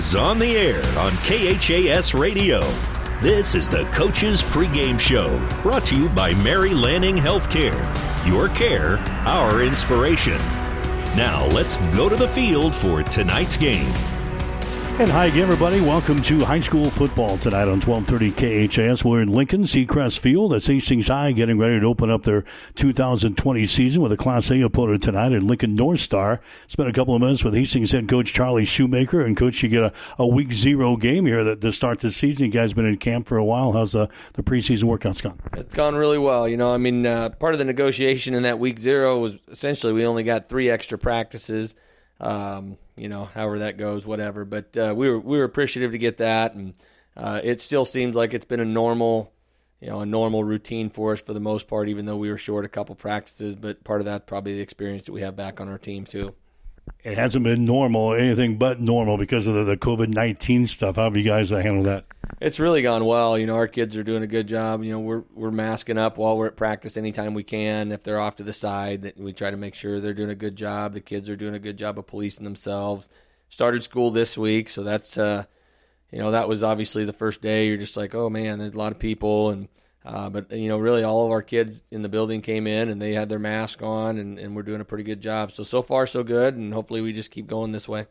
is on the air on KHAS Radio. This is the Coach's Pregame Show, brought to you by Mary Lanning Healthcare. Your care, our inspiration. Now let's go to the field for tonight's game. And hi again, everybody. Welcome to high school football tonight on 1230 KHAS. We're in Lincoln, Seacrest Field. That's Hastings High getting ready to open up their 2020 season with a Class A opponent tonight in Lincoln North Star. Spent a couple of minutes with Hastings head coach Charlie Shoemaker. And, coach, you get a, a week zero game here that, to start this season. You guys been in camp for a while. How's the, the preseason workouts gone? It's gone really well. You know, I mean, uh, part of the negotiation in that week zero was essentially we only got three extra practices. Um, you know, however that goes, whatever. But uh, we were we were appreciative to get that, and uh, it still seems like it's been a normal, you know, a normal routine for us for the most part, even though we were short a couple practices. But part of that probably the experience that we have back on our team too. It hasn't been normal, anything but normal because of the, the COVID nineteen stuff. How have you guys uh, handled that? It's really gone well. You know, our kids are doing a good job. You know, we're we're masking up while we're at practice anytime we can. If they're off to the side, we try to make sure they're doing a good job. The kids are doing a good job of policing themselves. Started school this week, so that's uh, you know that was obviously the first day. You're just like, oh man, there's a lot of people, and uh, but you know, really all of our kids in the building came in and they had their mask on, and, and we're doing a pretty good job. So so far so good, and hopefully we just keep going this way.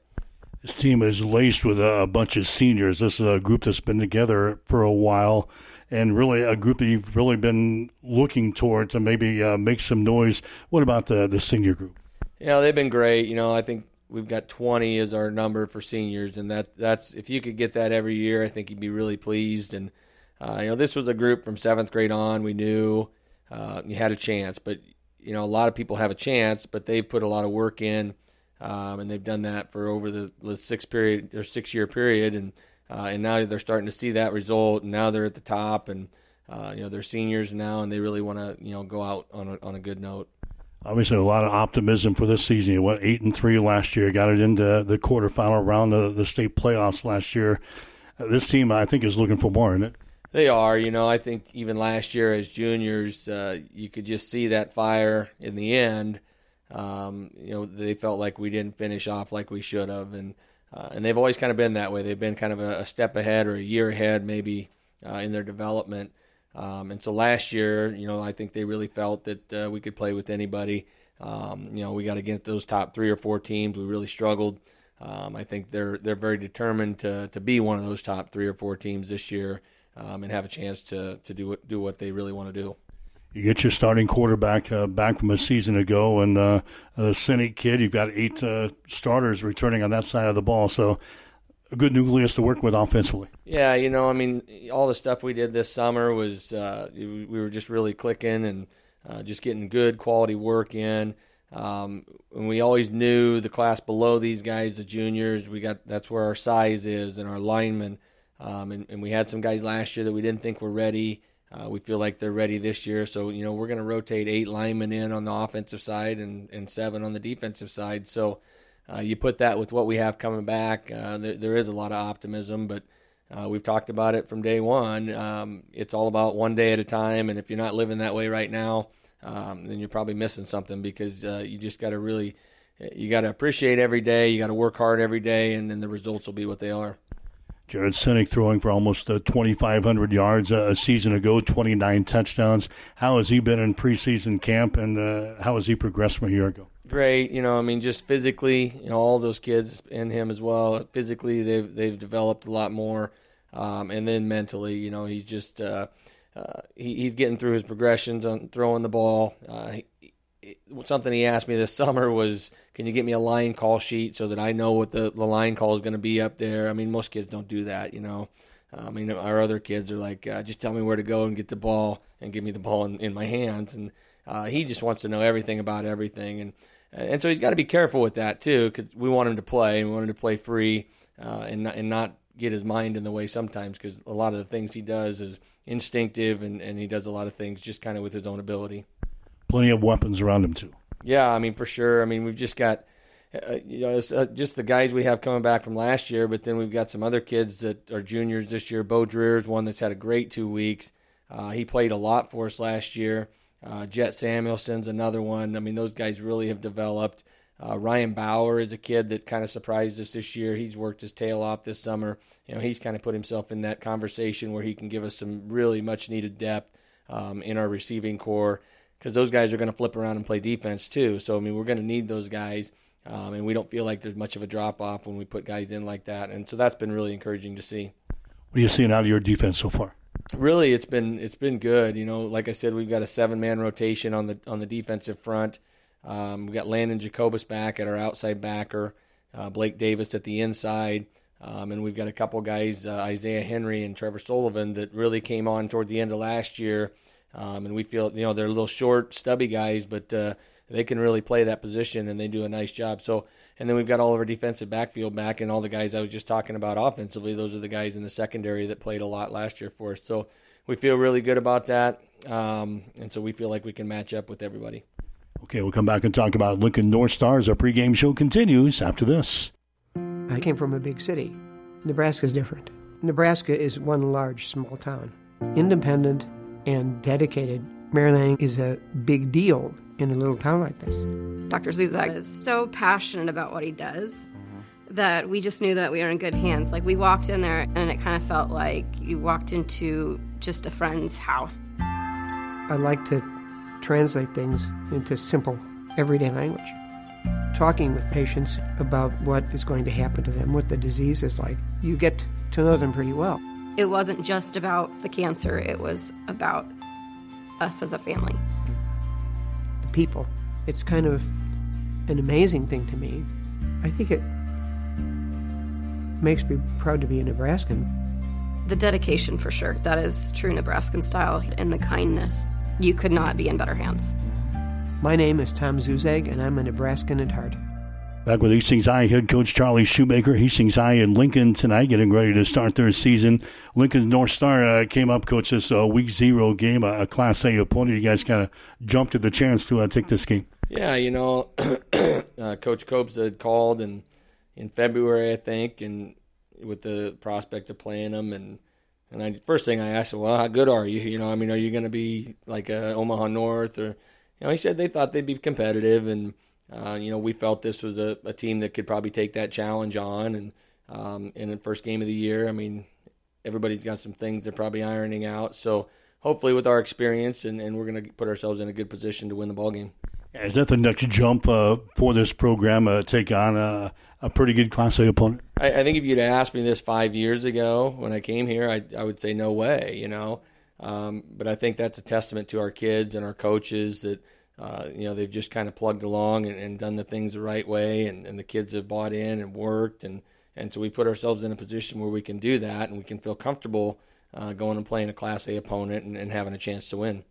This team is laced with a, bunch of seniors. This is a group that's been together for a while, and really a group that you've really been looking toward to maybe uh, make some noise. What about the the senior group? Yeah, they've been great. You know, I think we've got 20 as our number for seniors, and that that's if you could get that every year, I think you'd be really pleased. And uh, you know, this was a group from seventh grade on. We knew uh, you had a chance, but you know, a lot of people have a chance, but they put a lot of work in um, and they've done that for over the, the six period or six year period, and uh, and now they're starting to see that result, and now they're at the top, and uh, you know they're seniors now, and they really want to you know go out on a, on a good note. Obviously, a lot of optimism for this season. You went eight and three last year, got it into the quarterfinal round of the state playoffs last year. This team, I think, is looking for more, isn't it? They are. You know, I think even last year as juniors, uh, you could just see that fire in the end. Um, you know, they felt like we didn't finish off like we should have, and uh, and they've always kind of been that way. They've been kind of a, a step ahead or a year ahead, maybe uh, in their development. Um, and so last year, you know, I think they really felt that uh, we could play with anybody. Um, you know, we got against those top three or four teams. We really struggled. Um, I think they're they're very determined to to be one of those top three or four teams this year um, and have a chance to to do do what they really want to do you get your starting quarterback uh, back from a season ago, and uh, a cynic kid. You've got eight uh, starters returning on that side of the ball, so a good nucleus to work with offensively. Yeah, you know, I mean, all the stuff we did this summer was uh, we were just really clicking and uh, just getting good quality work in. Um, and we always knew the class below these guys, the juniors, we got that's where our size is and our linemen. Um, and, and we had some guys last year that we didn't think were ready. Uh, we feel like they're ready this year. So, you know, we're going to rotate eight linemen in on the offensive side and, and seven on the defensive side. So, uh, you put that with what we have coming back, uh, there, there is a lot of optimism, but uh, we've talked about it from day one. Um, it's all about one day at a time. And if you're not living that way right now, um, then you're probably missing something because uh, you just got to really, you got to appreciate every day. You got to work hard every day, and then the results will be what they are. Jared Sinek throwing for almost uh, 2,500 yards uh, a season ago, 29 touchdowns. How has he been in preseason camp, and uh, how has he progressed from a year ago? Great, you know, I mean, just physically, you know, all those kids and him as well. Physically, they've they've developed a lot more, um, and then mentally, you know, he's just uh, uh, he, he's getting through his progressions on throwing the ball. Uh, he, something he asked me this summer was, "Can you get me a line call sheet so that I know what the, the line call is going to be up there?" I mean, most kids don't do that, you know. I mean, our other kids are like, uh, "Just tell me where to go and get the ball and give me the ball in, in my hands." And uh, he just wants to know everything about everything, and and so he's got to be careful with that too, because we want him to play and we want him to play free uh, and not, and not get his mind in the way sometimes, because a lot of the things he does is instinctive, and and he does a lot of things just kind of with his own ability plenty of weapons around him too. Yeah, I mean for sure. I mean we've just got uh, you know uh, just the guys we have coming back from last year, but then we've got some other kids that are juniors this year. Bo Dreer's one that's had a great two weeks. Uh, he played a lot for us last year. Uh, Jet Samuelson's another one. I mean those guys really have developed. Uh, Ryan Bauer is a kid that kind of surprised us this year. He's worked his tail off this summer. You know, he's kind of put himself in that conversation where he can give us some really much needed depth um, in our receiving corps because those guys are going to flip around and play defense too. So I mean, we're going to need those guys, um, and we don't feel like there's much of a drop off when we put guys in like that. And so that's been really encouraging to see. What are you seeing out of your defense so far? Really, it's been it's been good. You know, like I said, we've got a seven man rotation on the on the defensive front. Um, we got Landon Jacobus back at our outside backer, uh, Blake Davis at the inside, um, and we've got a couple guys, uh, Isaiah Henry and Trevor Sullivan, that really came on toward the end of last year. Um, and we feel, you know, they're a little short, stubby guys, but uh, they can really play that position and they do a nice job. So, and then we've got all of our defensive backfield back and all the guys I was just talking about offensively. Those are the guys in the secondary that played a lot last year for us. So we feel really good about that. Um, and so we feel like we can match up with everybody. Okay, we'll come back and talk about Lincoln North Stars. Our pregame show continues after this. I came from a big city. Nebraska is different. Nebraska is one large small town, independent and dedicated. Mary Lanning is a big deal in a little town like this. Dr. Zuzak is so passionate about what he does that we just knew that we were in good hands. Like we walked in there and it kind of felt like you walked into just a friend's house. I like to translate things into simple, everyday language. Talking with patients about what is going to happen to them, what the disease is like, you get to know them pretty well. It wasn't just about the cancer, it was about us as a family. The people. It's kind of an amazing thing to me. I think it makes me proud to be a Nebraskan. The dedication, for sure. That is true Nebraskan style, and the kindness you could not be in better hands. My name is Tom Zuzag, and I'm a Nebraskan at heart. Back with Hastings High head coach Charlie Shoemaker. Hastings High in Lincoln tonight, getting ready to start their season. Lincoln North Star uh, came up, coach, this uh, week zero game, a, Class A opponent. You guys kind of jumped at the chance to uh, take this game. Yeah, you know, uh, Coach Copes had called and in February, I think, and with the prospect of playing them, and and I first thing I asked him, well, how good are you? You know, I mean, are you going to be like a Omaha North or, you know, he said they thought they'd be competitive, and uh, you know, we felt this was a, a team that could probably take that challenge on, and um, in the first game of the year, I mean, everybody's got some things they're probably ironing out, so hopefully with our experience, and, and we're going to put ourselves in a good position to win the ball game. Is that the next jump uh, for this program? Uh, take on a, a pretty good Class A opponent. I, I, think if you'd asked me this five years ago when I came here, I, I would say no way. You know, um, but I think that's a testament to our kids and our coaches that uh, you know they've just kind of plugged along and, and done the things the right way, and, and, the kids have bought in and worked, and and so we put ourselves in a position where we can do that and we can feel comfortable uh, going and playing a Class A opponent and, and having a chance to win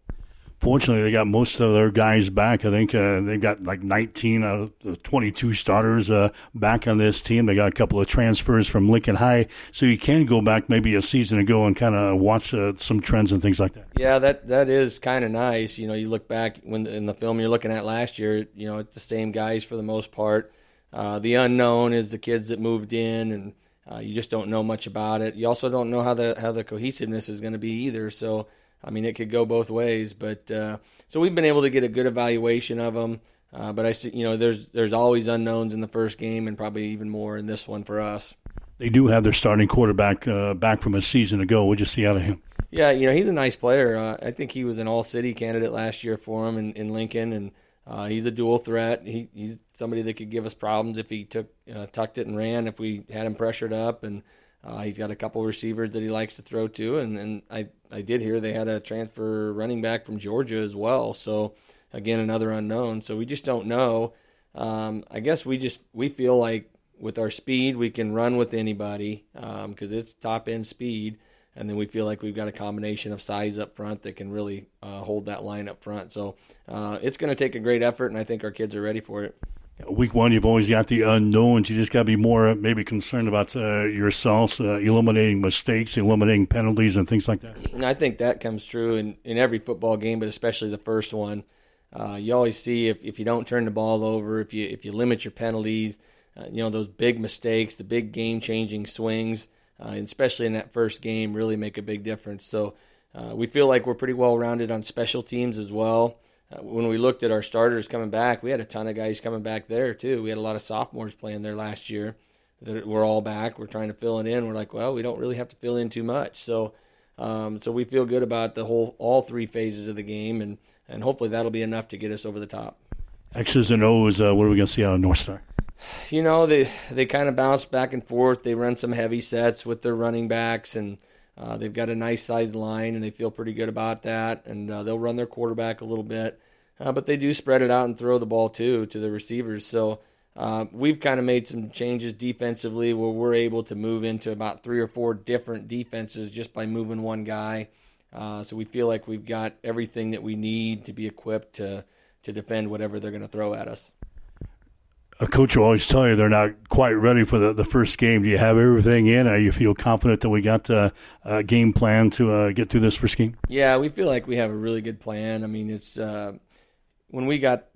fortunately, they got most of their guys back. I think uh, they've got like 19 out of the 22 starters uh, back on this team. They got a couple of transfers from Lincoln High, so you can go back maybe a season ago and kind of watch uh, some trends and things like that. Yeah, that that is kind of nice. You know, you look back when in the film you're looking at last year. You know, it's the same guys for the most part. Uh, the unknown is the kids that moved in and. Uh, you just don't know much about it. You also don't know how the how the cohesiveness is going to be either. So I mean, it could go both ways. But uh, so we've been able to get a good evaluation of them. Uh, but I, you know, there's there's always unknowns in the first game, and probably even more in this one for us. They do have their starting quarterback uh, back from a season ago. What'd you see out of him? Yeah, you know, he's a nice player. Uh, I think he was an All City candidate last year for him in, in Lincoln, and uh, he's a dual threat. He, he's somebody that could give us problems if he took uh, tucked it and ran. If we had him pressured up, and uh, he's got a couple receivers that he likes to throw to, and, and I, I did hear they had a transfer running back from Georgia as well. So again, another unknown. So we just don't know. Um, I guess we just we feel like with our speed we can run with anybody because um, it's top end speed, and then we feel like we've got a combination of size up front that can really uh, hold that line up front. So uh, it's going to take a great effort, and I think our kids are ready for it week one, you've always got the unknowns. You just got to be more maybe concerned about uh, yourself, uh, eliminating mistakes, eliminating penalties, and things like that. And I think that comes true in, in every football game, but especially the first one. Uh, you always see if, if you don't turn the ball over, if you if you limit your penalties, uh, you know those big mistakes, the big game changing swings, uh, especially in that first game, really make a big difference. So uh, we feel like we're pretty well rounded on special teams as well. Uh, when we looked at our starters coming back, we had a ton of guys coming back there too. We had a lot of sophomores playing there last year that were all back. We're trying to fill it in. We're like, well, we don't really have to fill in too much. So, um, so we feel good about the whole all three phases of the game, and and hopefully that'll be enough to get us over the top. X's and O's. Uh, what are we going to see out of North Star? You know, they they kind of bounce back and forth. They run some heavy sets with their running backs and uh, they've got a nice sized line, and they feel pretty good about that. And uh, they'll run their quarterback a little bit, uh, but they do spread it out and throw the ball too to the receivers. So uh, we've kind of made some changes defensively where we're able to move into about three or four different defenses just by moving one guy. Uh, so we feel like we've got everything that we need to be equipped to to defend whatever they're going to throw at us a coach will always tell you they're not quite ready for the, the first game. Do you have everything in? Are you feel confident that we got the uh, game plan to uh, get through this first game? Yeah, we feel like we have a really good plan. I mean, it's uh, when we got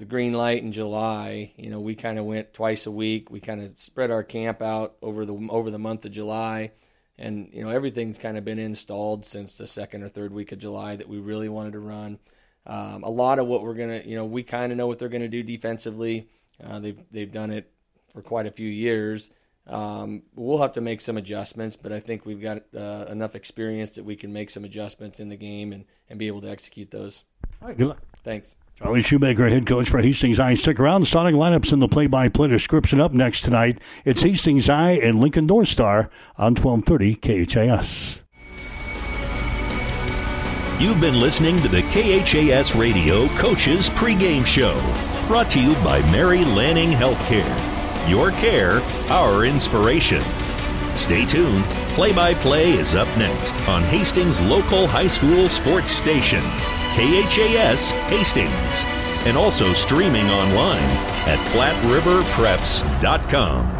the green light in July. You know, we kind of went twice a week. We kind of spread our camp out over the over the month of July, and you know everything's kind of been installed since the second or third week of July that we really wanted to run. Um, a lot of what we're gonna, you know, we kind of know what they're gonna do defensively uh, they've they've done it for quite a few years. Um, we'll have to make some adjustments, but I think we've got uh, enough experience that we can make some adjustments in the game and, and be able to execute those. All right, good luck. Thanks. Charlie Shoemaker, head coach for Hastings High. Stick around. Starting lineups in the play-by-play description up next tonight. It's Hastings High and Lincoln North Star on 1230 KHAS. You've been listening to the KHAS Radio Coaches Pregame Show. Brought to you by Mary Lanning Healthcare. Your care, our inspiration. Stay tuned. Play by play is up next on Hastings' local high school sports station, KHAS Hastings, and also streaming online at PlatteRiverPreps.com.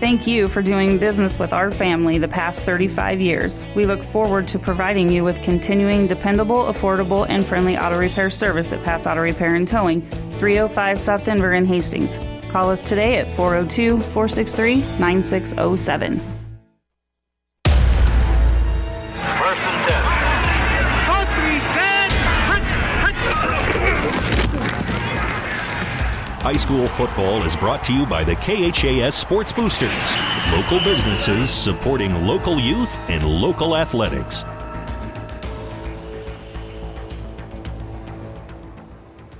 Thank you for doing business with our family the past 35 years. We look forward to providing you with continuing dependable, affordable, and friendly auto repair service at Pat's Auto Repair and Towing, 305 South Denver in Hastings. Call us today at 402 463 9607. School football is brought to you by the KHAS Sports Boosters, local businesses supporting local youth and local athletics.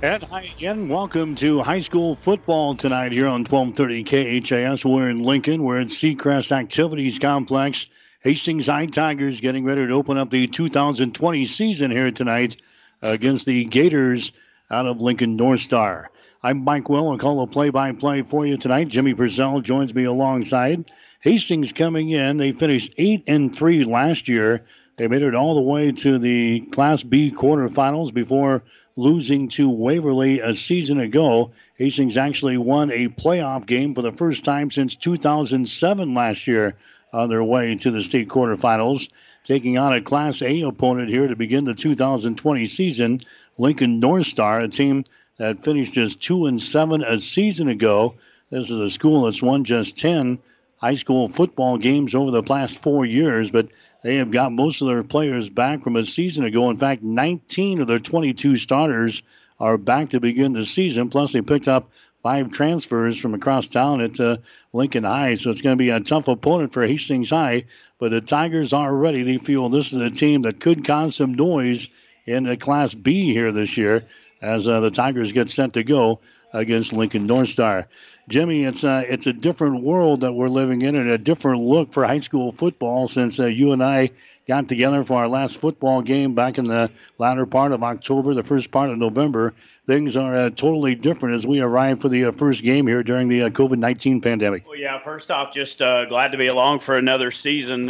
And hi again. Welcome to high school football tonight here on 1230 KHAS. We're in Lincoln. We're at Seacrest Activities Complex. Hastings High Tigers getting ready to open up the 2020 season here tonight against the Gators out of Lincoln North Star. I'm Mike Will. I'll call the play-by-play for you tonight. Jimmy Purcell joins me alongside. Hastings coming in. They finished eight and three last year. They made it all the way to the Class B quarterfinals before losing to Waverly a season ago. Hastings actually won a playoff game for the first time since 2007 last year on their way to the state quarterfinals, taking on a Class A opponent here to begin the 2020 season. Lincoln North Star, a team that finished just two and seven a season ago. This is a school that's won just ten high school football games over the past four years, but they have got most of their players back from a season ago. In fact, 19 of their 22 starters are back to begin the season. Plus, they picked up five transfers from across town at uh, Lincoln High. So it's going to be a tough opponent for Hastings High. But the Tigers are ready. They feel this is a team that could cause some noise in the Class B here this year as uh, the Tigers get set to go against Lincoln North Star. Jimmy, it's a, uh, it's a different world that we're living in and a different look for high school football since uh, you and I got together for our last football game back in the latter part of October, the first part of November. Things are uh, totally different as we arrive for the uh, first game here during the uh, COVID 19 pandemic. Well, yeah, first off, just uh, glad to be along for another season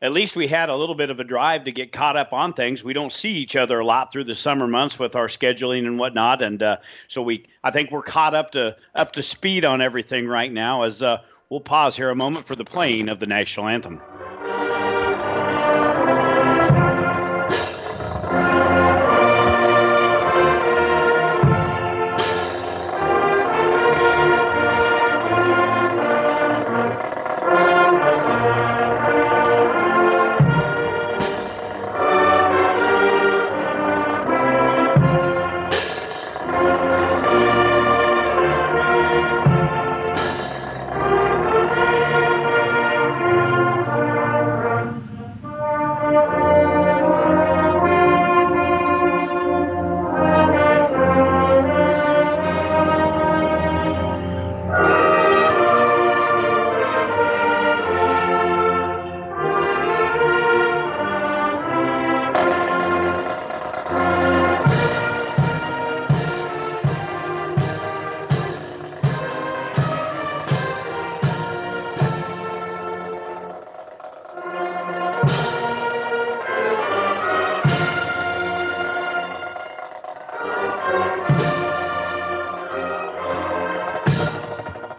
at least we had a little bit of a drive to get caught up on things. We don't see each other a lot through the summer months with our scheduling and whatnot, and uh, so we I think we're caught up to up to speed on everything right now. As uh, we'll pause here a moment for the playing of the national anthem.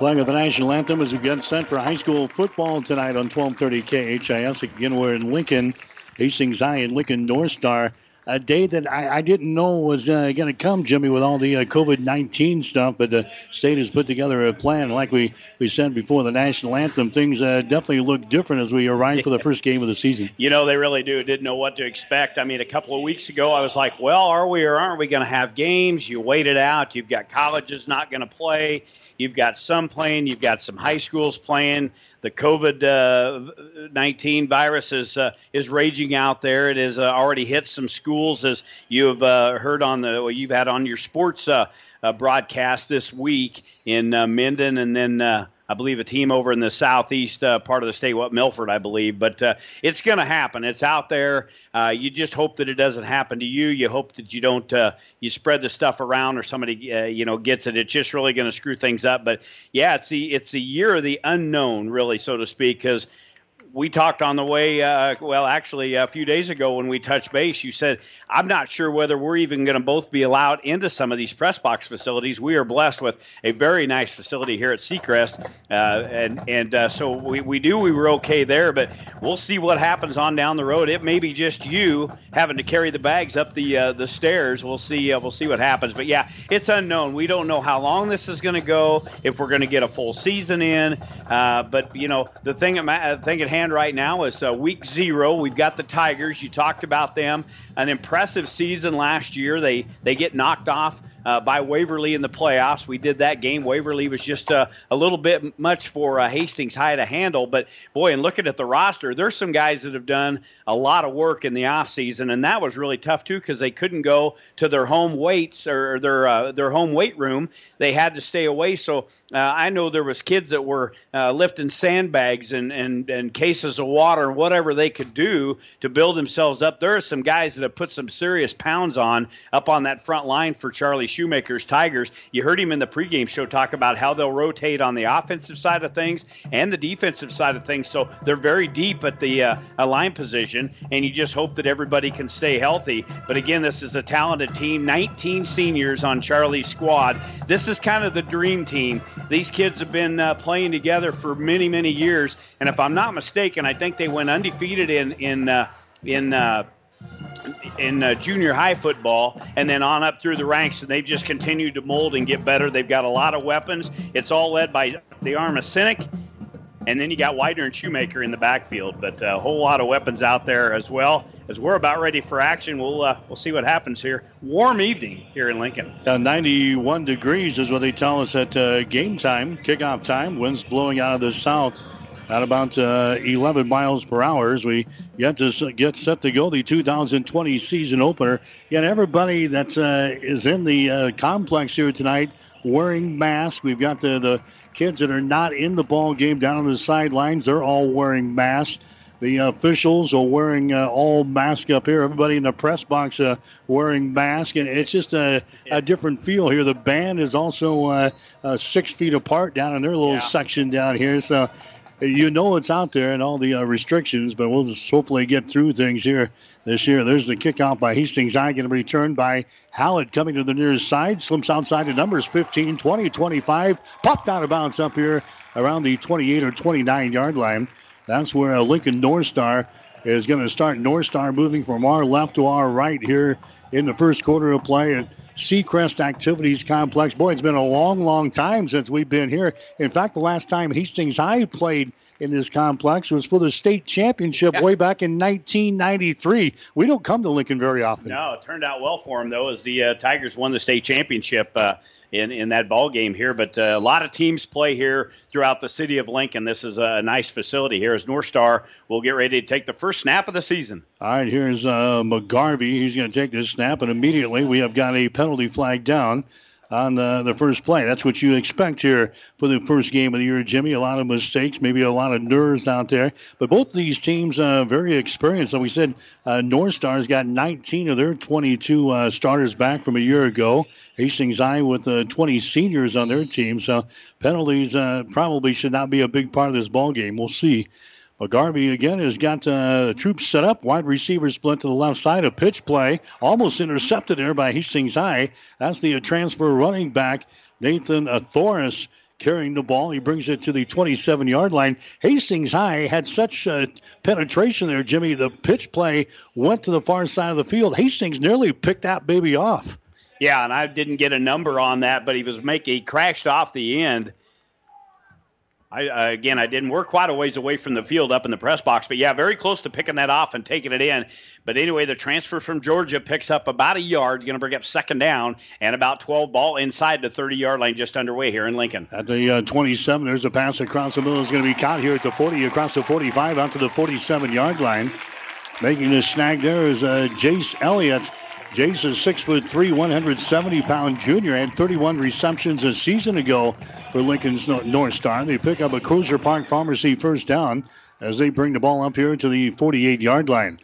Playing of the national anthem as we get for high school football tonight on 1230 KHAS. Again, we're in Lincoln, Hastings High and Lincoln North Star. A day that I, I didn't know was uh, going to come, Jimmy, with all the uh, COVID 19 stuff, but the state has put together a plan. Like we, we said before the national anthem, things uh, definitely look different as we arrive for the first game of the season. You know, they really do. Didn't know what to expect. I mean, a couple of weeks ago, I was like, well, are we or aren't we going to have games? You wait it out. You've got colleges not going to play You've got some playing. You've got some high schools playing. The COVID uh, nineteen virus is uh, is raging out there. It has uh, already hit some schools, as you have uh, heard on the well, you've had on your sports uh, uh, broadcast this week in Minden, and then I believe a team over in the southeast uh, part of the state, what Milford, I believe. But uh, it's going to happen. It's out there. Uh, you just hope that it doesn't happen to you. You hope that you don't uh, you spread the stuff around or somebody uh, you know gets it. It's just really going to screw things up. But yeah, it's the it's the year of the unknown, really, so to speak, because we talked on the way, uh, well, actually, a few days ago when we touched base, you said, I'm not sure whether we're even going to both be allowed into some of these press box facilities. We are blessed with a very nice facility here at Seacrest. Uh, and and uh, so we, we knew we were okay there, but we'll see what happens on down the road. It may be just you having to carry the bags up the uh, the stairs. We'll see. Uh, we'll see what happens. But yeah, it's unknown. We don't know how long this is going to go, if we're going to get a full season in. Uh, but, you know, the thing at, thing at hand hand right now is uh, week zero. We've got the Tigers. You talked about them. An impressive season last year. They they get knocked off uh, by Waverly in the playoffs. We did that game. Waverly was just uh, a little bit much for uh, Hastings High to handle. But boy, and looking at the roster, there's some guys that have done a lot of work in the offseason, and that was really tough too because they couldn't go to their home weights or their uh, their home weight room. They had to stay away. So uh, I know there was kids that were uh, lifting sandbags and, and and cases of water and whatever they could do to build themselves up. There are some guys that have put some serious pounds on up on that front line for Charlie Shoemaker's Tigers. You heard him in the pregame show talk about how they'll rotate on the offensive side of things and the defensive side of things. So they're very deep at the uh, line position, and you just hope that everybody can stay healthy. But again, this is a talented team 19 seniors on Charlie's squad. This is kind of the dream team. These kids have been uh, playing together for many, many years. And if I'm not mistaken, I think they went undefeated in, in, uh, in, uh, in uh, junior high football and then on up through the ranks and they've just continued to mold and get better they've got a lot of weapons it's all led by the arm of cynic and then you got Widener and Shoemaker in the backfield, but uh, a whole lot of weapons out there as well. As we're about ready for action, we'll uh, we'll see what happens here. Warm evening here in Lincoln. Uh, 91 degrees is what they tell us at uh, game time, kickoff time. Winds blowing out of the south at about uh, 11 miles per hour as we get to get set to go the 2020 season opener. Yet everybody that uh, is in the uh, complex here tonight wearing masks. We've got the, the kids that are not in the ball game down on the sidelines. They're all wearing masks. The officials are wearing uh, all masks up here. Everybody in the press box uh, wearing masks, and it's just a, yeah. a different feel here. The band is also uh, uh six feet apart down in their little yeah. section down here. So you know it's out there and all the uh, restrictions, but we'll just hopefully get through things here this year. There's the kickoff by Hastings High, going to be by Hallett coming to the nearest side. Slips outside the numbers 15, 20, 25. Popped out of bounds up here around the 28 or 29 yard line. That's where uh, Lincoln North Star is going to start. North Star moving from our left to our right here in the first quarter of play. Seacrest Activities Complex. Boy, it's been a long, long time since we've been here. In fact, the last time Hastings High played in this complex was for the state championship yeah. way back in 1993. We don't come to Lincoln very often. No, it turned out well for them though, as the uh, Tigers won the state championship uh, in in that ball game here. But uh, a lot of teams play here throughout the city of Lincoln. This is a nice facility here. As North Star will get ready to take the first snap of the season. All right, here's uh, McGarvey. He's going to take this snap, and immediately we have got a penalty flag down on the, the first play. That's what you expect here for the first game of the year, Jimmy. A lot of mistakes, maybe a lot of nerves out there. But both these teams uh, very experienced. So we said uh, North Star's got 19 of their 22 uh, starters back from a year ago. Hastings High with uh, 20 seniors on their team. So penalties uh, probably should not be a big part of this ball game. We'll see. McGarvey again has got uh, troops set up. Wide receiver split to the left side. A pitch play almost intercepted there by Hastings High. That's the uh, transfer running back, Nathan Thoris carrying the ball. He brings it to the 27 yard line. Hastings High had such uh, penetration there, Jimmy. The pitch play went to the far side of the field. Hastings nearly picked that baby off. Yeah, and I didn't get a number on that, but he was making he crashed off the end I, uh, again, I didn't work quite a ways away from the field up in the press box, but yeah, very close to picking that off and taking it in. But anyway, the transfer from Georgia picks up about a yard, going to bring up second down and about 12 ball inside the 30 yard line, just underway here in Lincoln. At the uh, 27, there's a pass across the middle. Is going to be caught here at the 40, across the 45, out to the 47 yard line. Making the snag there is uh, Jace Elliott. Is six foot three, 170 pound junior, had 31 receptions a season ago for Lincoln's North Star. They pick up a Cruiser Park Pharmacy first down as they bring the ball up here to the 48 yard line.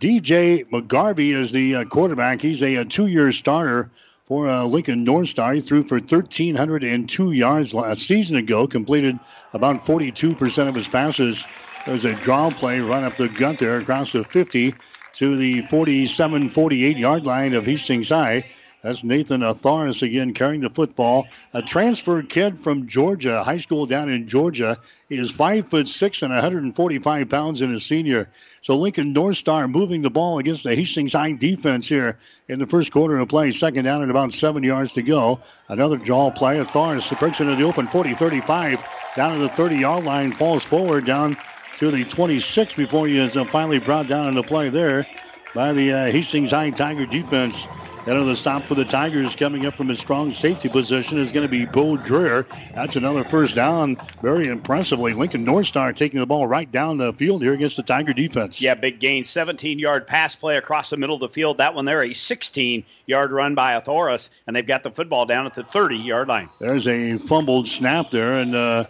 DJ McGarvey is the uh, quarterback. He's a, a two year starter for uh, Lincoln North Star. He threw for 1,302 yards last season ago, completed about 42% of his passes. There's a draw play run up the gut there across the 50 to the 47 48 yard line of Hastings High. That's Nathan Atharis again carrying the football. A transferred kid from Georgia, high school down in Georgia. He is five foot six and 145 pounds and a senior. So Lincoln North Star moving the ball against the Hastings High defense here in the first quarter of play. Second down and about seven yards to go. Another draw play. Atharis breaks into the open 40-35 down to the 30 yard line, falls forward down to the 26 before he is uh, finally brought down in the play there by the uh, Hastings High Tiger defense. And the stop for the Tigers coming up from a strong safety position is going to be Bo Dreer. That's another first down very impressively. Lincoln North Star taking the ball right down the field here against the Tiger defense. Yeah, big gain. 17 yard pass play across the middle of the field. That one there, a 16 yard run by Athoris, and they've got the football down at the 30 yard line. There's a fumbled snap there, and uh,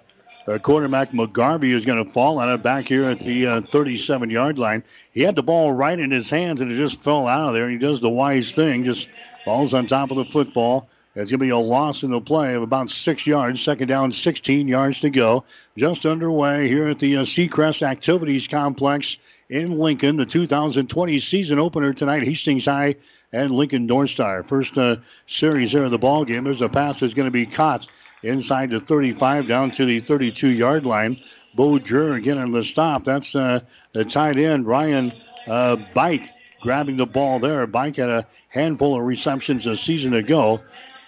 uh, quarterback McGarvey is going to fall on it back here at the 37 uh, yard line. He had the ball right in his hands and it just fell out of there. He does the wise thing, just falls on top of the football. It's going to be a loss in the play of about six yards. Second down, 16 yards to go. Just underway here at the uh, Seacrest Activities Complex in Lincoln. The 2020 season opener tonight, Hastings High and Lincoln North Star. First uh, series there of the ball game. There's a pass that's going to be caught inside the 35 down to the 32 yard line. Bo Dreer again on the stop. That's uh, the tight end, Ryan uh, Bike, grabbing the ball there. Bike had a handful of receptions a season ago.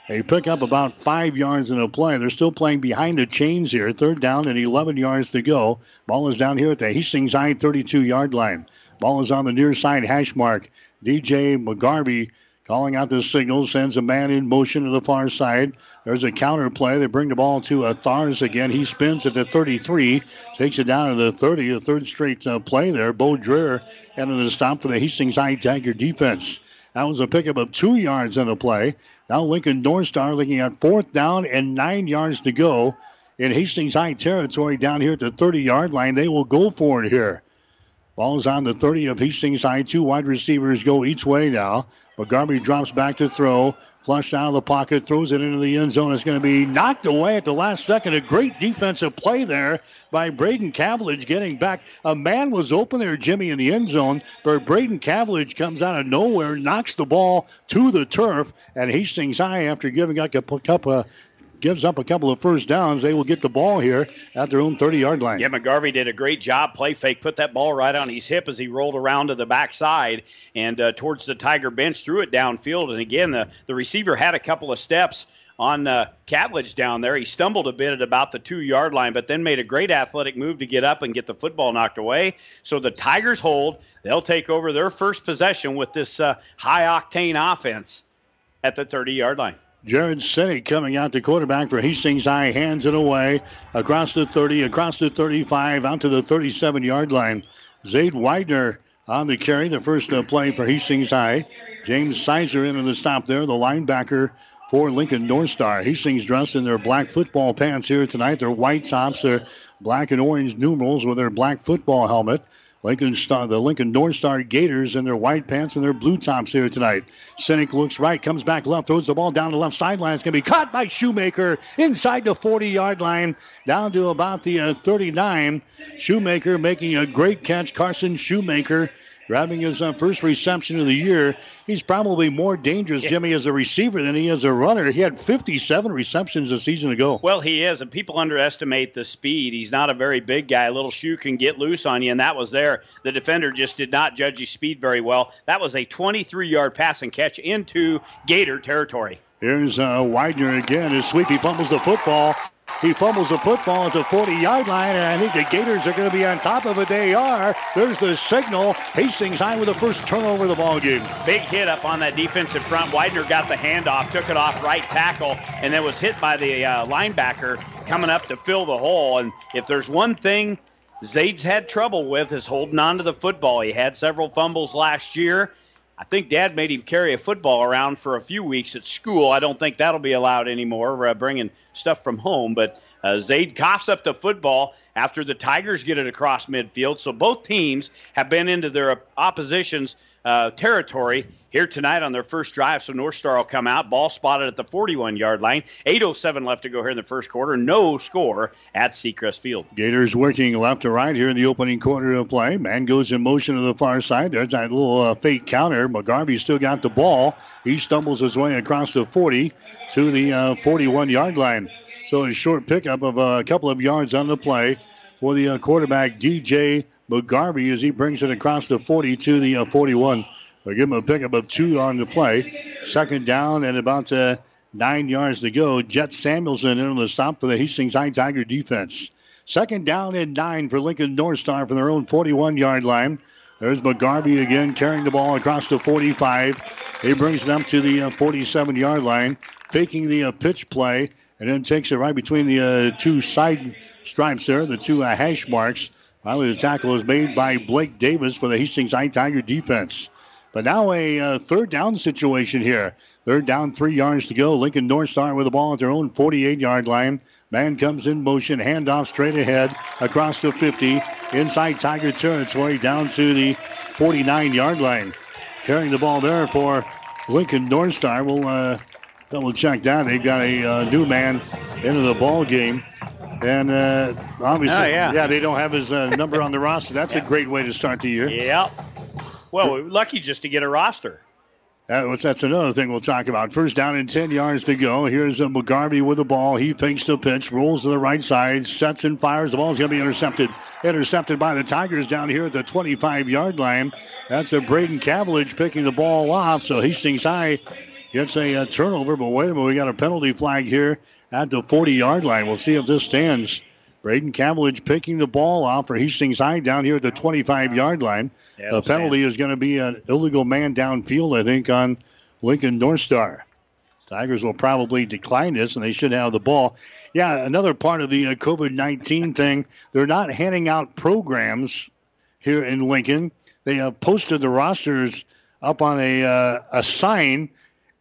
They pick up about five yards in the play. They're still playing behind the chains here. Third down and 11 yards to go. Ball is down here at the Hastings High 32 yard line. Ball is on the near side hash mark. DJ McGarvey Calling out the signal, sends a man in motion to the far side. There's a counter play. They bring the ball to Thars again. He spins at the 33, takes it down to the 30, a third straight uh, play there. Bo Dreer having the stop for the Hastings High Tiger defense. That was a pickup of two yards on the play. Now Lincoln North Star looking at fourth down and nine yards to go in Hastings High territory down here at the 30 yard line. They will go for it here. Ball's on the 30 of Hastings High. Two wide receivers go each way now. McGarvey drops back to throw. Flushed out of the pocket, throws it into the end zone. It's going to be knocked away at the last second. A great defensive play there by Braden Cavillage getting back. A man was open there, Jimmy, in the end zone, but Braden Cavillage comes out of nowhere, knocks the ball to the turf, and Hastings High, after giving up a couple of gives up a couple of first downs, they will get the ball here at their own 30 yard line. Yeah, McGarvey did a great job. Play fake, put that ball right on his hip as he rolled around to the backside and uh, towards the Tiger bench, threw it downfield. And again, the, the receiver had a couple of steps on uh, Catlidge down there. He stumbled a bit at about the two yard line, but then made a great athletic move to get up and get the football knocked away. So the Tigers hold. They'll take over their first possession with this uh, high octane offense at the 30 yard line. Jared Sinnott coming out the quarterback for Hastings High, hands it away across the 30, across the 35, out to the 37 yard line. Zaid Widener on the carry, the first uh, play for Hastings High. James Sizer into the stop there, the linebacker for Lincoln North Star. Hastings dressed in their black football pants here tonight. Their white tops, their black and orange numerals with their black football helmet. Lincoln Star, the Lincoln North Star Gators in their white pants and their blue tops here tonight. Cynic looks right, comes back left, throws the ball down the left sideline. It's going to be caught by Shoemaker inside the 40 yard line, down to about the uh, 39. Shoemaker making a great catch. Carson Shoemaker grabbing his uh, first reception of the year. He's probably more dangerous, Jimmy, as a receiver than he is a runner. He had 57 receptions a season ago. Well, he is, and people underestimate the speed. He's not a very big guy. A little shoe can get loose on you, and that was there. The defender just did not judge his speed very well. That was a 23 yard pass and catch into Gator territory. Here's uh, Widener again. His sweep. He fumbles the football. He fumbles the football at the 40 yard line, and I think the Gators are going to be on top of it. They are. There's the signal. Hastings High with the first turnover of the ball game. Big hit up on that defensive front. Widener got the handoff, took it off right tackle, and then was hit by the uh, linebacker coming up to fill the hole. And if there's one thing Zaid's had trouble with is holding on to the football. He had several fumbles last year. I think Dad made him carry a football around for a few weeks at school. I don't think that'll be allowed anymore, uh, bringing stuff from home. But uh, Zaid coughs up the football after the Tigers get it across midfield. So both teams have been into their opposition's uh, territory here tonight on their first drive. So North Star will come out. Ball spotted at the 41 yard line. 8.07 left to go here in the first quarter. No score at Seacrest Field. Gators working left to right here in the opening quarter of play. Man goes in motion to the far side. There's that little uh, fake counter. McGarvey still got the ball. He stumbles his way across the 40 to the uh, 41 yard line. So a short pickup of a couple of yards on the play for the uh, quarterback, DJ McGarvey, as he brings it across the 40 to the uh, 41. They'll give him a pickup of two on the play. Second down and about uh, nine yards to go. Jet Samuelson in on the stop for the Hastings High Tiger defense. Second down and nine for Lincoln North Star from their own 41 yard line. There's McGarvey again carrying the ball across the 45. He brings it up to the 47 uh, yard line, faking the uh, pitch play and then takes it right between the uh, two side stripes there, the two uh, hash marks. Finally, the tackle is made by Blake Davis for the Hastings High Tiger defense. But now a uh, third down situation here. Third down, three yards to go. Lincoln North Star with the ball at their own 48 yard line. Man comes in motion, handoff straight ahead across the 50, inside Tiger territory, down to the 49 yard line. Carrying the ball there for Lincoln North Star. We'll uh, double check that. They've got a uh, new man into the ball game. And uh, obviously, oh, yeah. yeah. they don't have his uh, number on the roster. That's yeah. a great way to start the year. Yep. Well, we're lucky just to get a roster. That, that's another thing we'll talk about. First down and 10 yards to go. Here's a uh, McGarvey with the ball. He fakes the pitch, rolls to the right side, sets and fires. The ball's going to be intercepted. Intercepted by the Tigers down here at the 25 yard line. That's a Braden Cavillage picking the ball off. So Hastings High gets a, a uh, turnover. But wait a minute, we got a penalty flag here at the 40 yard line. We'll see if this stands. Braden Cavillage picking the ball off for Hastings High down here at the 25 yard line. Yeah, the penalty stand. is going to be an illegal man downfield, I think, on Lincoln North Star. Tigers will probably decline this, and they should have the ball. Yeah, another part of the uh, COVID 19 thing, they're not handing out programs here in Lincoln. They have posted the rosters up on a, uh, a sign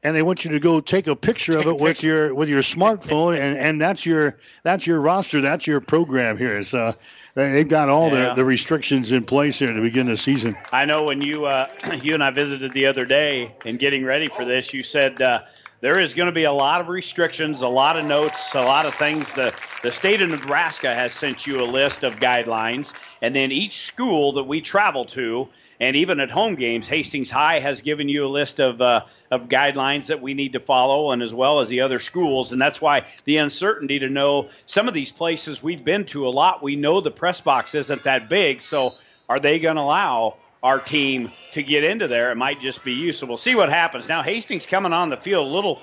and they want you to go take a picture take of it with your with your smartphone, and, and that's your that's your roster, that's your program here. So they've got all yeah. the, the restrictions in place here to begin the season. I know when you uh, you and I visited the other day and getting ready for this, you said. Uh, there is going to be a lot of restrictions, a lot of notes, a lot of things. The, the state of Nebraska has sent you a list of guidelines, and then each school that we travel to and even at home games, Hastings High has given you a list of uh, of guidelines that we need to follow, and as well as the other schools. And that's why the uncertainty to know some of these places we've been to a lot. We know the press box isn't that big, so are they going to allow? Our team to get into there, it might just be you. So we'll see what happens. Now Hastings coming on the field, a little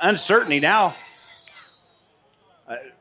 uncertainty now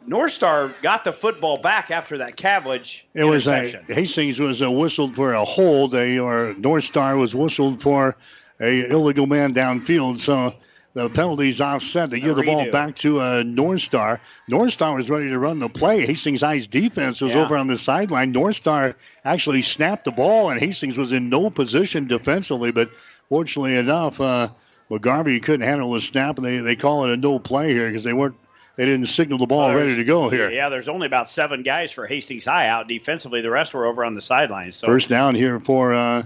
uh, North Star got the football back after that Cavage. It was a, Hastings was a whistled for a hold. They or North Star was whistled for a illegal man downfield. So the penalties offset. They give the ball back to uh, North Star. North Star was ready to run the play. Hastings High's defense was yeah. over on the sideline. North Star actually snapped the ball, and Hastings was in no position defensively. But fortunately enough, uh, McGarvey couldn't handle the snap, and they, they call it a no play here because they weren't they didn't signal the ball ready to go here. Yeah, there's only about seven guys for Hastings High out defensively. The rest were over on the sidelines. So. First down here for uh,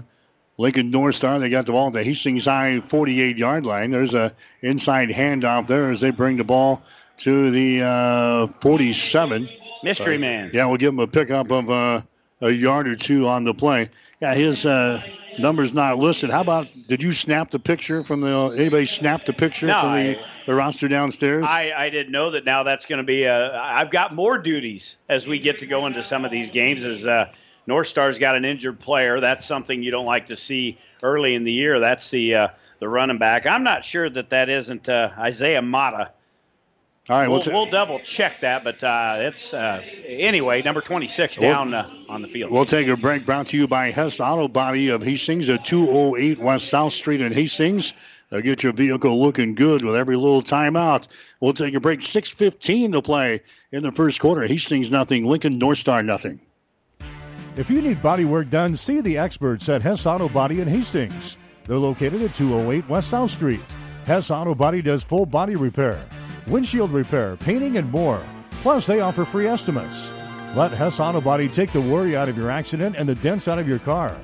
Lincoln North Star. They got the ball at the Hastings High 48 yard line. There's a inside handoff there as they bring the ball to the uh, 47. Mystery uh, man. Yeah, we'll give him a pickup of uh, a yard or two on the play. Yeah, his uh, numbers not listed. How about did you snap the picture from the anybody snap the picture no, from the, I, the roster downstairs? I, I didn't know that now that's going to be a I've got more duties as we get to go into some of these games as uh, North Star's got an injured player. That's something you don't like to see early in the year. That's the uh, the running back. I'm not sure that that isn't uh, Isaiah Mata all right, we'll, we'll, we'll double check that, but uh, it's uh, anyway number 26 down uh, on the field. We'll take a break. Brought to you by Hess Auto Body of Hastings at 208 West South Street in Hastings. They'll get your vehicle looking good with every little timeout. We'll take a break. 6:15 to play in the first quarter. Hastings nothing. Lincoln North Star nothing. If you need body work done, see the experts at Hess Auto Body in Hastings. They're located at 208 West South Street. Hess Auto Body does full body repair windshield repair, painting, and more. Plus, they offer free estimates. Let Hess Auto Body take the worry out of your accident and the dents out of your car.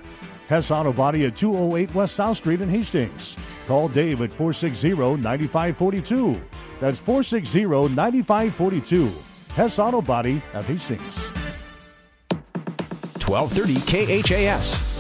Hess Auto Body at 208 West South Street in Hastings. Call Dave at 460 9542. That's 460 9542. Hess Auto Body at Hastings. 1230 KHAS.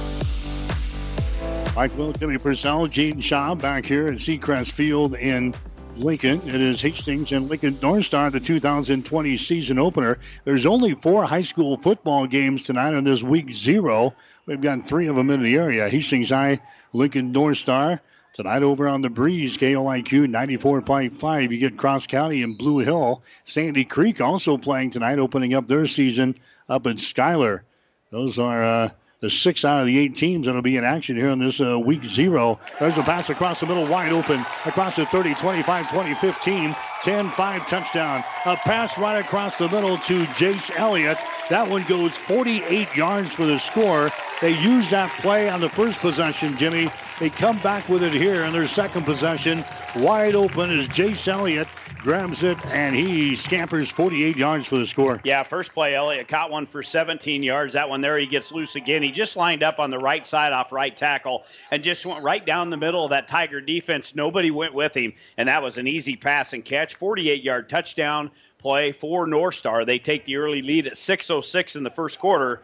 Mike Will, Jimmy Purcell, Gene Shaw back here at Seacrest Field in Lincoln. It is Hastings and Lincoln North Star, the 2020 season opener. There's only four high school football games tonight on this week zero. We've got three of them in the area. Hastings High, Lincoln North Star. Tonight over on the breeze, KLIQ 94.5. You get Cross County and Blue Hill. Sandy Creek also playing tonight, opening up their season up in Schuyler. Those are uh, the six out of the eight teams that'll be in action here in this uh, week zero. There's a pass across the middle, wide open, across the 30, 25, 20, 15, 10, 5 touchdown. A pass right across the middle to Jace Elliott. That one goes 48 yards for the score. They use that play on the first possession, Jimmy. They come back with it here in their second possession. Wide open is Jace Elliott grabs it and he scampers 48 yards for the score. Yeah, first play, Elliott caught one for 17 yards. That one there, he gets loose again. He just lined up on the right side off right tackle and just went right down the middle of that Tiger defense. Nobody went with him, and that was an easy pass and catch. 48 yard touchdown play for North Star. They take the early lead at 6:06 in the first quarter,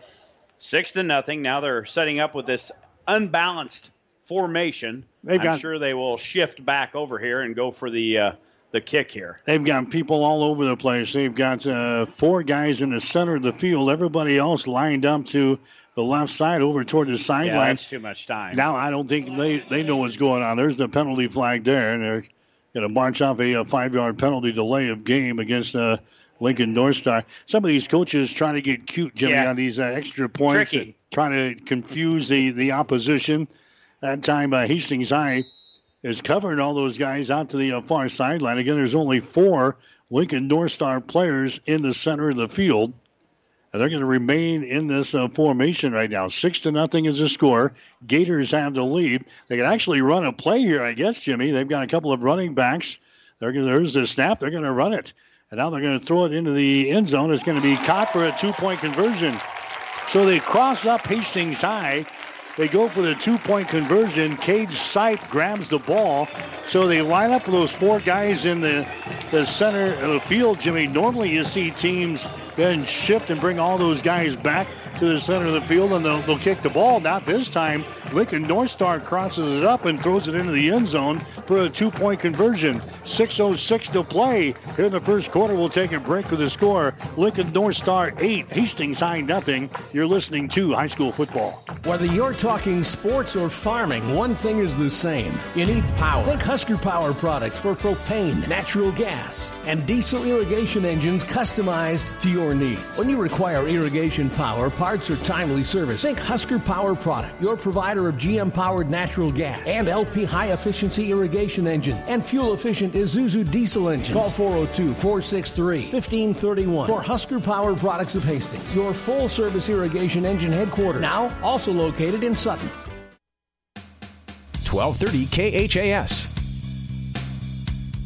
six to nothing. Now they're setting up with this unbalanced formation. They've I'm got, sure they will shift back over here and go for the uh, the kick here. They've got people all over the place. They've got uh, four guys in the center of the field. Everybody else lined up to the left side over toward the sideline. Yeah, that's too much time. Now I don't think they, they know what's going on. There's the penalty flag there, and they're going to march off a, a five-yard penalty delay of game against uh, Lincoln North Star. Some of these coaches trying to get cute, Jimmy, yeah. on these uh, extra points, trying to confuse the, the opposition. That time, uh, Hastings High is covering all those guys out to the uh, far sideline. Again, there's only four Lincoln North Star players in the center of the field. And they're going to remain in this uh, formation right now. Six to nothing is the score. Gators have the lead. They can actually run a play here, I guess, Jimmy. They've got a couple of running backs. They're gonna, there's the snap. They're going to run it. And now they're going to throw it into the end zone. It's going to be caught for a two point conversion. So they cross up Hastings High. They go for the two point conversion. Cage Sipe grabs the ball. So they line up those four guys in the, the center of the field, Jimmy. Normally you see teams then shift and bring all those guys back to the center of the field and they'll, they'll kick the ball. Not this time. Lincoln North Star crosses it up and throws it into the end zone for a two point conversion. 6.06 to play here in the first quarter. We'll take a break with the score. Lincoln North Star 8, Hastings High nothing. You're listening to high school football. Whether you're talking sports or farming, one thing is the same. You need power. Think Husker Power products for propane, natural gas, and diesel irrigation engines customized to your needs. When you require irrigation power, parts, or timely service, think Husker Power products, your provider of GM powered natural gas and LP high efficiency irrigation engines and fuel efficient Isuzu diesel engines. Call 402 463 1531 for Husker Power Products of Hastings, your full service irrigation engine headquarters. Now, also located in Sutton. 1230 KHAS.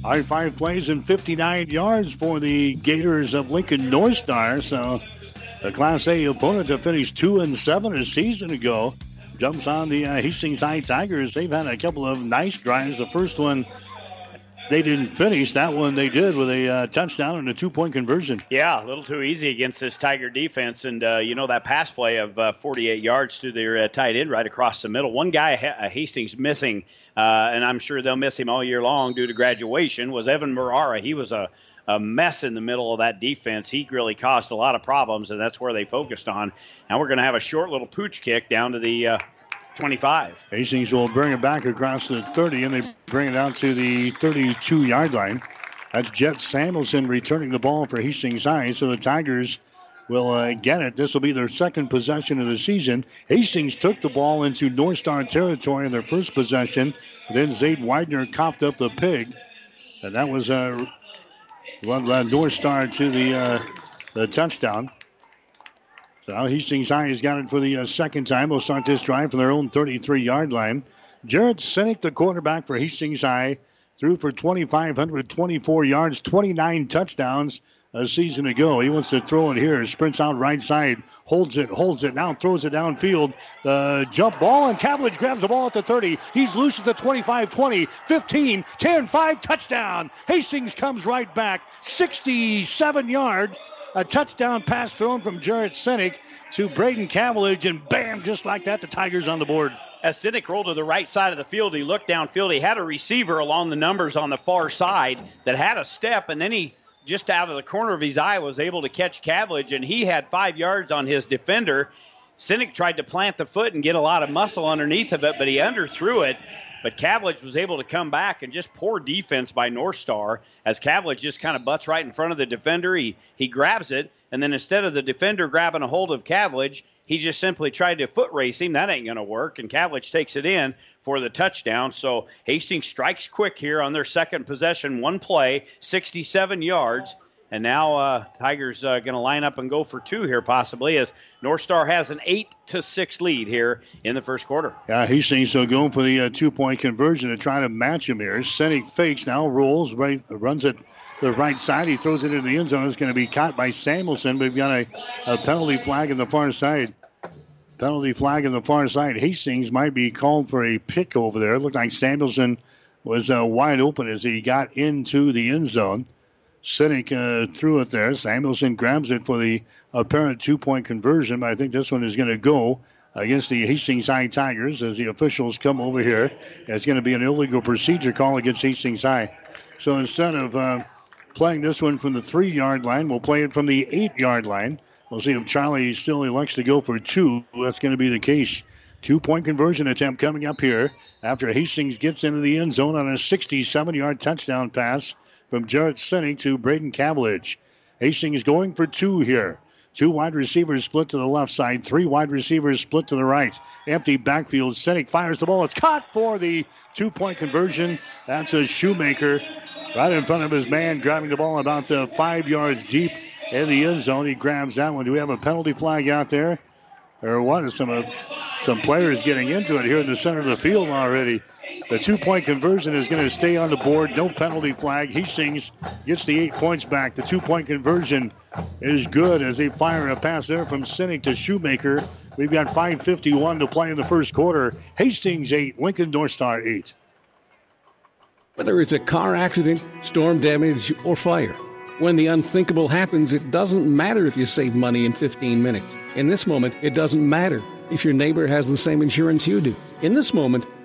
I five plays and 59 yards for the Gators of Lincoln North Star. So the Class A opponent to finish two and seven a season ago jumps on the uh, Hastings High Tigers. They've had a couple of nice drives. The first one they didn't finish. That one they did with a uh, touchdown and a two point conversion. Yeah, a little too easy against this Tiger defense. And, uh, you know, that pass play of uh, 48 yards to their uh, tight end right across the middle. One guy, uh, Hastings, missing, uh, and I'm sure they'll miss him all year long due to graduation, was Evan Marara. He was a a mess in the middle of that defense. He really caused a lot of problems, and that's where they focused on. Now we're going to have a short little pooch kick down to the uh, 25. Hastings will bring it back across the 30, and they bring it out to the 32 yard line. That's Jet Samuelson returning the ball for Hastings High. So the Tigers will uh, get it. This will be their second possession of the season. Hastings took the ball into North Star territory in their first possession. Then Zade Widener coughed up the pig. And that was uh, North Star to the, uh, the touchdown. So now Hastings High has got it for the uh, second time. They'll start this drive from their own 33 yard line. Jared Sinek, the quarterback for Hastings High, threw for 2,524 yards, 29 touchdowns a season ago. He wants to throw it here. Sprints out right side, holds it, holds it, now throws it downfield. Uh, jump ball, and Cavillage grabs the ball at the 30. He's loose at the 25, 20, 15, 10, 5, touchdown. Hastings comes right back, 67 yards a touchdown pass thrown from Jarrett Sinek to Braden Cavillage, and bam, just like that, the Tigers on the board. As Sinek rolled to the right side of the field, he looked downfield. He had a receiver along the numbers on the far side that had a step, and then he just out of the corner of his eye was able to catch Cavillage, and he had five yards on his defender. Sinek tried to plant the foot and get a lot of muscle underneath of it, but he underthrew it. But Cavillage was able to come back and just poor defense by North Star as Cavillage just kind of butts right in front of the defender. He he grabs it, and then instead of the defender grabbing a hold of Cavillage, he just simply tried to foot race him. That ain't going to work. And Cavillage takes it in for the touchdown. So Hastings strikes quick here on their second possession, one play, 67 yards. And now uh, Tigers uh, going to line up and go for two here, possibly, as North Star has an eight to six lead here in the first quarter. Yeah, Hastings so going for the uh, two point conversion to try to match him here. Sinek fakes now, rolls right, runs it to the right side. He throws it into the end zone. It's going to be caught by Samuelson. We've got a, a penalty flag on the far side. Penalty flag on the far side. Hastings might be called for a pick over there. It looked like Samuelson was uh, wide open as he got into the end zone. Sinek uh, threw it there. Samuelson grabs it for the apparent two point conversion, but I think this one is going to go against the Hastings High Tigers as the officials come over here. It's going to be an illegal procedure call against Hastings High. So instead of uh, playing this one from the three yard line, we'll play it from the eight yard line. We'll see if Charlie still elects to go for two. That's going to be the case. Two point conversion attempt coming up here after Hastings gets into the end zone on a 67 yard touchdown pass from Jarrett Sinek to Braden Cavillage. Hastings going for two here. Two wide receivers split to the left side, three wide receivers split to the right. Empty backfield. Sinek fires the ball. It's caught for the two point conversion. That's a shoemaker right in front of his man, grabbing the ball about uh, five yards deep in the end zone. He grabs that one. Do we have a penalty flag out there? Or what? Some uh, some players getting into it here in the center of the field already. The two point conversion is going to stay on the board. No penalty flag. Hastings gets the eight points back. The two point conversion is good as they fire a pass there from Sinek to Shoemaker. We've got 5.51 to play in the first quarter. Hastings 8, Lincoln North Star 8. Whether it's a car accident, storm damage, or fire, when the unthinkable happens, it doesn't matter if you save money in 15 minutes. In this moment, it doesn't matter if your neighbor has the same insurance you do. In this moment,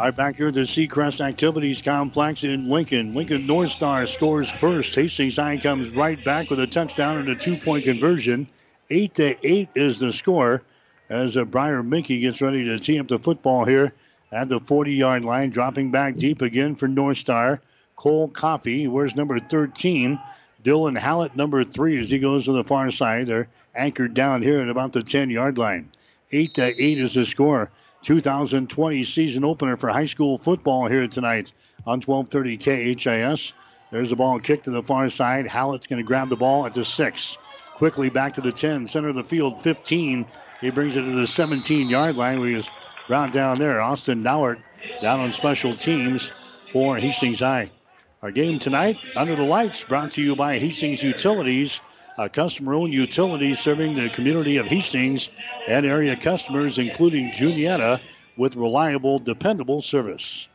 Right, back here at the Seacrest Activities Complex in Lincoln. Lincoln North Star scores first. Hastings High comes right back with a touchdown and a two-point conversion. Eight to eight is the score as uh, Briar Minky gets ready to tee up the football here at the 40-yard line, dropping back deep again for North Star. Cole Coffey, where's number 13? Dylan Hallett, number three, as he goes to the far side. They're anchored down here at about the 10-yard line. Eight to eight is the score. 2020 season opener for high school football here tonight on 1230 KHAS. There's the ball kicked to the far side. Hallett's going to grab the ball at the six. Quickly back to the 10, center of the field, 15. He brings it to the 17 yard line. We just round down there. Austin Nauert down on special teams for Hastings High. Our game tonight, Under the Lights, brought to you by Hastings Utilities a customer owned utility serving the community of Hastings and area customers, including Juniata, with reliable, dependable service.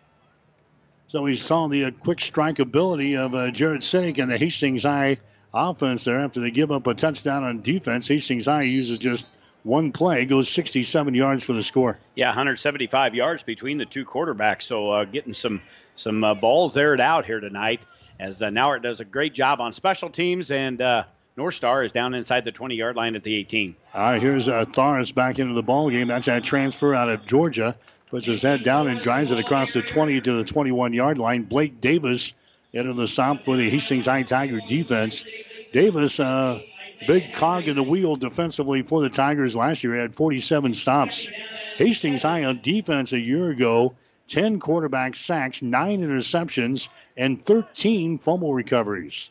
So we saw the uh, quick strike ability of uh, Jared Sinek and the Hastings High offense there after they give up a touchdown on defense. Hastings High uses just one play, goes 67 yards for the score. Yeah, 175 yards between the two quarterbacks. So uh, getting some some uh, balls aired out here tonight as uh, Nauert does a great job on special teams and uh, North Star is down inside the 20 yard line at the 18. All right, here's uh, Thars back into the ball game. That's that transfer out of Georgia. Puts his head down and drives it across the 20 to the 21 yard line. Blake Davis into the stop for the Hastings High Tiger defense. Davis, uh, big cog in the wheel defensively for the Tigers last year. He had 47 stops. Hastings High on defense a year ago, 10 quarterback sacks, 9 interceptions, and 13 fumble recoveries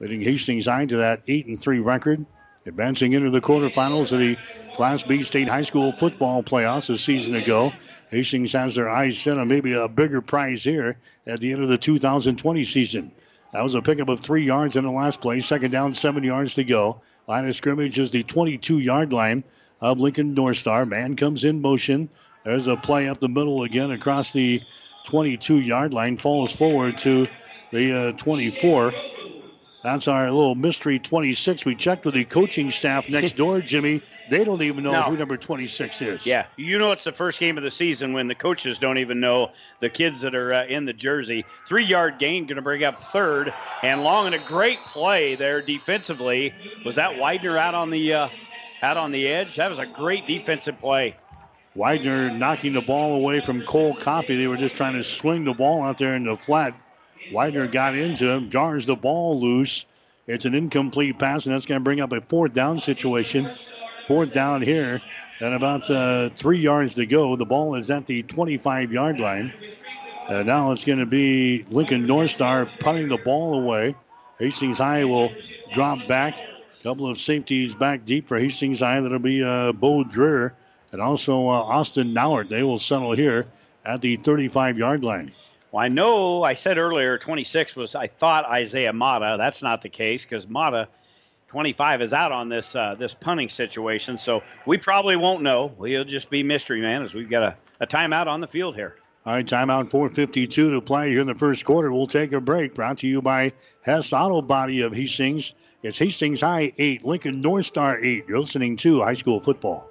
leading Hastings High to that 8 and 3 record. Advancing into the quarterfinals of the Class B State High School football playoffs a season ago. Hastings has their eyes set on maybe a bigger prize here at the end of the 2020 season. That was a pickup of three yards in the last play. Second down, seven yards to go. Line of scrimmage is the 22 yard line of Lincoln North Star. Man comes in motion. There's a play up the middle again across the 22 yard line. Falls forward to the uh, 24. That's our little mystery 26. We checked with the coaching staff next door, Jimmy. They don't even know no. who number 26 is. Yeah, you know it's the first game of the season when the coaches don't even know the kids that are uh, in the jersey. Three yard gain, going to bring up third. And long and a great play there defensively. Was that Widener out on the uh, out on the edge? That was a great defensive play. Widener knocking the ball away from Cole Coffey. They were just trying to swing the ball out there in the flat. Widener got into him, jars the ball loose. It's an incomplete pass, and that's going to bring up a fourth down situation. Fourth down here, and about uh, three yards to go. The ball is at the 25 yard line. Uh, now it's going to be Lincoln North Star punting the ball away. Hastings High will drop back. Couple of safeties back deep for Hastings High. That'll be uh, Bo Dreher and also uh, Austin Nauert. They will settle here at the 35 yard line. Well, I know I said earlier 26 was, I thought Isaiah Mata. That's not the case because Mata, 25, is out on this uh, this punting situation. So we probably won't know. We'll just be mystery man as we've got a, a timeout on the field here. All right, timeout 4.52 to play here in the first quarter. We'll take a break. Brought to you by Hess Auto Body of Hastings. It's Hastings High 8, Lincoln North Star 8. You're listening to high school football.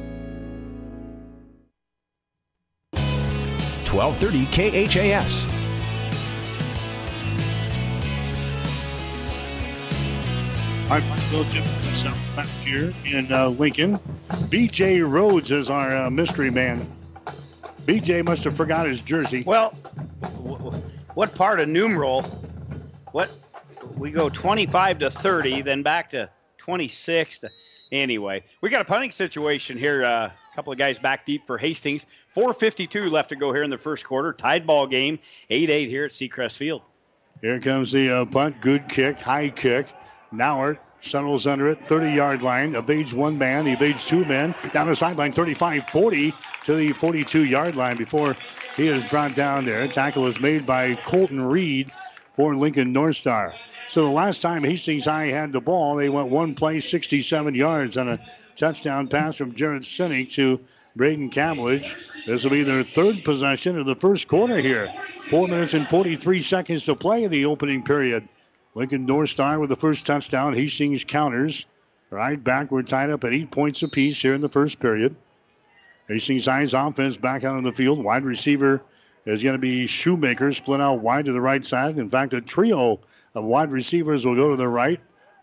1230 KHAS. I'm Bill Jim myself back here in uh, Lincoln. BJ Rhodes is our uh, mystery man. BJ must have forgot his jersey. Well, w- what part of numeral? What we go 25 to 30, then back to 26. To, anyway, we got a punting situation here. uh, Couple of guys back deep for Hastings. 4:52 left to go here in the first quarter. Tied ball game, 8-8 here at Seacrest Field. Here comes the uh, punt. Good kick, high kick. Nauert settles under it, 30 yard line. Evades one man, evades two men. Down the sideline, 35 40 to the 42 yard line before he is brought down there. Tackle was made by Colton Reed for Lincoln North Star. So the last time Hastings High had the ball, they went one play, 67 yards on a touchdown pass from Jared Sinek to Braden Cavillage. This will be their third possession of the first quarter here. Four minutes and 43 seconds to play in the opening period. Lincoln North Star with the first touchdown. Hastings counters. Right back, we're tied up at eight points apiece here in the first period. Hastings High's offense back out on the field. Wide receiver is going to be Shoemaker, split out wide to the right side. In fact, a trio of wide receivers will go to the right.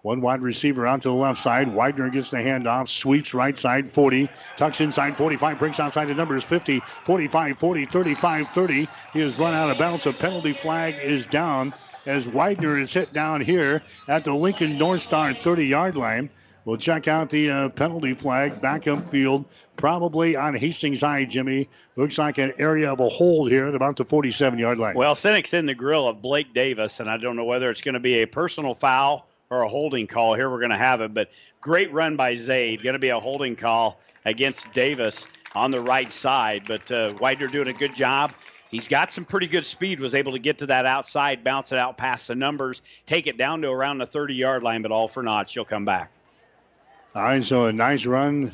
One wide receiver out to the left side. Widener gets the handoff, sweeps right side 40, tucks inside 45, breaks outside the numbers 50, 45, 40, 35, 30. He has run out of bounds. A penalty flag is down as Widener is hit down here at the Lincoln North Star 30 yard line. We'll check out the uh, penalty flag back upfield, probably on Hastings High, Jimmy. Looks like an area of a hold here at about the 47 yard line. Well, Sinek's in the grill of Blake Davis, and I don't know whether it's going to be a personal foul or a holding call. Here we're going to have it, but great run by Zaid. Going to be a holding call against Davis on the right side, but uh, Widener doing a good job. He's got some pretty good speed, was able to get to that outside, bounce it out past the numbers, take it down to around the 30 yard line, but all for naught. She'll come back. All right, so a nice run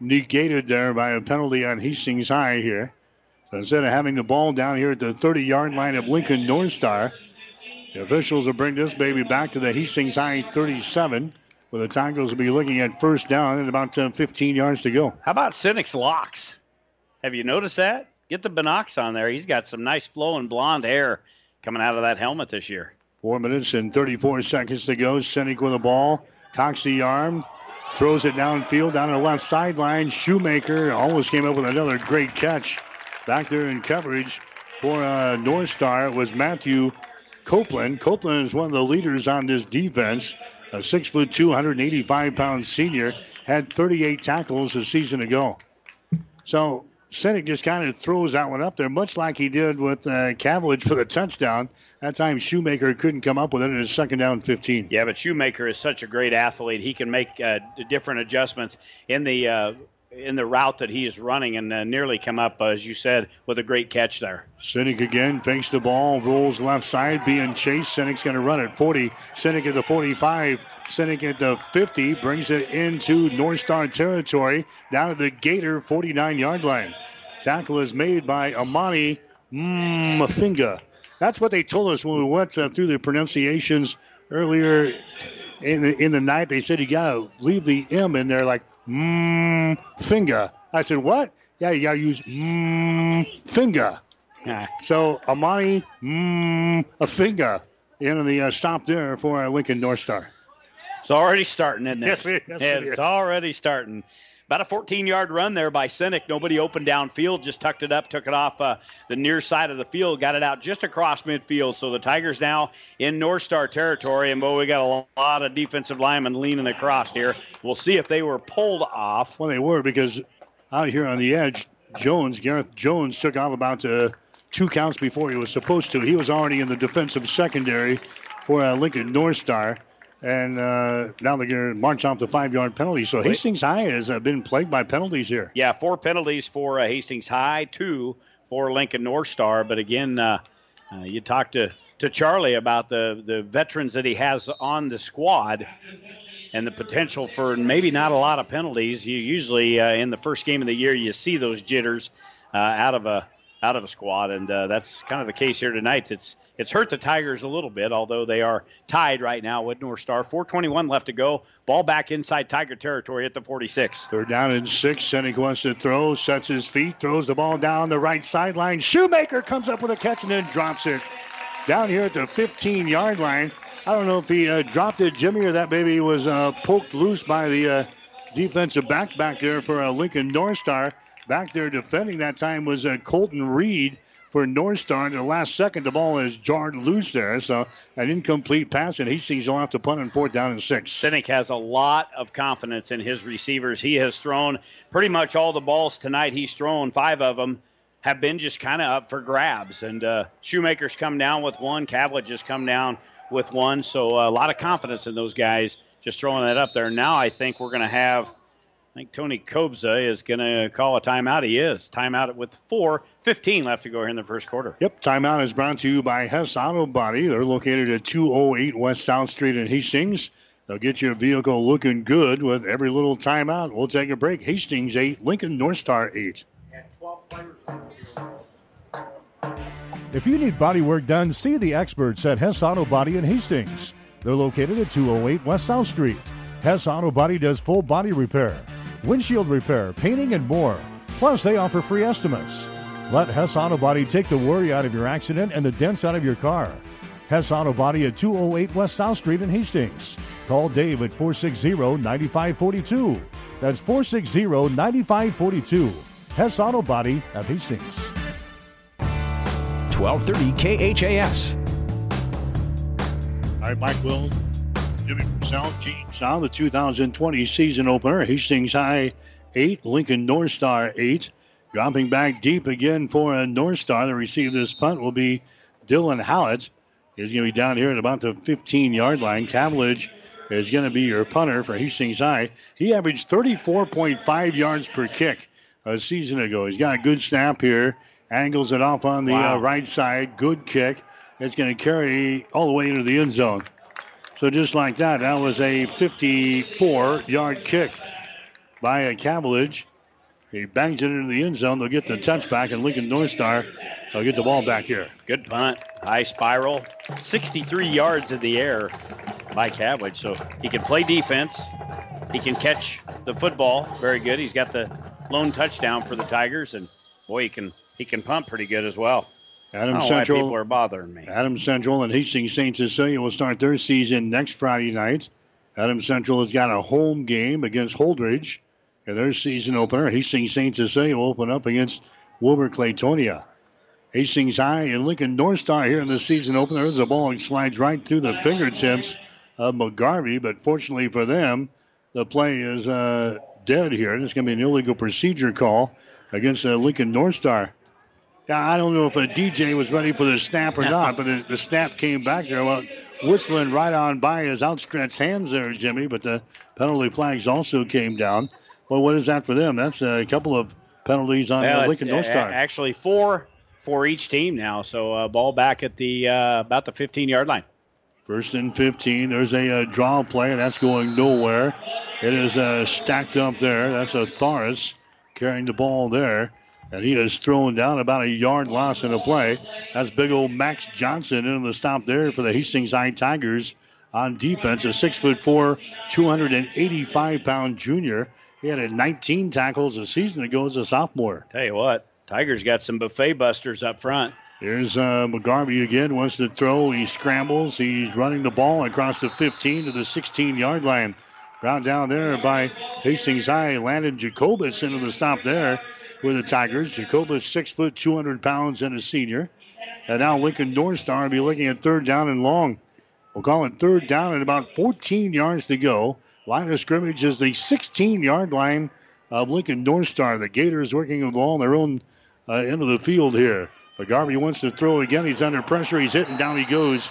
negated there by a penalty on Hastings High here. So instead of having the ball down here at the 30 yard line of Lincoln North Star, the officials will bring this baby back to the Hastings High 37, where the Tigers will be looking at first down and about uh, 15 yards to go. How about Sinek's locks? Have you noticed that? Get the binocs on there. He's got some nice flowing blonde hair coming out of that helmet this year. Four minutes and 34 seconds to go. Sinek with the ball, cocks the arm, throws it downfield down the left sideline. Shoemaker almost came up with another great catch back there in coverage for uh, North Star. It was Matthew Copeland. Copeland is one of the leaders on this defense. A six foot two, 185 pound senior had 38 tackles a season ago. So Sinek just kind of throws that one up there, much like he did with uh, Cavillage for the touchdown. That time Shoemaker couldn't come up with it in his second down 15. Yeah, but Shoemaker is such a great athlete. He can make uh, different adjustments in the uh, in the route that he is running and uh, nearly come up, uh, as you said, with a great catch there. Sinek again fakes the ball, rolls left side, being chased. Sinek's going to run at 40. Sinek at the 45. Sinek at the 50. Brings it into North Star territory, down to the Gator 49 yard line. Tackle is made by Amani Mafinga. That's what they told us when we went uh, through the pronunciations earlier in the, in the night. They said you got to leave the M in there, like mmm finger. I said, what? Yeah, you got to use mmm finger. Yeah. So Amani mmm a finger in the uh, stop there for uh, Lincoln North Star. It's already starting, isn't it? Yes, it- yes, it it's is. already starting. About a 14 yard run there by Sinek. Nobody opened downfield, just tucked it up, took it off uh, the near side of the field, got it out just across midfield. So the Tigers now in North Star territory. And boy, we got a lot of defensive linemen leaning across here. We'll see if they were pulled off. Well, they were because out here on the edge, Jones, Gareth Jones, took off about uh, two counts before he was supposed to. He was already in the defensive secondary for uh, Lincoln North Star. And uh, now they're going to march off the five yard penalty. So. Hastings High has uh, been plagued by penalties here. Yeah, four penalties for uh, Hastings High, two for Lincoln North Star. But again, uh, uh, you talked to, to Charlie about the, the veterans that he has on the squad. and the potential for maybe not a lot of penalties. You usually uh, in the first game of the year you see those jitters uh, out of a out of a squad, and uh, that's kind of the case here tonight. It's it's hurt the Tigers a little bit, although they are tied right now with North Star. 4:21 left to go. Ball back inside Tiger territory at the 46. They're down in six. Sinek wants to throw, sets his feet, throws the ball down the right sideline. Shoemaker comes up with a catch and then drops it down here at the 15-yard line. I don't know if he uh, dropped it, Jimmy, or that baby was uh, poked loose by the uh, defensive back back there for uh, Lincoln North Star. Back there defending that time was uh, Colton Reed for North Star. In the last second, the ball is jarred loose there. So an incomplete pass, and Hastings will have to punt and fourth down and six. Sinek has a lot of confidence in his receivers. He has thrown pretty much all the balls tonight. He's thrown five of them have been just kind of up for grabs. And uh, Shoemaker's come down with one. Cavlich just come down with one. So uh, a lot of confidence in those guys just throwing that up there. Now I think we're going to have I think Tony Kobza is going to call a timeout. He is. Timeout with 4 15 left to go here in the first quarter. Yep. Timeout is brought to you by Hess Auto Body. They're located at 208 West South Street in Hastings. They'll get your vehicle looking good with every little timeout. We'll take a break. Hastings 8, Lincoln North Star 8. If you need body work done, see the experts at Hess Auto Body in Hastings. They're located at 208 West South Street. Hess Auto Body does full body repair windshield repair, painting, and more. Plus, they offer free estimates. Let Hess Auto Body take the worry out of your accident and the dents out of your car. Hess Auto Body at 208 West South Street in Hastings. Call Dave at 460 9542. That's 460 9542. Hess Auto Body at Hastings. 1230 KHAS. All right, Mike Will Jimmy Purcell, Gene Shaw, the 2020 season opener. Hastings High 8, Lincoln North Star 8. Dropping back deep again for a North Star to receive this punt will be Dylan Howitz. He's going to be down here at about the 15 yard line. Cavillage is going to be your punter for Hastings High. He averaged 34.5 yards per kick a season ago. He's got a good snap here, angles it off on the wow. uh, right side. Good kick. It's going to carry all the way into the end zone. So just like that, that was a 54-yard kick by a Cavillage. He bangs it into the end zone. They'll get the touchback, and Lincoln North Star will get the ball back here. Good punt. High spiral. 63 yards in the air by Cavillage. So he can play defense. He can catch the football very good. He's got the lone touchdown for the Tigers, and boy, he can he can punt pretty good as well. Adams Central. people are bothering me. Adams Central and Hastings St. Cecilia will start their season next Friday night. Adams Central has got a home game against Holdrege in their season opener. Hastings St. Cecilia will open up against Wilber-Clatonia. Hastings High and Lincoln North Star here in the season opener. The ball slides right through the fingertips of McGarvey, but fortunately for them, the play is uh, dead here. It's going to be an illegal procedure call against uh, Lincoln North Star. I don't know if a DJ was ready for the snap or not, but the, the snap came back there. Well, whistling right on by his outstretched hands there, Jimmy. But the penalty flags also came down. Well, what is that for them? That's a couple of penalties on well, Lincoln North Star. Actually, four for each team now. So uh, ball back at the uh, about the 15 yard line. First and 15. There's a, a, draw play, and that's going nowhere. It is uh, stacked up there. That's a Thoris carrying the ball there and he is thrown down about a yard loss in a play. That's big old Max Johnson in the stop there for the Hastings High Tigers on defense. A six foot four, 285 pound junior. He had 19 tackles a season ago as a sophomore. Tell you what, Tigers got some buffet busters up front. Here's uh, McGarvey again. Wants to throw. He scrambles. He's running the ball across the 15 to the 16 yard line. Brought down there by Hastings High. Landon Jacobus into the stop there for the Tigers. Jacobus, six foot, 200 pounds, and a senior. And now Lincoln North will be looking at third down and long. We'll call it third down and about 14 yards to go. Line of scrimmage is the 16 yard line of Lincoln North. The Gators working the ball on their own uh, end of the field here. McGarvey wants to throw again. He's under pressure. He's hitting down. He goes.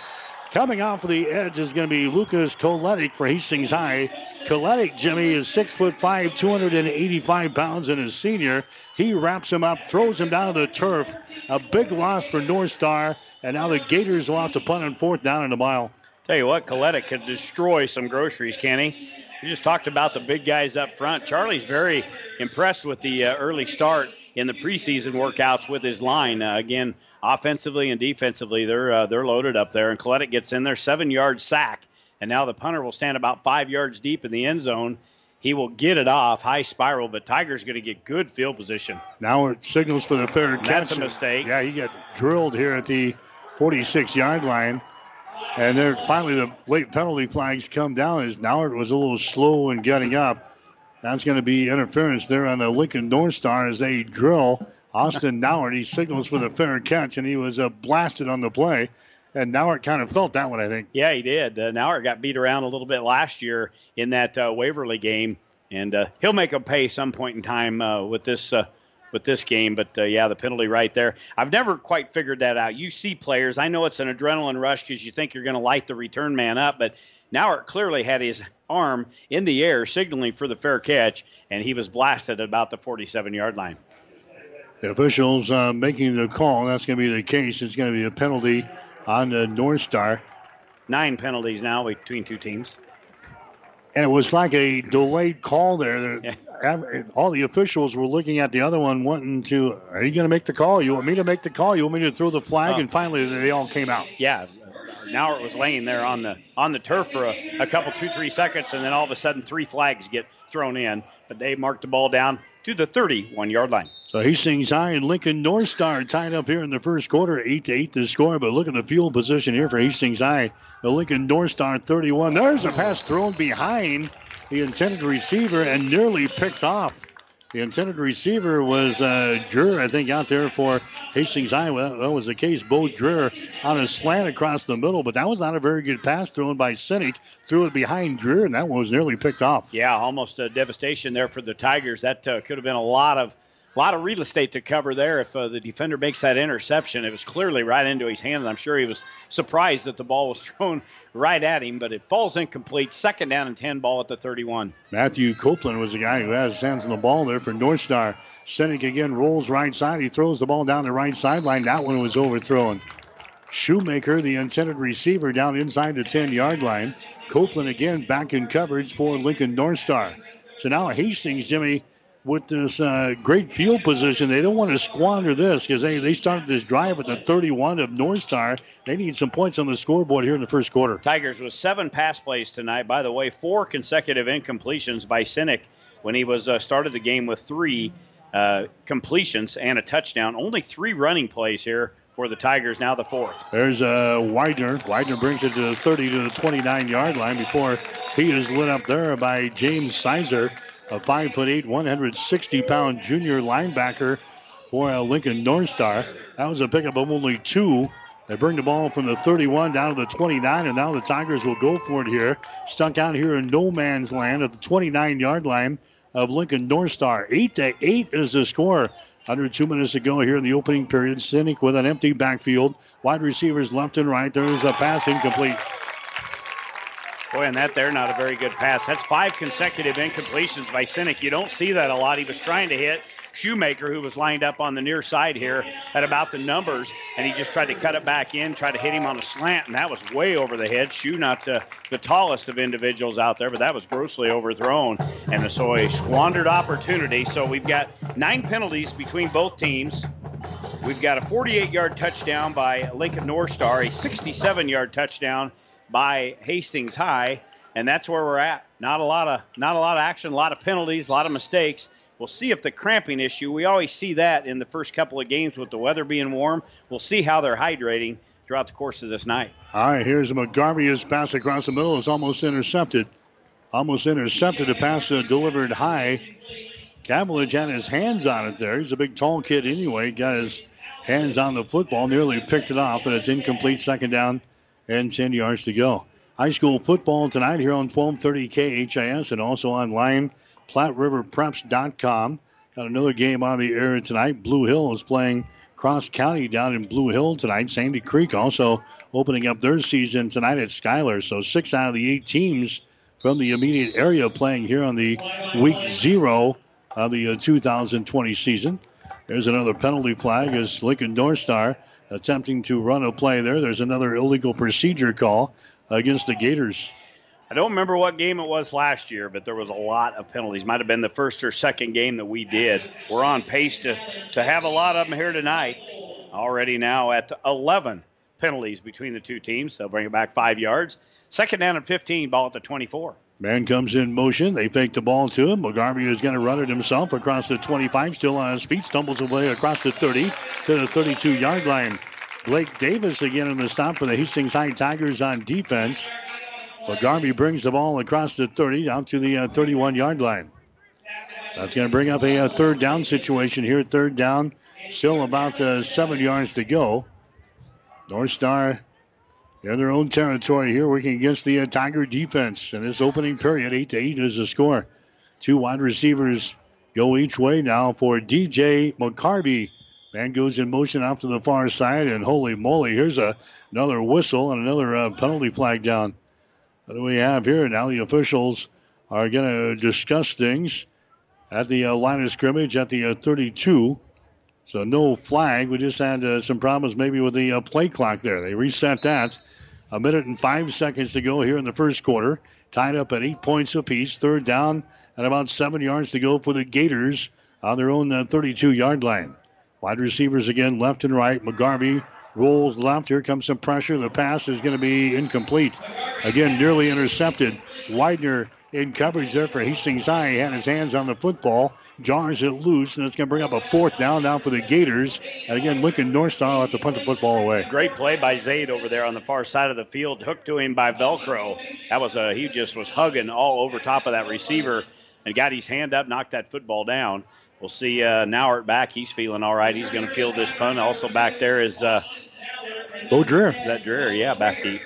Coming off of the edge is going to be Lucas Koletic for Hastings High. Koletic, Jimmy, is six foot five, 285 pounds, and is senior. He wraps him up, throws him down to the turf. A big loss for North Star, and now the Gators will have to punt on fourth down in a mile. Tell you what, Koletic can destroy some groceries, can he? We just talked about the big guys up front. Charlie's very impressed with the uh, early start in the preseason workouts with his line. Uh, again, offensively and defensively, they're uh, they're loaded up there. And Koletic gets in there, seven yard sack, and now the punter will stand about five yards deep in the end zone. He will get it off high spiral, but Tiger's going to get good field position. Now it signals for the fair catch. That's a mistake. Yeah, he got drilled here at the 46 yard line. And there finally the late penalty flags come down as Nauert was a little slow in getting up. That's going to be interference there on the Lincoln North Star as they drill Austin Nauert. He signals for the fair catch, and he was uh, blasted on the play. And Nauert kind of felt that one, I think. Yeah, he did. Uh, got beat around a little bit last year in that uh, Waverly game, and uh, he'll make him pay some point in time uh, with this uh, with this game. But uh, yeah, the penalty right there. I've never quite figured that out. You see players, I know it's an adrenaline rush because you think you're going to light the return man up, but Nauert clearly had his arm in the air signaling for the fair catch, and he was blasted at about the 47 yard line. The officials uh, making the call. That's going to be the case. It's going to be a penalty on the North Star. Nine penalties now between two teams. And it was like a delayed call there. Yeah. All the officials were looking at the other one, wanting to, are you going to make the call? You want me to make the call? You want me to throw the flag? Oh. And finally, they all came out. Yeah. Now it was laying there on the on the turf for a, a couple, two, three seconds, and then all of a sudden, three flags get thrown in. But they marked the ball down to the 31 yard line. So Hastings High and Lincoln North Star tied up here in the first quarter, 8 to 8 to score. But look at the field position here for Hastings High. The Lincoln North Star 31. There's a pass thrown behind the intended receiver and nearly picked off. The intended receiver was uh, Dreher, I think, out there for Hastings Iowa. That was the case. Bo Dreher on a slant across the middle, but that was not a very good pass thrown by Sinek. Threw it behind Dreher, and that one was nearly picked off. Yeah, almost a devastation there for the Tigers. That uh, could have been a lot of a lot of real estate to cover there. If uh, the defender makes that interception, it was clearly right into his hands. I'm sure he was surprised that the ball was thrown right at him, but it falls incomplete. Second down and 10 ball at the 31. Matthew Copeland was the guy who has his hands on the ball there for North Star. Sinek again rolls right side. He throws the ball down the right sideline. That one was overthrown. Shoemaker, the intended receiver, down inside the 10 yard line. Copeland again back in coverage for Lincoln North Star. So now Hastings, Jimmy, with this uh, great field position. They don't want to squander this because they, they started this drive at the 31 of North Star. They need some points on the scoreboard here in the first quarter. Tigers with seven pass plays tonight. By the way, four consecutive incompletions by Sinek when he was uh, started the game with three uh, completions and a touchdown. Only three running plays here for the Tigers. Now the fourth. There's uh, Widener. Widener brings it to the 30 to the 29 yard line before he is lit up there by James Sizer a 5'8, 160 pound junior linebacker for uh, Lincoln North Star. That was a pickup of only two. They bring the ball from the 31 down to the 29, and now the Tigers will go for it here. Stuck out here in no man's land at the 29 yard line of Lincoln North Star. 8 to 8 is the score. Under two minutes to go here in the opening period. Sinek with an empty backfield. Wide receivers left and right. There is a pass incomplete. Boy, and that there, not a very good pass. That's five consecutive incompletions by Sinek. You don't see that a lot. He was trying to hit Shoemaker, who was lined up on the near side here at about the numbers, and he just tried to cut it back in, tried to hit him on a slant, and that was way over the head. Shoe, not the tallest of individuals out there, but that was grossly overthrown. And so a squandered opportunity. So we've got nine penalties between both teams. We've got a 48 yard touchdown by Lincoln North Star, a 67 yard touchdown by Hastings High, and that's where we're at. Not a lot of not a lot of action, a lot of penalties, a lot of mistakes. We'll see if the cramping issue. We always see that in the first couple of games with the weather being warm. We'll see how they're hydrating throughout the course of this night. All right, here's McGarvey's pass across the middle. is almost intercepted. Almost intercepted. A pass delivered high. Cavillage had his hands on it there. He's a big, tall kid anyway. Got his hands on the football, nearly picked it off, but it's incomplete. Second down and 10 yards to go. High school football tonight here on 1230 KHAS and also online, PlatteRiverPreps.com. Got another game on the air tonight. Blue Hill is playing Cross County down in Blue Hill tonight. Sandy Creek also opening up their season tonight at Schuyler. So six out of the eight teams from the immediate area playing here on the week zero of the uh, 2020 season. There's another penalty flag as Lincoln North Star attempting to run a play there. There's another illegal procedure call against the Gators. I don't remember what game it was last year, but there was a lot of penalties. Might have been the first or second game that we did. We're on pace to, to have a lot of them here tonight. Already now at 11 penalties between the two teams. They'll bring it back five yards. Second down and 15, ball at the 24. Man comes in motion. They fake the ball to him. McGarvey is going to run it himself across the 25, still on his feet, stumbles away across the 30 to the 32 yard line. Blake Davis again in the stop for the Hastings High Tigers on defense. McGarvey brings the ball across the 30 down to the uh, 31 yard line. That's going to bring up a, a, uh, third down situation here. Third down, still about uh, seven yards to go. North Star in their own territory here, working against the uh, Tiger defense. In this opening period, 8 to 8 is the score. Two wide receivers go each way now for DJ McGarvey. Man goes in motion off to the far side, and holy moly, here's a, another whistle and another uh, penalty flag down. What do we have here? Now the officials are going to discuss things at the uh, line of scrimmage at the uh, 32. So no flag. We just had uh, some problems maybe with the uh, play clock there. They reset that. A minute and five seconds to go here in the first quarter. Tied up at eight points apiece. Third down and about seven yards to go for the Gators on their own 32-yard uh, line. Wide receivers again, left and right. McGarvey rolls left. Here comes some pressure. The pass is going to be incomplete. Again, nearly intercepted. Widener in coverage there for Hastings High. He had his hands on the football, jars it loose, and it's going to bring up a fourth down now for the Gators. And again, Lincoln North Star will have to punt the football away. Great play by Zaid over there on the far side of the field, hooked to him by Velcro. That was a he just was hugging all over top of that receiver and got his hand up, knocked that football down. We'll see uh, Nauert back. He's feeling all right. He's going to field this punt. Also back there is uh, Bo Dreer. Is that Dreer? Yeah, back deep.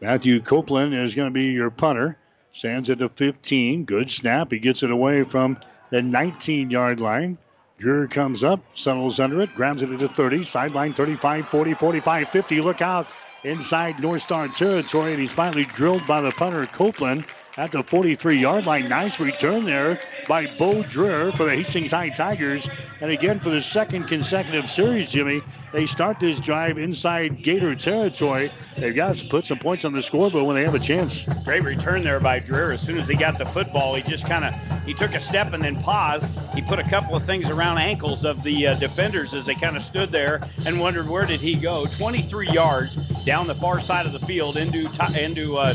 Matthew Copeland is going to be your punter. Stands at the 15. Good snap. He gets it away from the 19 yard line. Dreer comes up, settles under it, grabs it at the 30, sideline 35, 40, 45, 50. Look out inside North Star territory, and he's finally drilled by the punter Copeland at the 43 yard line. Nice return there by Bo Dreer for the Hastings High Tigers. And again, for the second consecutive series, Jimmy, they start this drive inside Gator territory. They've got to put some points on the scoreboard when they have a chance. Great return there by Dreer. As soon as he got the football, he just kind of he took a step and then paused. He put a couple of things around ankles of the uh, defenders as they kind of stood there and wondered where did he go. 23 yards down the far side of the field into into uh,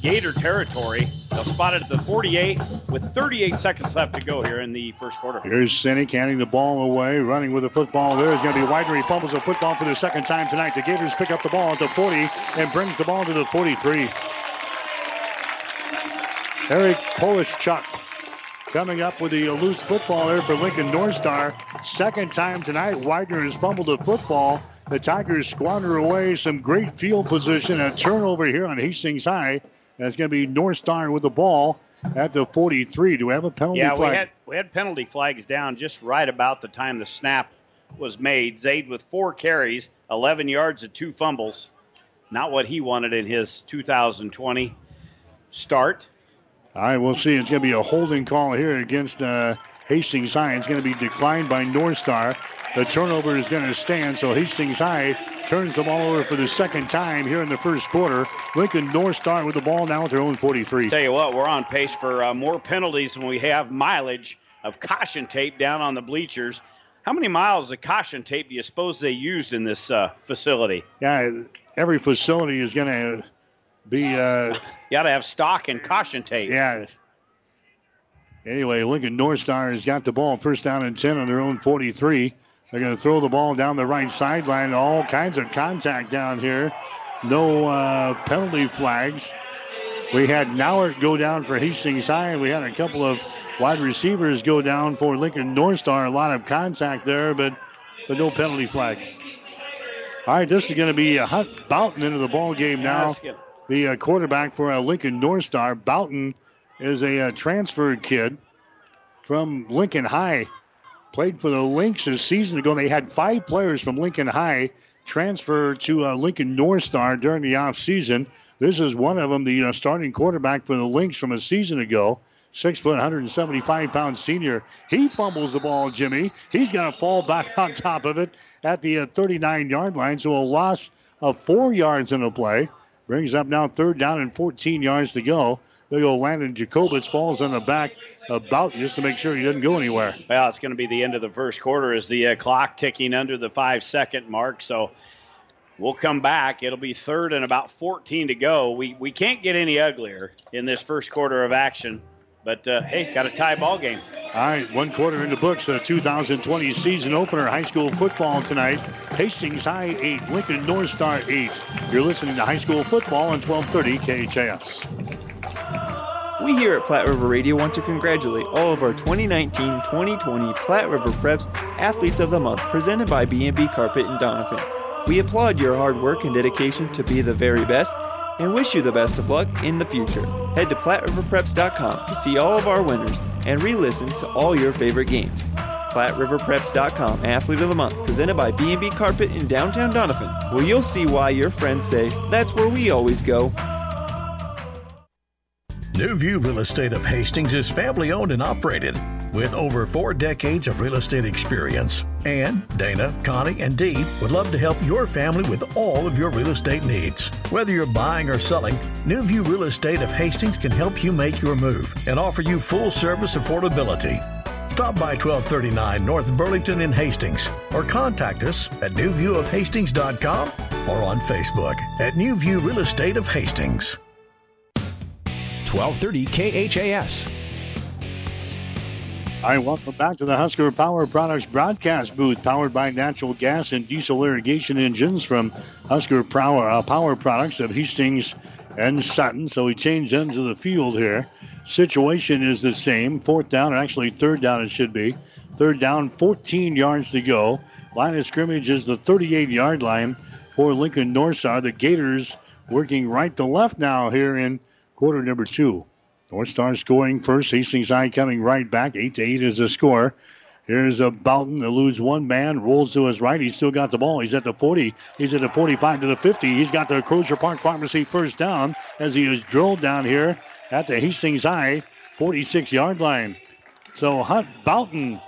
Gator territory. They'll spot it at the 48 with 38 seconds left to go here in the first quarter. Here's Sinek handing the ball away, running with the football. There is going to be Widener. He fumbles the football for the second time tonight. The Gators pick up the ball at the 40 and brings the ball to the 43. Eric Polishchuk coming up with the loose football there for Lincoln North Star. Second time tonight, Widener has fumbled the football. The Tigers squander away some great field position. A turnover here on Hastings High. That's going to be North Star with the ball at the 43. Do we have a penalty yeah, flag? we had we had penalty flags down just right about the time the snap was made. Zaid with four carries, 11 yards and two fumbles. Not what he wanted in his 2020 start. All right, we'll see. It's going to be a holding call here against uh, Hastings High. It's going to be declined by North Star. The turnover is going to stand, so Hastings High turns the ball over for the second time here in the first quarter. Lincoln North Star with the ball now at their own 43. Tell you what, we're on pace for uh, more penalties than we have mileage of caution tape down on the bleachers. How many miles of caution tape do you suppose they used in this uh, facility? Yeah, every facility is going to be. Uh, you got to have stock and caution tape. Yeah. Anyway, Lincoln North Star has got the ball first down and 10 on their own 43. They're going to throw the ball down the right sideline. All kinds of contact down here. No uh, penalty flags. We had Nauert go down for Hastings High. We had a couple of wide receivers go down for Lincoln North Star. A lot of contact there, but but no penalty flag. All right, this is going to be a Hunt Boughton into the ball game now. The uh, quarterback for uh, Lincoln North Star. Boughton is a uh, transferred kid from Lincoln High played for the Lynx a season ago. They had five players from Lincoln High transfer to uh, Lincoln North Star during the offseason. This is one of them, the uh, starting quarterback for the Lynx from a season ago. Six foot, 175 pound senior. He fumbles the ball, Jimmy. He's going to fall back on top of it at the uh, 39 yard line. So a loss of four yards in the play. Brings up now third down and 14 yards to go. They go Landon Jacobitz falls on the back about just to make sure he doesn't go anywhere. Well, it's going to be the end of the first quarter as the uh, clock ticking under the five second mark. So we'll come back. It'll be third and about 14 to go. We, we can't get any uglier in this first quarter of action. But uh, hey, got a tie ball game. All right, one quarter in the books. The 2020 season opener, high school football tonight. Hastings High eight, Lincoln North Star eight. You're listening to high school football on 1230 KHAS. We here at Platte River Radio want to congratulate all of our 2019-2020 Platte River Preps Athletes of the Month presented by B&B Carpet in Doniphan. We applaud your hard work and dedication to be the very best and wish you the best of luck in the future. Head to PlatteRiverPreps.com to see all of our winners and re-listen to all your favorite games. PlatteRiverPreps.com Athlete of the Month, presented by B&B Carpet in downtown Doniphan, where you'll see why your friends say, that's where we always go. New View Real Estate of Hastings is family owned and operated with over four decades of real estate experience. And Dana, Connie, and Dee would love to help your family with all of your real estate needs. Whether you're buying or selling, New View Real Estate of Hastings can help you make your move and offer you full service affordability. Stop by 1239 North Burlington in Hastings or contact us at newviewofhastings.com or on Facebook at New View Real Estate of Hastings. 1230 KHAS. Hi, welcome back to the Husker Power Products broadcast booth, powered by natural gas and diesel irrigation engines from Husker Power, uh, Power Products of Hastings and Sutton. So we changed ends of the field here. Situation is the same. Fourth down, or actually third down, it should be. Third down, 14 yards to go. Line of scrimmage is the 38 yard line for Lincoln North Star. The Gators working right to left now here in quarter number two. North Star scoring first. Hastings High coming right back. 8 to 8 is the score. Here's a Boughton that lose one man, rolls to his right. He's still got the ball. He's at the 40. He's at the 45 to the 50. He's got the Crozier Park Pharmacy first down as he is drilled down here at the Hastings High 46 yard line. So Hunt Boughton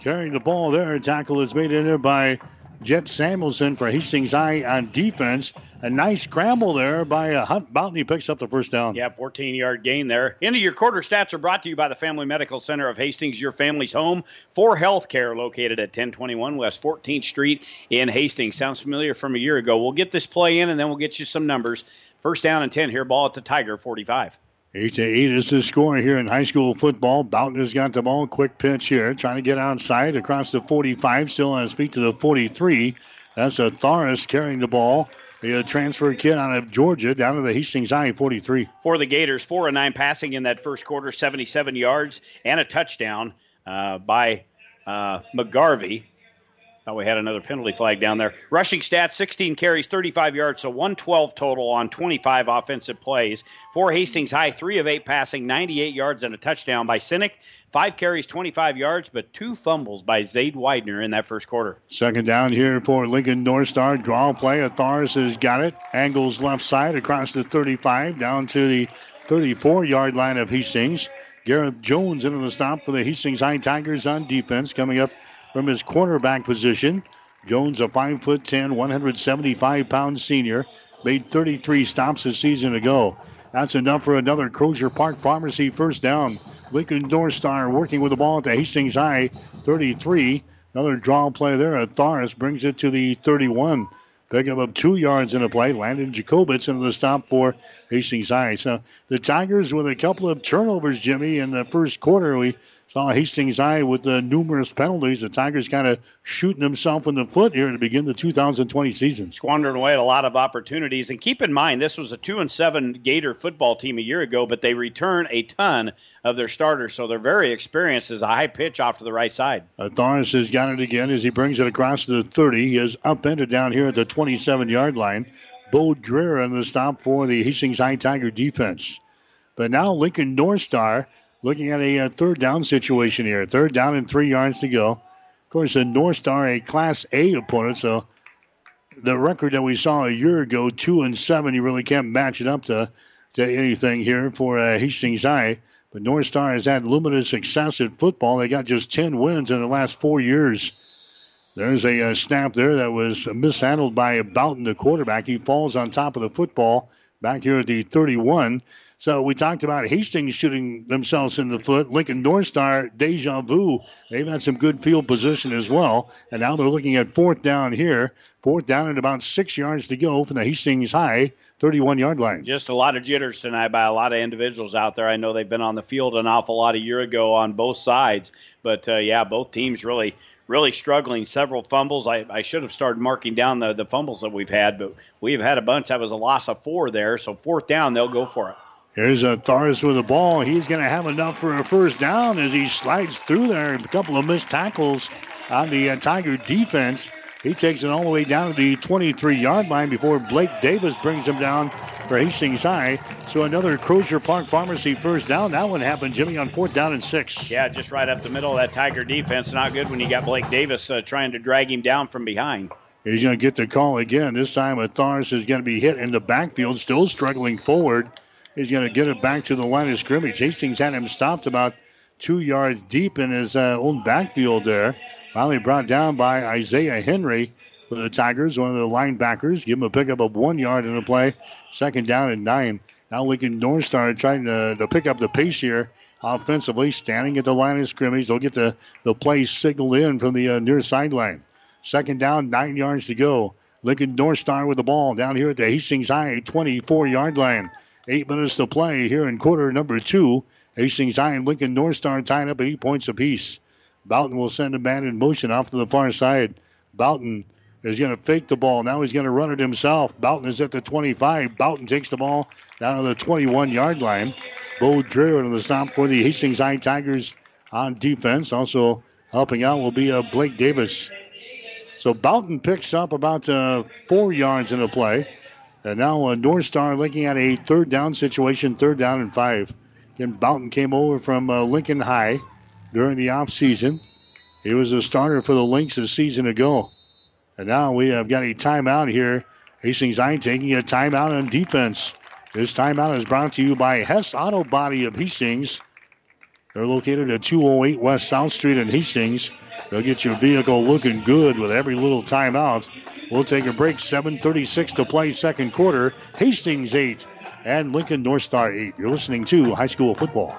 carrying the ball there. A tackle is made in there by Jet Samuelson for Hastings High on defense. A nice scramble there by uh, Hunt. He picks up the first down. Yeah, 14 yard gain there. Into your quarter stats are brought to you by the Family Medical Center of Hastings, your family's home for health care, located at 1021 West 14th Street in Hastings. Sounds familiar from a year ago. We'll get this play in and then we'll get you some numbers. First down and 10 here, ball at the Tiger 45. 8 to 8 is the score here in high school football. Boughton has got the ball. Quick pitch here. Trying to get outside across the 45. Still on his feet to the 43. That's a Tharis carrying the ball. The transfer kid out of Georgia down to the Hastings High 43. For the Gators, 4 and 9 passing in that first quarter, 77 yards and a touchdown uh, by uh, McGarvey. Thought we had another penalty flag down there. Rushing stats 16 carries, 35 yards, so 112 total on 25 offensive plays. For Hastings High, 3 of 8 passing, 98 yards and a touchdown by Sinek. Five carries, 25 yards, but two fumbles by Zade Widener in that first quarter. Second down here for Lincoln North Star. Draw play. Atharis has got it. Angles left side across the 35 down to the 34 yard line of Hastings. Gareth Jones into the stop for the Hastings High Tigers on defense coming up from his quarterback position. Jones, a 5'10, 175 pound senior, made 33 stops a season ago. That's enough for another Crozier Park Pharmacy first down. Lincoln North Star working with the ball at the Hastings High 33. Another draw play there. Atharis brings it to the 31. Pickup of two yards in a play. Landon Jacobitz into the stop for Hastings High. So the Tigers with a couple of turnovers, Jimmy, in the first quarter. We saw Hastings High with the numerous penalties. The Tigers kind of shooting himself in the foot here to begin the 2020 season. Squandering away a lot of opportunities. And keep in mind, this was a two and seven Gator football team a year ago, but they return a ton of their starters, so they're very experienced as a high pitch off to the right side. Atharis has got it again as he brings it across the 30. He is upended down here at the 27 yard line. Bo Dreher on the stop for the Hastings High Tiger defense. But now Lincoln North Star looking at a, a, third down situation here. Third down and three yards to go. Of course, the North Star, a Class A opponent, so the record that we saw a year ago, two and seven, you really can't match it up to, to anything here for uh, Hastings High. But North Star has had limited success at football. They got just 10 wins in the last four years. There's a, a snap there that was mishandled by Boughton, the quarterback. He falls on top of the football back here at the 31. So we talked about Hastings shooting themselves in the foot. Lincoln North Star, deja vu. They've had some good field position as well. And now they're looking at fourth down here. Fourth down and about six yards to go from the Hastings High 31 yard line. Just a lot of jitters tonight by a lot of individuals out there. I know they've been on the field an awful lot a year ago on both sides. But uh, yeah, both teams really really struggling. Several fumbles. I, I should have started marking down the, the fumbles that we've had, but we've had a bunch. That was a loss of four there. So fourth down, they'll go for it. Here's a Tharis with the ball. He's going to have enough for a first down as he slides through there. A couple of missed tackles on the uh, Tiger defense. He takes it all the way down to the 23 yard line before Blake Davis brings him down for Hastings High. So another Crozier Park Pharmacy first down. That one happened, Jimmy, on fourth down and six. Yeah, just right up the middle of that Tiger defense. Not good when you got Blake Davis uh, trying to drag him down from behind. He's going to get the call again. This time, Tharis is going to be hit in the backfield, still struggling forward. He's going to get it back to the line of scrimmage. Hastings had him stopped about two yards deep in his uh, own backfield there. Finally brought down by Isaiah Henry for the Tigers, one of the linebackers. Give him a pickup of one yard in the play. Second down and nine. Now Lincoln North Star trying to, to pick up the pace here offensively, standing at the line of scrimmage. They'll get the, the play signaled in from the uh, near sideline. Second down, nine yards to go. Lincoln North Star with the ball down here at the Hastings High 24 yard line. Eight minutes to play here in quarter number two. Hastings High and Lincoln North Star tied up at eight points apiece. Boughton will send a man in motion off to the far side. Boughton is going to fake the ball. Now he's going to run it himself. Boughton is at the 25. Boughton takes the ball down to the 21 yard line. Bo Dreher on the stop for the Hastings High Tigers on defense. Also helping out will be uh, Blake Davis. So Boughton picks up about uh, four yards in the play. And now uh, North Star looking at a third down situation, third down and five. Again, Boughton came over from uh, Lincoln High during the offseason. He was a starter for the Lynx a season ago. And now we have got a timeout here. Hastings High taking a timeout on defense. This timeout is brought to you by Hess Auto Body of Hastings. They're located at 208 West South Street in Hastings. They'll get your vehicle looking good with every little timeout. We'll take a break. 7:36 to play, second quarter. Hastings eight and Lincoln North Star eight. You're listening to high school football.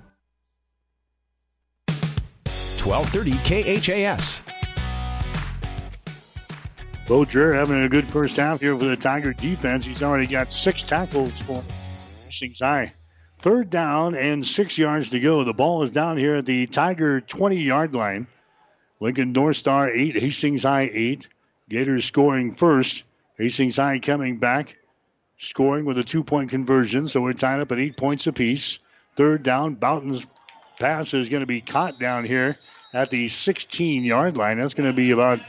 1230 KHAS. Bo Dreher having a good first half here for the Tiger defense. He's already got six tackles for Hastings High. Third down and six yards to go. The ball is down here at the Tiger 20 yard line. Lincoln North Star 8, Hastings High 8. Gators scoring first. Hastings High coming back, scoring with a two point conversion. So we're tied up at eight points apiece. Third down, Boughton's pass is going to be caught down here at the 16 yard line. That's going to be about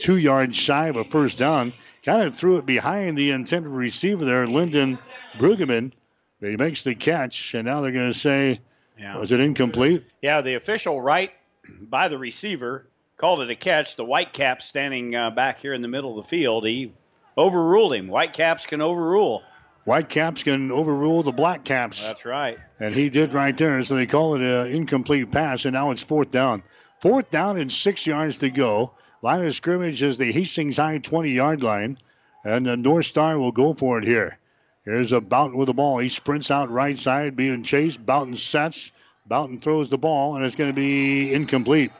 two yards shy of a first down. Kind of threw it behind the intended receiver there, Lyndon Brueggemann. He makes the catch, and now they're going to say, yeah. was it incomplete? Yeah, the official right by the receiver called it a catch. The white Whitecaps standing uh, back here in the middle of the field, he overruled him. Whitecaps can overrule. Whitecaps can overrule the Black Caps. That's right. And he did right there. So they call it an incomplete pass, and now it's fourth down. Fourth down and six yards to go. Line of scrimmage is the Hastings High 20 yard line, and the North Star will go for it here. Here's a Boughton with the ball. He sprints out right side, being chased. Boughton sets. Boughton throws the ball, and it's going to be incomplete.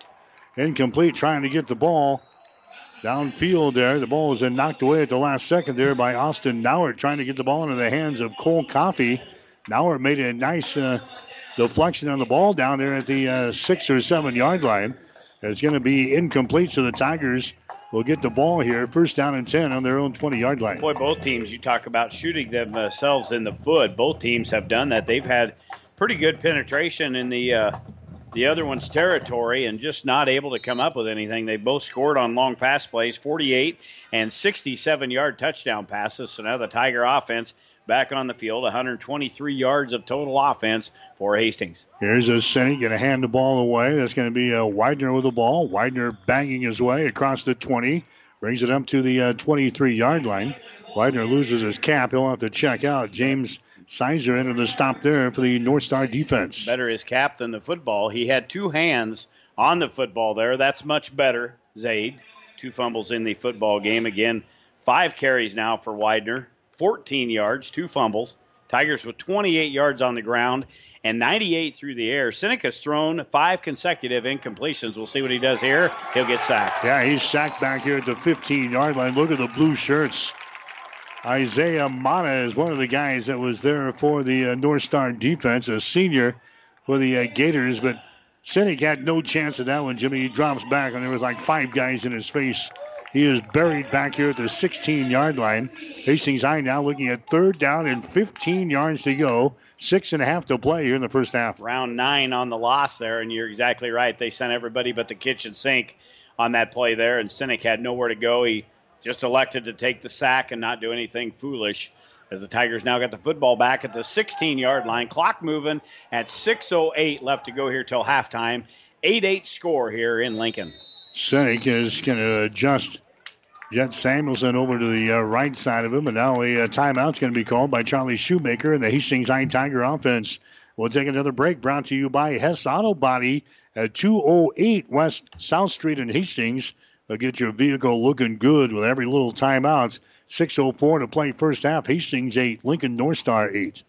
Incomplete, trying to get the ball downfield there. The ball was knocked away at the last second there by Austin Nauert, trying to get the ball into the hands of Cole Coffee. Nauert made a nice uh, deflection on the ball down there at the uh, six or seven yard line. It's going to be incomplete, so the Tigers will get the ball here. First down and 10 on their own 20 yard line. Boy, both teams, you talk about shooting themselves in the foot. Both teams have done that. They've had pretty good penetration in the. Uh, the other one's territory and just not able to come up with anything. They both scored on long pass plays, 48 and 67 yard touchdown passes. So now the Tiger offense back on the field. 123 yards of total offense for Hastings. Here's a Sinek going to hand the ball away. That's going to be a uh, Widener with the ball. Widener banging his way across the 20, brings it up to the uh, 23 yard line. Widener loses his cap. He'll have to check out. James Sizer into the stop there for the North Star defense. Better his cap than the football. He had two hands on the football there. That's much better, Zaid. Two fumbles in the football game. Again, five carries now for Widener. 14 yards, two fumbles. Tigers with 28 yards on the ground and 98 through the air. Sinek's thrown five consecutive incompletions. We'll see what he does here. He'll get sacked. Yeah, he's sacked back here at the 15 yard line. Look at the blue shirts. Isaiah Mata is one of the guys that was there for the uh, North Star defense, a senior for the uh, Gators. But Sinek had no chance of that one, Jimmy. He drops back, and there was like five guys in his face. He is buried back here at the 16 yard line. Hastings High now looking at third down and 15 yards to go. Six and a half to play here in the first half. Round nine on the loss there, and you're exactly right. They sent everybody but the kitchen sink on that play there, and Sinek had nowhere to go. He just elected to take the sack and not do anything foolish. As the Tigers now got the football back at the 16 yard line. Clock moving at 6.08 left to go here till halftime. 8 8 score here in Lincoln. Sinek is going to adjust Jet Samuelson over to the uh, right side of him, and now a uh, timeout's going to be called by Charlie Shoemaker and the Hastings High Tiger offense. We'll take another break brought to you by Hess Auto Body at 208 West South Street in Hastings. They'll get your vehicle looking good with every little timeout. 6.04 to play first half. Hastings 8, Lincoln North Star 8.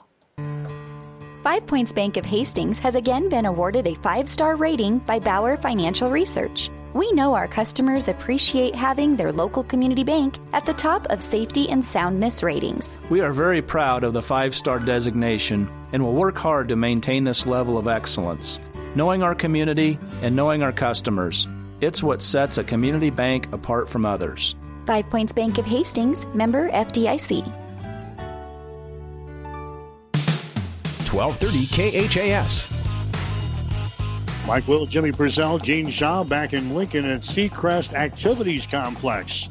Five Points Bank of Hastings has again been awarded a five star rating by Bauer Financial Research. We know our customers appreciate having their local community bank at the top of safety and soundness ratings. We are very proud of the five star designation and will work hard to maintain this level of excellence. Knowing our community and knowing our customers, it's what sets a community bank apart from others. Five Points Bank of Hastings, member FDIC. 1230 KHAS. Mike Will, Jimmy Purcell, Gene Shaw back in Lincoln at Seacrest Activities Complex.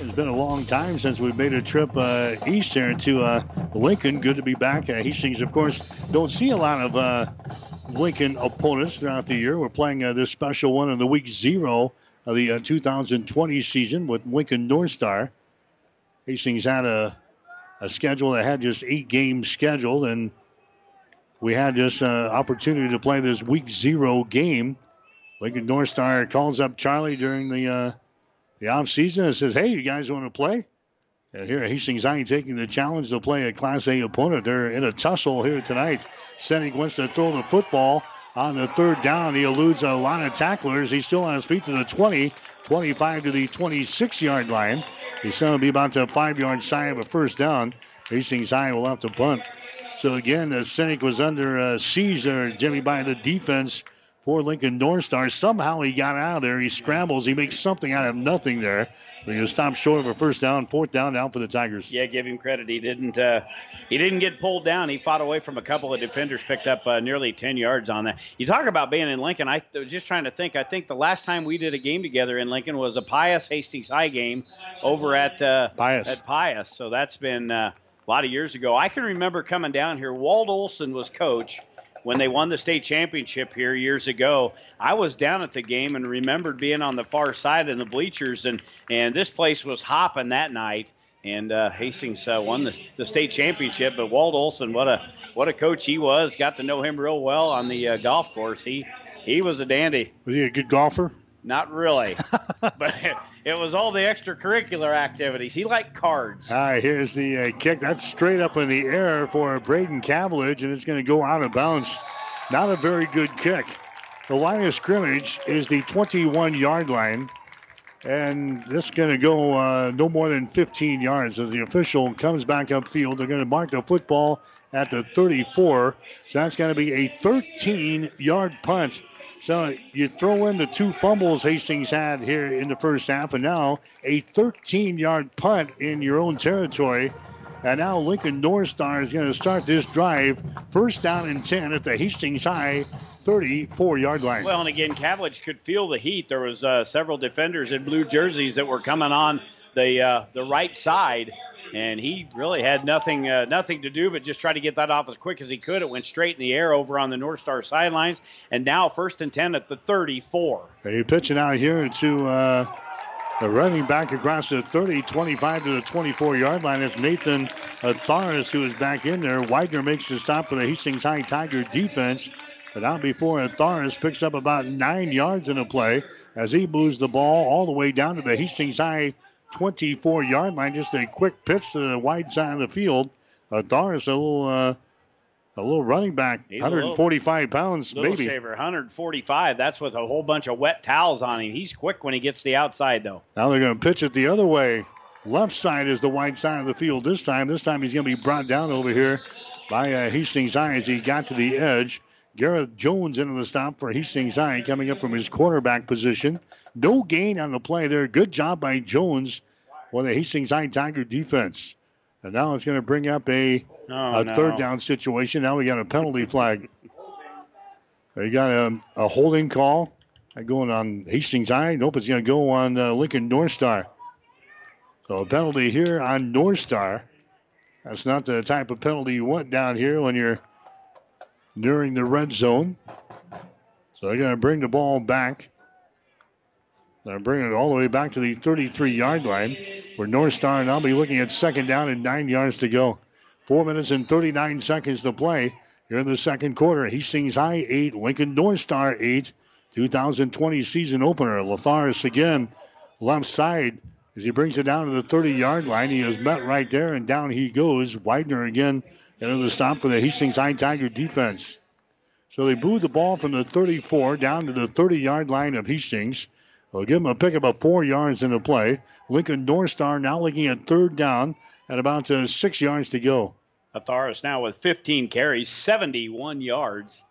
It's been a long time since we've made a trip uh, east here to uh, Lincoln. Good to be back. Uh, Hastings, of course, don't see a lot of uh, Lincoln opponents throughout the year. We're playing uh, this special one in the week zero of the uh, 2020 season with Lincoln North Star. Hastings had a, a schedule that had just eight games scheduled, and we had this uh, opportunity to play this week zero game. Lincoln North Star calls up Charlie during the uh, the off season and says, "Hey, you guys want to play?" And here Hastings High taking the challenge to play a Class A opponent. They're in a tussle here tonight. Sinek wants to throw the football on the third down. He eludes a lot of tacklers. He's still on his feet to the 20, 25 to the 26 yard line. He's going to be about to five yards shy of a first down. Hastings High will have to punt. So again, the Sinek was under uh, siege there, Jimmy, by the defense for Lincoln North Star. Somehow he got out of there. He scrambles. He makes something out of nothing there. He stopped short of a first down, fourth down down for the Tigers. Yeah, give him credit. He didn't. Uh, he didn't get pulled down. He fought away from a couple of defenders, picked up uh, nearly 10 yards on that. You talk about being in Lincoln. I was just trying to think. I think the last time we did a game together in Lincoln was a Pius Hastings High game over at uh, Pius. At Pius. So that's been uh, a lot of years ago. I can remember coming down here. Walt Olson was coach when they won the state championship here years ago. I was down at the game and remembered being on the far side in the bleachers, and and this place was hopping that night. And uh, Hastings uh, won the, the state championship. But Walt Olson, what a what a coach he was. Got to know him real well on the uh, golf course. He he was a dandy. Was he a good golfer? Not really, but it, was all the extracurricular activities. He liked cards. All right, here's the uh, kick. That's straight up in the air for Braden Cavillage, and it's going to go out of bounds. Not a very good kick. The line of scrimmage is the 21 yard line, and this is going to go uh, no more than 15 yards as the official comes back upfield. They're going to mark the football at the 34, so that's going to be a 13 yard punt. So you throw in the two fumbles Hastings had here in the first half, and now a 13 yard punt in your own territory. And now Lincoln North Star is going to start this drive first down and 10 at the Hastings High 34 yard line. Well, and again, Cavillage could feel the heat. There was uh, several defenders in blue jerseys that were coming on the uh, the right side and he really had nothing uh, nothing to do but just try to get that off as quick as he could. It went straight in the air over on the North Star sidelines, and now first and ten at the 34. Hey, pitching out here to uh, the running back across the 30, 25 to the 24 yard line is Nathan Atharis, who is back in there. Widener makes the stop for the Hastings High Tiger defense. But out before Atharis picks up about nine yards in a play as he moves the ball all the way down to the Hastings High 24 yard line. Just a quick pitch to the wide side of the field. Atharis, a little. Uh, a little running back, He's 145 little, pounds, little maybe. shaver, 145. That's with a whole bunch of wet towels on him. He's quick when he gets the outside, though. Now they're going to pitch it the other way. Left side is the wide side of the field this time. This time he's going to be brought down over here by uh, Hastings High as he got to the edge. Garrett Jones into the stop for Hastings High, coming up from his quarterback position. No gain on the play there. Good job by Jones for the Hastings High Tiger defense. And now it's going to bring up a, Oh, a no. third down situation. Now we got a penalty flag. They got a, a holding call going on Hastings High. Nope, it's going to go on uh, Lincoln North Star. So a penalty here on North Star. That's not the type of penalty you want down here when you're nearing the red zone. So they're going to bring the ball back. They're bringing it all the way back to the 33 yard line where North Star. And I'll be looking at second down and nine yards to go. Four minutes and 39 seconds to play here in the second quarter. Hastings High 8, Lincoln North Star 8. 2020 season opener. Atharis again, left side as he brings it down to the 30 yard line. He is met right there, and down he goes. Widener again into the stop for the Hastings High Tiger defense. So they moved the ball from the 34 down to the 30 yard line of Hastings. They'll give him a pick of four yards in the play. Lincoln North Star now looking at third down at about uh, six yards to go. Atharis now with 15 carries, 71 yards.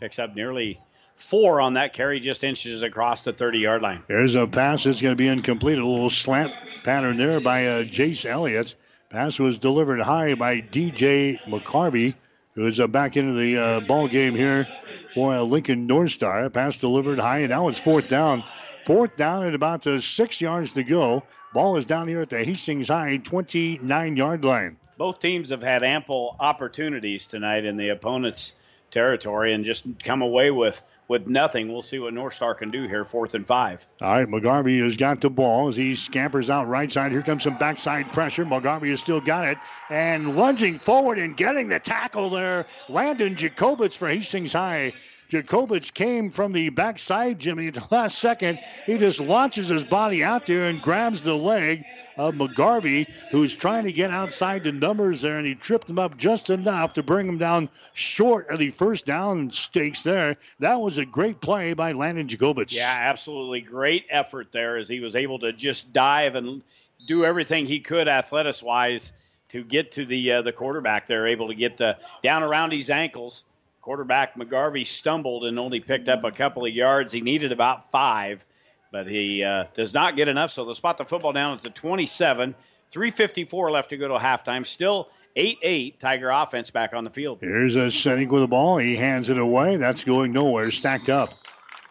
Picks up nearly four on that carry, just inches across the 30 yard line. There's a pass that's going to be incomplete. A little slant pattern there by uh, Jace Elliott. Pass was delivered high by DJ McGarvey, who is uh, back into the uh, ball game here for uh, Lincoln North Star. Pass delivered high, and now it's fourth down. Fourth down at about uh, six yards to go. Ball is down here at the Hastings High 29 yard line. Both teams have had ample opportunities tonight in the opponent's territory and just come away with with nothing. We'll see what North Star can do here, fourth and five. All right, McGarvey has got the ball as he scampers out right side. Here comes some backside pressure. McGarvey has still got it and lunging forward and getting the tackle there. Landon Jacobitz for Hastings High. Jacobitz came from the backside, Jimmy, at the last second. He just launches his body out there and grabs the leg of McGarvey, who's trying to get outside the numbers there, and he tripped him up just enough to bring him down short of the first down stakes there. That was a great play by Landon Jacobitz. Yeah, absolutely great effort there as he was able to just dive and do everything he could athletics wise to get to the uh, the quarterback there, able to get down around his ankles. Quarterback McGarvey stumbled and only picked up a couple of yards. He needed about five, but he uh, does not get enough. So they'll spot the football down at the 27. 3.54 left to go to halftime. Still 8 8 Tiger offense back on the field. Here's a Sinek with the ball. He hands it away. That's going nowhere. Stacked up.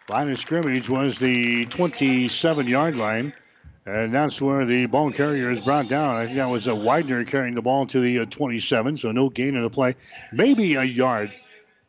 Line of scrimmage was the 27 yard line. And that's where the ball carrier is brought down. I think that was a Widener carrying the ball to the uh, 27, so no gain in the play. Maybe a yard.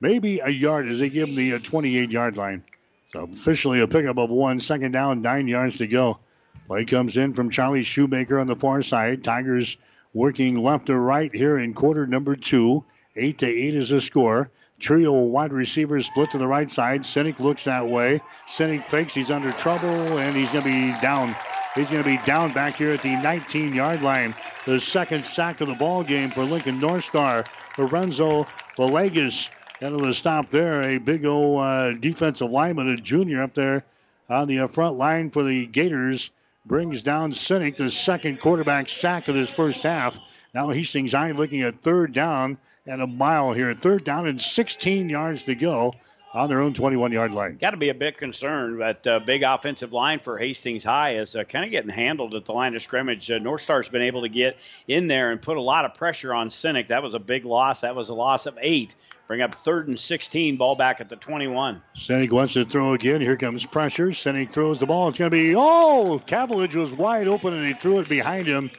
Maybe a yard as they give him the uh, 28 yard line. So officially a pickup of one. Second down, nine yards to go. Play comes in from Charlie Shoemaker on the far side. Tigers working left to right here in quarter number two. Eight to eight is the score. Trio wide receivers split to the right side. Sinek looks that way. Sinek fakes. He's under trouble and he's going to be down. He's going to be down back here at the 19 yard line. The second sack of the ball game for Lincoln North Star. Lorenzo Villegas into the stop there. A big old uh, defensive lineman, a junior up there on the uh, front line for the Gators. Brings down Sinek, the second quarterback sack of this first half. Now Hastings High looking at third down and a mile here. Third down and 16 yards to go on their own 21 yard line. Got to be a bit concerned that uh, big offensive line for Hastings High is uh, kind of getting handled at the line of scrimmage. Uh, North Star's been able to get in there and put a lot of pressure on Sinek. That was a big loss. That was a loss of eight. Bring up third and 16, ball back at the 21. Sinek wants to throw again. Here comes pressure. Sinek throws the ball. It's going to be, oh, Cavillage was wide open and he threw it behind him.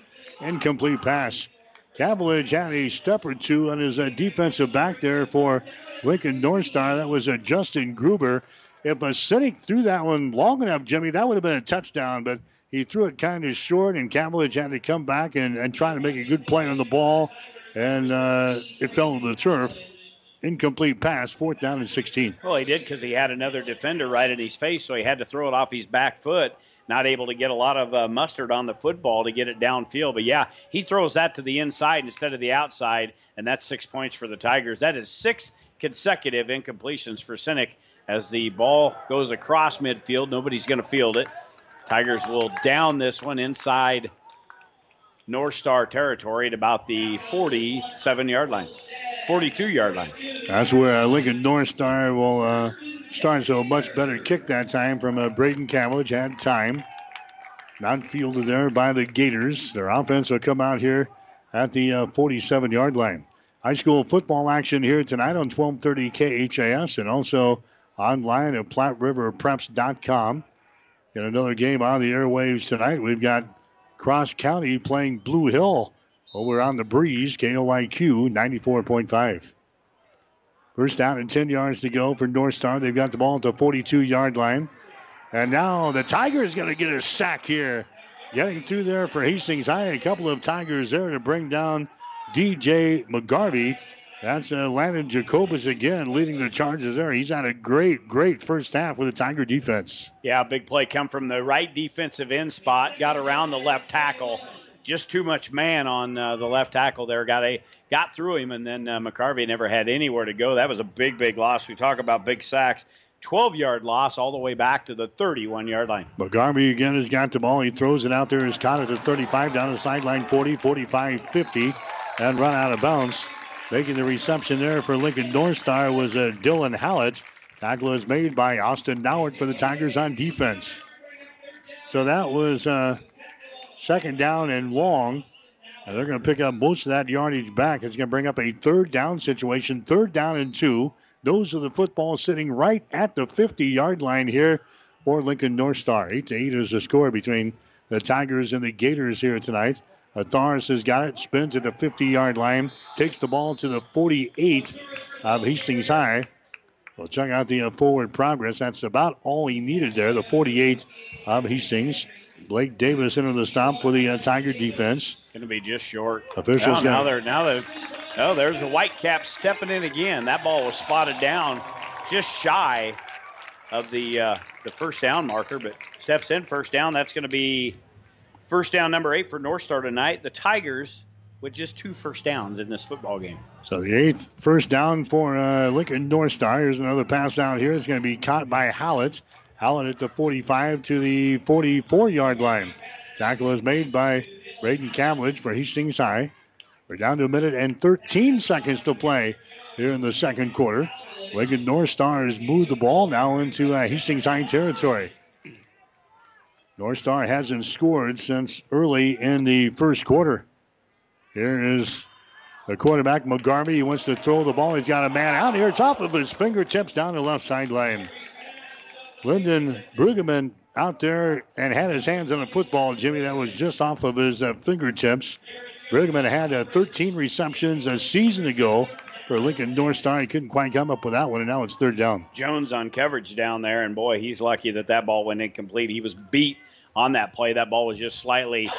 Incomplete pass. Cavillage had a step or two on his uh, defensive back there for Lincoln Star. That was uh, Justin Gruber. If a Sinek threw that one long enough, Jimmy, that would have been a touchdown, but he threw it kind of short, and Cavillage had to come back and, and try to make a good play on the ball, and uh, it fell to the turf. Incomplete pass, fourth down and 16. Well, he did because he had another defender right in his face, so he had to throw it off his back foot. Not able to get a lot of uh, mustard on the football to get it downfield. But yeah, he throws that to the inside instead of the outside, and that's six points for the Tigers. That is six consecutive incompletions for Sinek as the ball goes across midfield. Nobody's going to field it. Tigers will down this one inside North Star territory at about the 47 yard line. 42 yard line. That's where uh, Lincoln North Star will uh, start. So a much better kick that time from uh, Braden Cavillage. Had time. Not fielded there by the Gators. Their offense will come out here at the uh, 47 yard line. High school football action here tonight on 1230 KHAS and also online at PlatteRiverPreps.com. In another game on the airwaves tonight, we've got Cross County playing Blue Hill over on the breeze, KLIQ 94.5. First down and 10 yards to go for North Star. They've got the ball at the 42 yard line. And now the Tigers going to get a sack here. Getting through there for Hastings High. A couple of Tigers there to bring down DJ McGarvey. That's uh, Landon Jacobitz again leading the charges there. He's had a great, great first half with the Tiger defense. Yeah, big play come from the right defensive end spot, got around the left tackle, just too much man on uh, the left tackle there. Got a got through him, and then uh, McGarvey never had anywhere to go. That was a big, big loss. We talk about big sacks. 12 yard loss all the way back to the 31 yard line. McGarvey again has got the ball. He throws it out there. He's caught it to 35 down the sideline 40, 45, 50, and run out of bounds. Making the reception there for Lincoln North Star was uh, Dylan Hallett. Tackle is made by Austin Nauert for the Tigers on defense. So that was uh, second down and long. And they're going to pick up most of that yardage back. It's going to bring up a third down situation, third down and two. Those are the football sitting right at the 50 yard line here for Lincoln North Star. 8 to 8 is the score between the Tigers and the Gators here tonight. Atharis has got it, spins at the 50 yard line, takes the ball to the 48 of Hastings High. We'll check out the uh, forward progress. That's about all he needed there, the 48 of Hastings. Blake Davis into the stop for the uh, Tiger defense. Going to be just short. Officials now, now they're now they're oh there's a Whitecap stepping in again. That ball was spotted down just shy of the uh, the first down marker, but steps in first down. That's going to be first down number eight for North Star tonight. The Tigers with just two first downs in this football game. So the eighth first down for uh, Lincoln North Star. Here's another pass out here. It's going to be caught by Hallett. Hallett at the 45 to the 44 yard line. Tackle is made by Braden Cavillage for Hastings High. We're down to a minute and 13 seconds to play here in the second quarter. Lincoln North Star has moved the ball now into uh, Hastings High territory. North Star hasn't scored since early in the first quarter. Here is the quarterback, McGarvey. He wants to throw the ball. He's got a man out here. It's off of his fingertips down the left sideline. Lyndon Brueggemann out there and had his hands on the football, Jimmy. That was just off of his uh, fingertips. Brueggemann had uh, 13 receptions a season ago for Lincoln North Star. He couldn't quite come up with that one, and now it's third down. Jones on coverage down there, and boy, he's lucky that that ball went incomplete. He was beat on that play. That ball was just slightly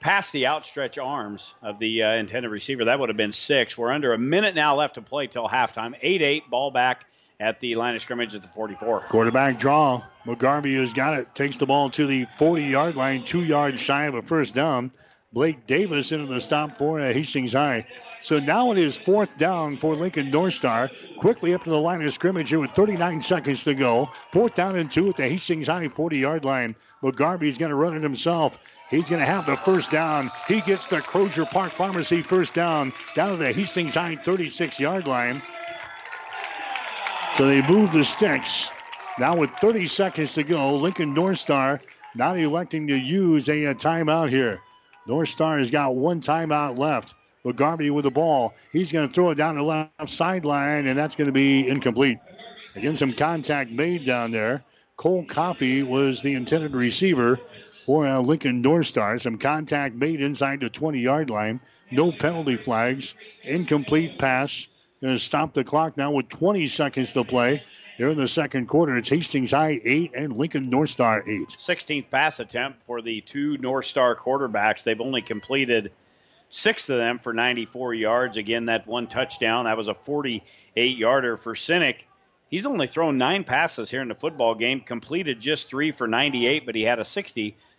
past the outstretched arms of the uh, intended receiver. That would have been six. We're under a minute now left to play till halftime. 8 8, ball back at the line of scrimmage at the 44. Quarterback draw. McGarvey has got it. Takes the ball to the 40 yard line, two yards shy of a first down. Blake Davis into the stop for uh, Hastings High. So now it is fourth down for Lincoln North Star. Quickly up to the line of scrimmage here with 39 seconds to go. Fourth down and two at the Hastings High 40 yard line. McGarvey's going to run it himself. He's going to have the first down. He gets the Crozier Park Pharmacy first down down to the Hastings High 36 yard line. So they move the sticks. Now with 30 seconds to go, Lincoln North not electing to use a, a timeout here. North has got one timeout left. McGarvey with the ball. He's going to throw it down the left sideline, and that's going to be incomplete. Again, some contact made down there. Cole Coffey was the intended receiver for uh, Lincoln North. Some contact made inside the 20 yard line. No penalty flags. Incomplete pass. Going to stop the clock now with 20 seconds to play. Here in the second quarter, it's Hastings High 8 and Lincoln North Star 8. 16th pass attempt for the two North Star quarterbacks. They've only completed six of them for 94 yards. Again, that one touchdown. That was a 48 yarder for Sinek. He's only thrown nine passes here in the football game, completed just three for 98, but he had a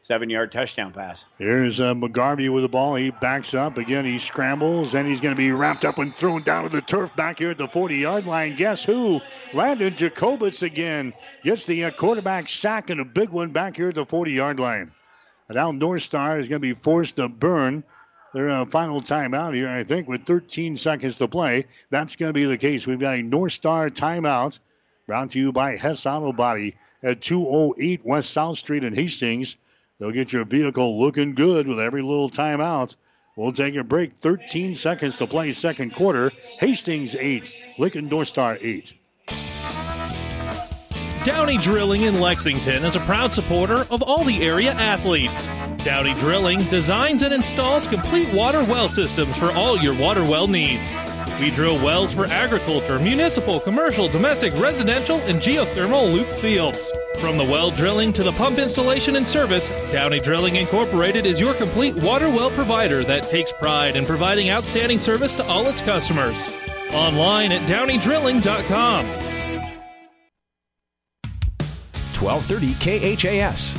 67 yard touchdown pass. Here's uh, McGarvey with the ball. He backs up. Again, he scrambles, and he's going to be wrapped up and thrown down to the turf back here at the 40 yard line. Guess who? Landon Jacobitz again gets the uh, quarterback sack and a big one back here at the 40 yard line. And now North Star is going to be forced to burn their uh, final timeout here, I think, with 13 seconds to play. That's going to be the case. We've got a North Star timeout brought to you by Hess Auto Body at 208 West South Street in Hastings. They'll get your vehicle looking good with every little timeout. We'll take a break. 13 seconds to play second quarter. Hastings 8, Lincoln North Star 8. Downey Drilling in Lexington is a proud supporter of all the area athletes. Downey Drilling designs and installs complete water well systems for all your water well needs. We drill wells for agriculture, municipal, commercial, domestic, residential, and geothermal loop fields. From the well drilling to the pump installation and service, Downey Drilling Incorporated is your complete water well provider that takes pride in providing outstanding service to all its customers. Online at downeydrilling.com. 1230 KHAS.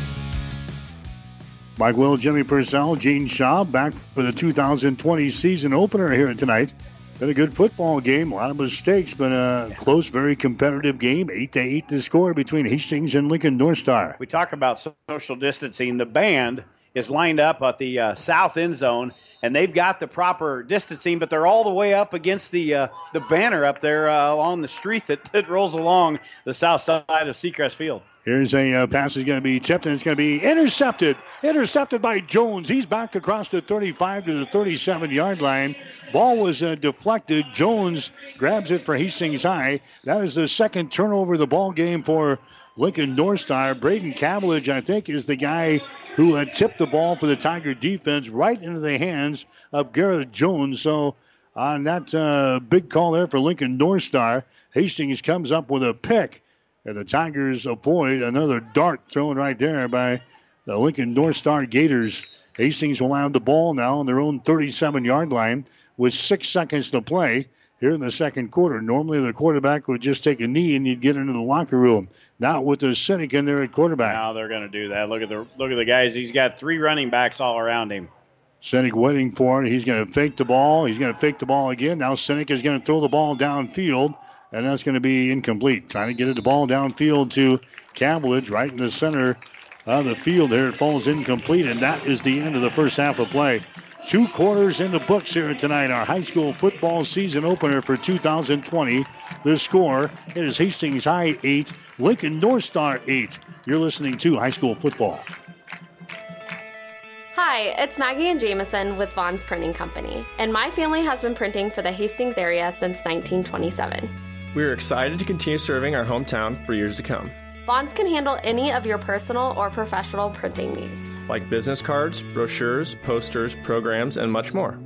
Mike Will, Jimmy Purcell, Gene Shaw back for the 2020 season opener here tonight. Been a good football game, a lot of mistakes, but a close, very competitive game. Eight to eight to score between Hastings and Lincoln North Star. We talk about social distancing. The band is lined up at the uh, south end zone, and they've got the proper distancing, but they're all the way up against the uh, the banner up there uh, along the street that, that rolls along the south side of Seacrest Field. Here's a uh, pass is going to be tipped and it's going to be intercepted. Intercepted by Jones. He's back across the 35 to the 37 yard line. Ball was uh, deflected. Jones grabs it for Hastings High. That is the second turnover of the ball game for Lincoln North Star. Braden Cavillage, I think, is the guy who had tipped the ball for the Tiger defense right into the hands of Garrett Jones. So on that uh, big call there for Lincoln North Star, Hastings comes up with a pick. And the Tigers avoid another dart thrown right there by the Lincoln North Star Gators. Hastings will have the ball now on their own 37 yard line with six seconds to play here in the second quarter. Normally, the quarterback would just take a knee and you'd get into the locker room. Not with the Sinek in there at quarterback. Now they're going to do that. Look at the look at the guys. He's got three running backs all around him. Sinek waiting for it. He's going to fake the ball. He's going to fake the ball again. Now Sinek is going to throw the ball downfield and that's going to be incomplete. Trying to get the ball downfield to Cavillage right in the center of the field there. It falls incomplete, and that is the end of the first half of play. Two quarters in the books here tonight. Our high school football season opener for 2020. The score it is Hastings High 8, Lincoln North Star 8. You're listening to high school football. Hi, it's Maggie and Jameson with Vaughn's Printing Company, and my family has been printing for the Hastings area since 1927. We are excited to continue serving our hometown for years to come. Vaughn's can handle any of your personal or professional printing needs, like business cards, brochures, posters, programs, and much more.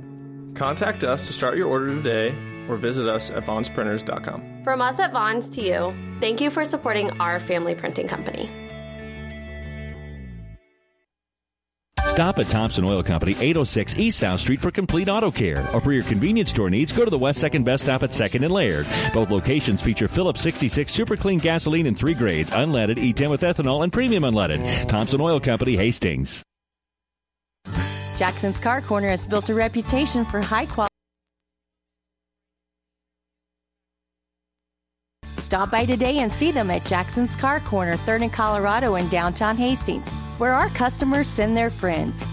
Contact us to start your order today or visit us at vaughnsprinters.com. From us at Vaughn's to you, thank you for supporting our family printing company. Stop at Thompson Oil Company, 806 East South Street for complete auto care. Or for your convenience store needs, go to the West 2nd Best Stop at 2nd and Laird. Both locations feature Phillips 66 super clean gasoline in three grades unleaded, E10 with ethanol, and premium unleaded. Thompson Oil Company, Hastings. Jackson's Car Corner has built a reputation for high quality. Stop by today and see them at Jackson's Car Corner, 3rd and Colorado in downtown Hastings where our customers send their friends.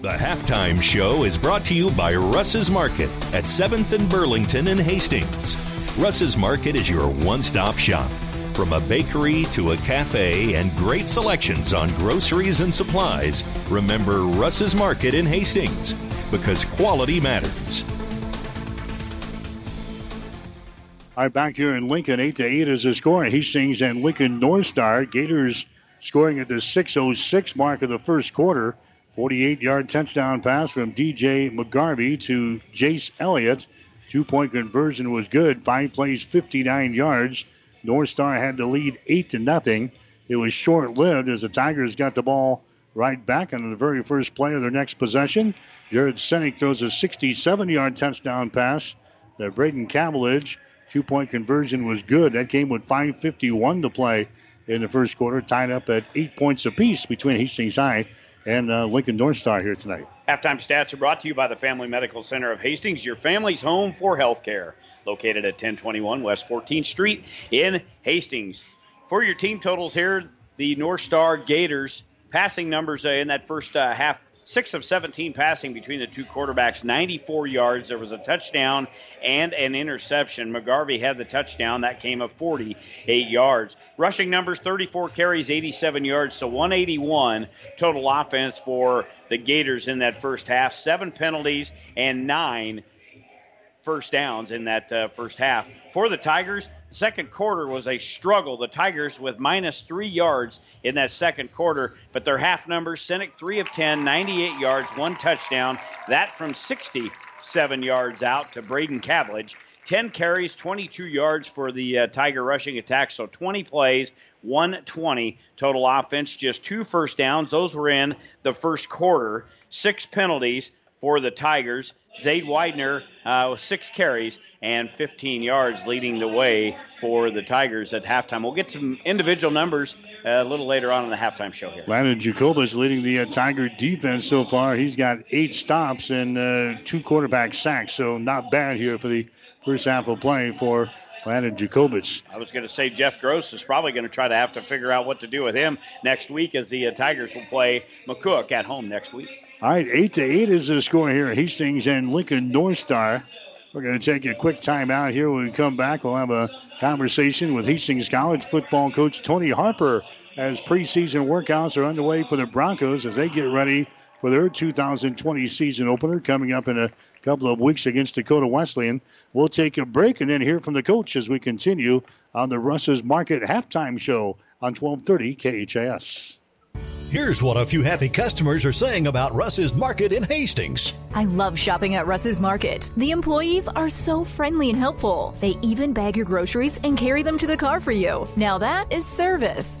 The halftime show is brought to you by Russ's Market at 7th and Burlington in Hastings. Russ's Market is your one stop shop. From a bakery to a cafe and great selections on groceries and supplies, remember Russ's Market in Hastings because quality matters. Right, back here in Lincoln, eight to eight is the score. Hastings and Lincoln North Star. Gators scoring at the 6.06 mark of the first quarter. 48 yard touchdown pass from DJ McGarvey to Jace Elliott. Two point conversion was good. Five plays, 59 yards. North Star had the lead 8 to nothing. It was short lived as the Tigers got the ball right back on the very first play of their next possession. Jared Sinek throws a 67 yard touchdown pass to Braden Cavillage. Two point conversion was good. That came with 5.51 to play in the first quarter, tied up at eight points apiece between Hastings High and uh, Lincoln North Star here tonight. Halftime stats are brought to you by the Family Medical Center of Hastings, your family's home for healthcare. Located at 1021 West 14th Street in Hastings. For your team totals here, the North Star Gators passing numbers uh, in that first uh, half Six of 17 passing between the two quarterbacks, 94 yards. There was a touchdown and an interception. McGarvey had the touchdown. That came of 48 yards. Rushing numbers 34 carries, 87 yards, so 181 total offense for the Gators in that first half. Seven penalties and nine first downs in that uh, first half. For the Tigers, second quarter was a struggle. The Tigers with minus three yards in that second quarter, but their half numbers Sinek 3 of 10, 98 yards, one touchdown. That from 67 yards out to Braden Cavillage. 10 carries, 22 yards for the uh, Tiger rushing attack. So 20 plays, 120 total offense, just two first downs. Those were in the first quarter. Six penalties for the Tigers. Zade Widener uh, with six carries and 15 yards, leading the way for the Tigers at halftime. We'll get some individual numbers uh, a little later on in the halftime show here. Landon Jacobitz leading the uh, Tiger defense so far. He's got eight stops and uh, two quarterback sacks, so not bad here for the first half of play for Landon Jacobitz. I was going to say Jeff Gross is probably going to try to have to figure out what to do with him next week as the uh, Tigers will play McCook at home next week. All right, eight to eight is the score here. Hastings and Lincoln North Star. We're going to take a quick timeout here. When we come back, we'll have a conversation with Hastings College football coach Tony Harper as preseason workouts are underway for the Broncos as they get ready for their 2020 season opener coming up in a couple of weeks against Dakota Wesleyan. We'll take a break and then hear from the coach as we continue on the Russ's Market halftime show on 1230 KHAS. Here's what a few happy customers are saying about Russ's Market in Hastings. I love shopping at Russ's Market. The employees are so friendly and helpful. They even bag your groceries and carry them to the car for you. Now that is service.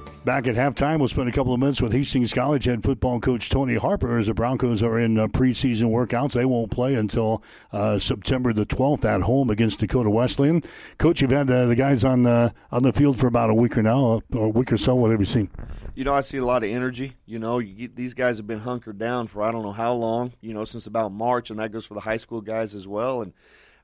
Back at halftime, we'll spend a couple of minutes with Hastings College head football coach Tony Harper as the Broncos are in uh, preseason workouts. They won't play until uh, September the 12th at home against Dakota Wesleyan. Coach, you've had uh, the guys on the on the field for about a week or now, or a week or so. What have you seen? You know, I see a lot of energy. You know, you, these guys have been hunkered down for I don't know how long. You know, since about March, and that goes for the high school guys as well. And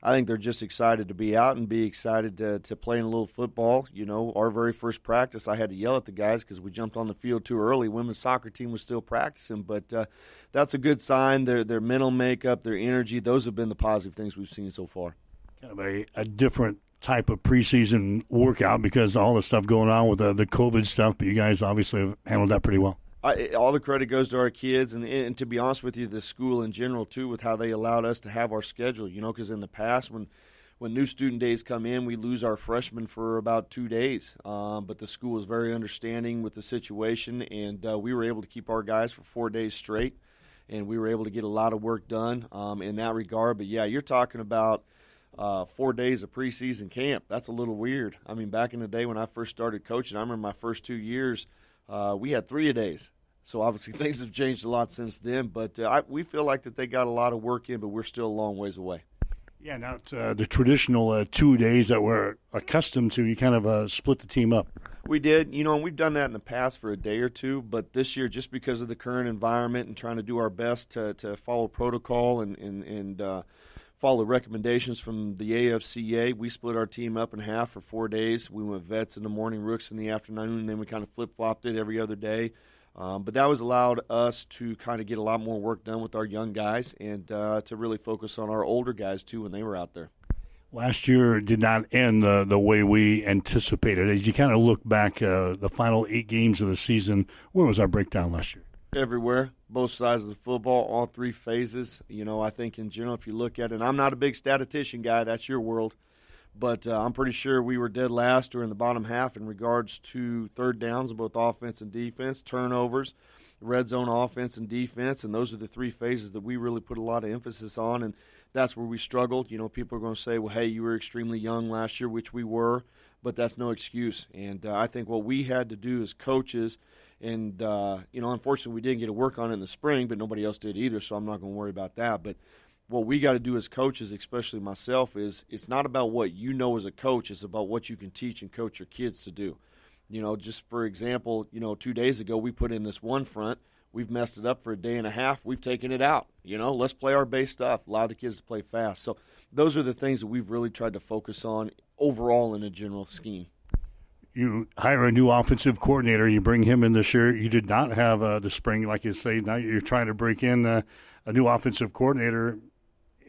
I think they're just excited to be out and be excited to, to play in a little football. You know, our very first practice, I had to yell at the guys because we jumped on the field too early. Women's soccer team was still practicing, but uh, that's a good sign. Their their mental makeup, their energy, those have been the positive things we've seen so far. Kind of a, a different type of preseason workout because all the stuff going on with the, the COVID stuff, but you guys obviously have handled that pretty well. I, all the credit goes to our kids, and, and to be honest with you, the school in general too, with how they allowed us to have our schedule. You know, because in the past, when when new student days come in, we lose our freshmen for about two days. Um, but the school was very understanding with the situation, and uh, we were able to keep our guys for four days straight, and we were able to get a lot of work done um, in that regard. But yeah, you're talking about. Uh, four days of preseason camp. That's a little weird. I mean, back in the day when I first started coaching, I remember my first two years, uh, we had three a days. So obviously things have changed a lot since then. But uh, I, we feel like that they got a lot of work in, but we're still a long ways away. Yeah, not uh, the traditional uh, two days that we're accustomed to. You kind of uh, split the team up. We did, you know, and we've done that in the past for a day or two. But this year, just because of the current environment and trying to do our best to, to follow protocol and and, and uh, follow recommendations from the AFCA. We split our team up in half for four days. We went vets in the morning, rooks in the afternoon, and then we kind of flip flopped it every other day. Um, but that was allowed us to kind of get a lot more work done with our young guys and uh, to really focus on our older guys too when they were out there. last year did not end the, the way we anticipated. As you kind of look back, uh, the final eight games of the season, where was our breakdown last year? Everywhere, both sides of the football, all three phases. You know, I think in general, if you look at it, and I'm not a big statistician guy. That's your world. But uh, I'm pretty sure we were dead last or in the bottom half in regards to third downs both offense and defense, turnovers, red zone offense and defense, and those are the three phases that we really put a lot of emphasis on. And that's where we struggled. You know, people are going to say, well, hey, you were extremely young last year, which we were, but that's no excuse. And uh, I think what we had to do as coaches, and, uh, you know, unfortunately, we didn't get to work on it in the spring, but nobody else did either, so I'm not going to worry about that. But what we got to do as coaches, especially myself, is it's not about what you know as a coach, it's about what you can teach and coach your kids to do. You know, just for example, you know, two days ago we put in this one front – We've messed it up for a day and a half. We've taken it out. You know, let's play our base stuff. Allow the kids to play fast. So those are the things that we've really tried to focus on overall in a general scheme. You hire a new offensive coordinator. You bring him in this year. You did not have uh, the spring, like you say. Now you're trying to break in uh, a new offensive coordinator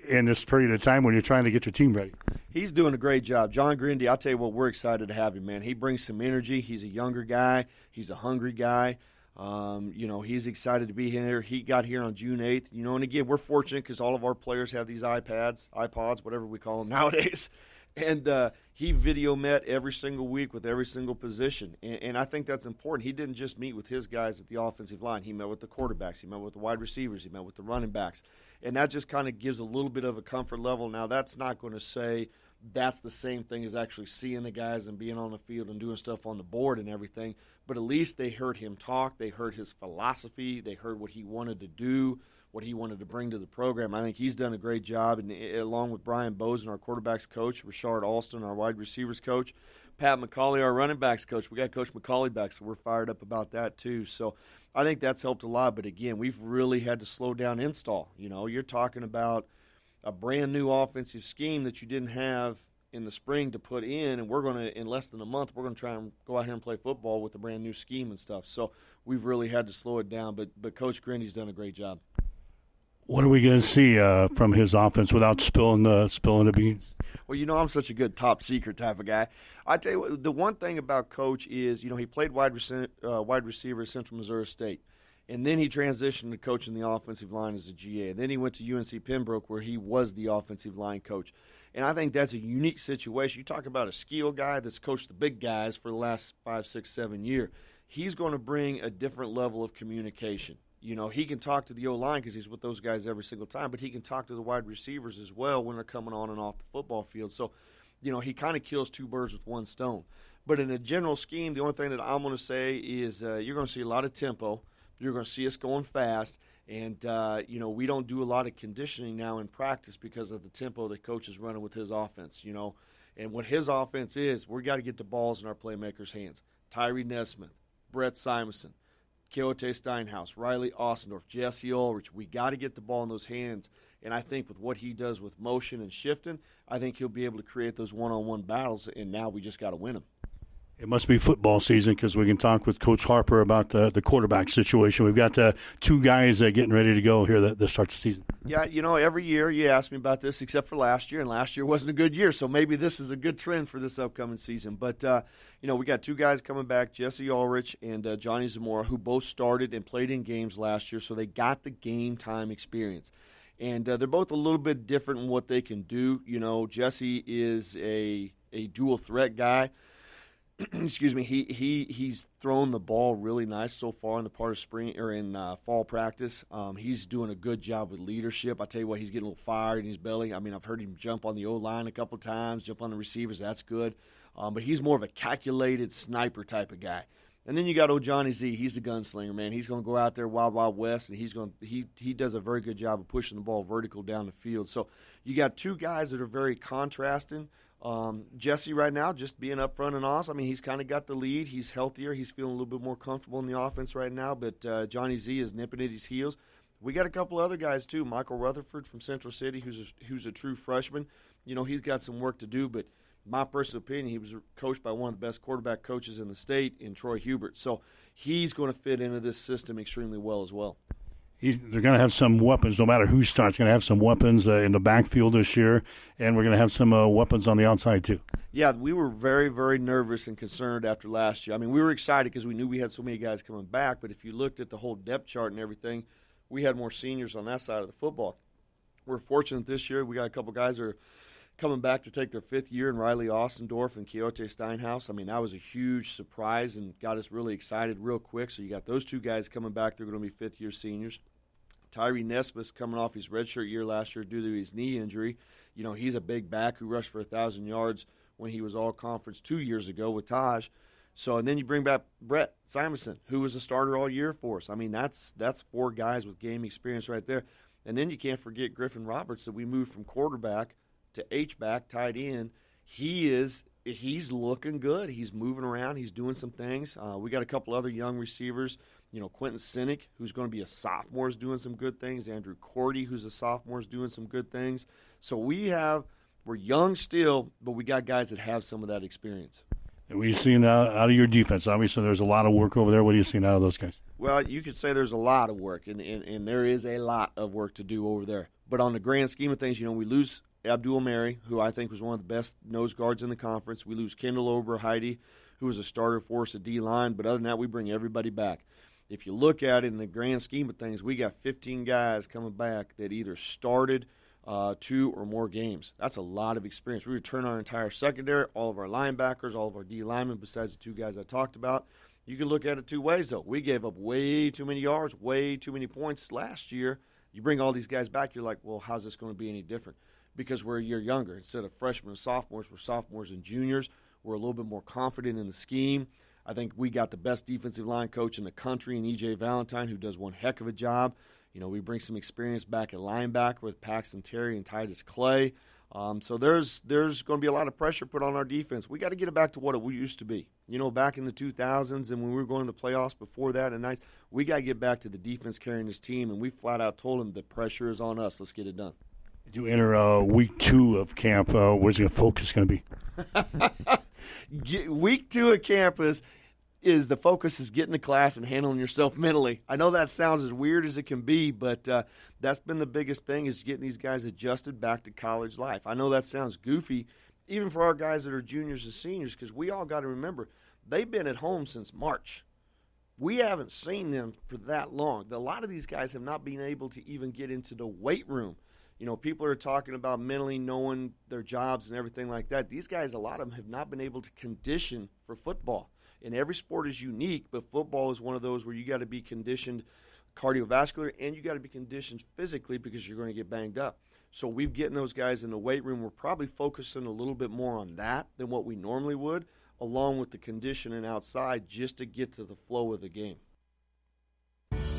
in this period of time when you're trying to get your team ready. He's doing a great job. John Grindy, I'll tell you what, we're excited to have him, man. He brings some energy. He's a younger guy, he's a hungry guy. Um, you know, he's excited to be here. He got here on June 8th. You know, and again, we're fortunate because all of our players have these iPads, iPods, whatever we call them nowadays. And uh, he video met every single week with every single position. And, and, I think that's important. He didn't just meet with his guys at the offensive line, he met with the quarterbacks, he met with the wide receivers, he met with the running backs. And that just kind of gives a little bit of a comfort level. Now, that's not going to say that's the same thing as actually seeing the guys and being on the field and doing stuff on the board and everything. But at least they heard him talk. They heard his philosophy. They heard what he wanted to do, what he wanted to bring to the program. I think he's done a great job, and along with Brian Bozen, our quarterbacks coach, Richard Alston, our wide receivers coach, Pat McCauley, our running backs coach. We got Coach McCauley back, so we're fired up about that too. So I think that's helped a lot. But again, we've really had to slow down install. You know, you're talking about – a brand new offensive scheme that you didn't have in the spring to put in, and we're going to in less than a month we're going to try and go out here and play football with a brand new scheme and stuff. So we've really had to slow it down, but but Coach Grindy's done a great job. What are we going to see uh, from his offense without spilling the spilling the beans? Well, you know I'm such a good top secret type of guy. I tell you what, the one thing about Coach is you know he played wide, rec- uh, wide receiver at Central Missouri State. And then he transitioned to coaching the offensive line as a GA. And then he went to UNC Pembroke where he was the offensive line coach. And I think that's a unique situation. You talk about a skill guy that's coached the big guys for the last five, six, seven years. He's going to bring a different level of communication. You know, he can talk to the O line because he's with those guys every single time, but he can talk to the wide receivers as well when they're coming on and off the football field. So, you know, he kind of kills two birds with one stone. But in a general scheme, the only thing that I'm going to say is uh, you're going to see a lot of tempo. You're going to see us going fast. And, uh, you know, we don't do a lot of conditioning now in practice because of the tempo that coach is running with his offense, you know. And what his offense is, we got to get the balls in our playmakers' hands. Tyree Nesmith, Brett Simonson, Keote Steinhaus, Riley Ostendorf, Jesse Ulrich. We got to get the ball in those hands. And I think with what he does with motion and shifting, I think he'll be able to create those one on one battles. And now we just got to win them. It must be football season because we can talk with Coach Harper about the, the quarterback situation. We've got uh, two guys uh, getting ready to go here that, that start the season. Yeah, you know, every year you ask me about this, except for last year, and last year wasn't a good year, so maybe this is a good trend for this upcoming season. But uh, you know, we got two guys coming back, Jesse Ulrich and uh, Johnny Zamora, who both started and played in games last year, so they got the game time experience and uh, they're both a little bit different in what they can do. You know, Jesse is a a dual threat guy. excuse me, he he he's thrown the ball really nice so far in the part of spring or in uh, fall practice. Um, he's doing a good job with leadership. I tell you what, he's getting a little fired in his belly. I mean, I've heard him jump on the O line a couple times, jump on the receivers. That's good. Um, but he's more of a calculated sniper type of guy. And then you got old Johnny Z. He's the gunslinger, man. He's going to go out there wild, wild west, and he's going. He he does a very good job of pushing the ball vertical down the field. So you got two guys that are very contrasting. Um, Jesse right now just being up front and awesome. I mean, he's kind of got the lead. He's healthier. He's feeling a little bit more comfortable in the offense right now. But uh, Johnny Z is nipping at his heels. We got a couple other guys too. Michael Rutherford from Central City, who's a, who's a true freshman. You know, he's got some work to do, but my personal opinion, he was coached by one of the best quarterback coaches in the state in Troy Hubert. So he's going to fit into this system extremely well as well. He's, they're going to have some weapons, no matter who starts. Going to have some weapons uh, in the backfield this year, and we're going to have some uh, weapons on the outside too. Yeah, we were very, very nervous and concerned after last year. I mean, we were excited because we knew we had so many guys coming back. But if you looked at the whole depth chart and everything, we had more seniors on that side of the football. We're fortunate this year. We got a couple guys that are coming back to take their fifth year in Riley Ostendorf and Keote Steinhaus. I mean, that was a huge surprise and got us really excited real quick. So you got those two guys coming back. They're going to be fifth year seniors. Tyree Nesbitt coming off his redshirt year last year due to his knee injury. You know, he's a big back who rushed for a thousand yards when he was all conference two years ago with Taj. So and then you bring back Brett Simonson, who was a starter all year for us. I mean, that's that's four guys with game experience right there. And then you can't forget Griffin Roberts that we moved from quarterback to H back tight end. He is he's looking good. He's moving around. He's doing some things. Uh, we got a couple other young receivers. You know, Quentin Sinek, who's going to be a sophomore, is doing some good things. Andrew Cordy, who's a sophomore, is doing some good things. So we have we're young still, but we got guys that have some of that experience. And what are you seeing out, of your defense? Obviously, there's a lot of work over there. What are you seeing out of those guys? Well, you could say there's a lot of work, and, and, and there is a lot of work to do over there. But on the grand scheme of things, you know, we lose Abdul Mary, who I think was one of the best nose guards in the conference. We lose Kendall Ober-Heide, who was a starter for us at D line. But other than that, we bring everybody back. If you look at it in the grand scheme of things, we got 15 guys coming back that either started uh, two or more games. That's a lot of experience. We return our entire secondary, all of our linebackers, all of our D linemen, besides the two guys I talked about. You can look at it two ways, though. We gave up way too many yards, way too many points last year. You bring all these guys back, you're like, well, how's this going to be any different? because we're a year younger. Instead of freshmen and sophomores, we're sophomores and juniors. We're a little bit more confident in the scheme. I think we got the best defensive line coach in the country in EJ Valentine, who does one heck of a job. You know, we bring some experience back at linebacker with Paxton Terry and Titus Clay. Um, so there's there's going to be a lot of pressure put on our defense. We got to get it back to what it used to be. You know, back in the 2000s and when we were going to the playoffs before that, and nights, we got to get back to the defense carrying this team. And we flat out told them the pressure is on us. Let's get it done you enter uh, week two of camp, uh, where's the focus going to be? week two of campus is the focus is getting to class and handling yourself mentally. I know that sounds as weird as it can be, but uh, that's been the biggest thing is getting these guys adjusted back to college life. I know that sounds goofy, even for our guys that are juniors and seniors, because we all got to remember they've been at home since March. We haven't seen them for that long. A lot of these guys have not been able to even get into the weight room you know, people are talking about mentally knowing their jobs and everything like that. These guys, a lot of them, have not been able to condition for football. And every sport is unique, but football is one of those where you got to be conditioned cardiovascular and you got to be conditioned physically because you're going to get banged up. So we've getting those guys in the weight room. We're probably focusing a little bit more on that than what we normally would, along with the conditioning outside, just to get to the flow of the game.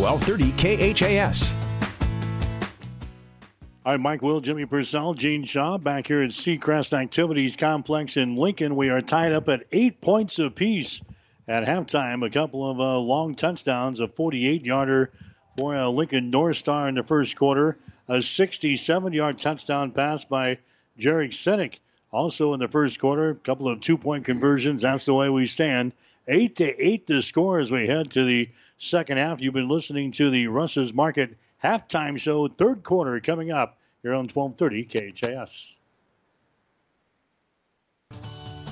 1230 KHAS. Right, Mike Will, Jimmy Purcell, Gene Shaw back here at Seacrest Activities Complex in Lincoln. We are tied up at eight points apiece at halftime. A couple of uh, long touchdowns, a 48 yarder for uh, Lincoln North Star in the first quarter, a 67 yard touchdown pass by Jarek Sinek. Also in the first quarter, a couple of two point conversions. That's the way we stand. Eight to eight the score as we head to the second half. You've been listening to the Russ's Market halftime show, third quarter coming up here on 1230 KHAS.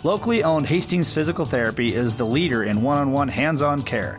Locally owned Hastings Physical Therapy is the leader in one on one hands on care.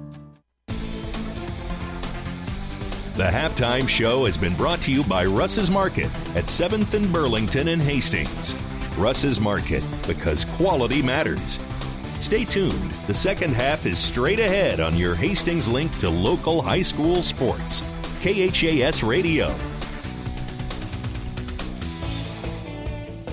The halftime show has been brought to you by Russ's Market at 7th and Burlington in Hastings. Russ's Market, because quality matters. Stay tuned. The second half is straight ahead on your Hastings link to local high school sports. KHAS Radio.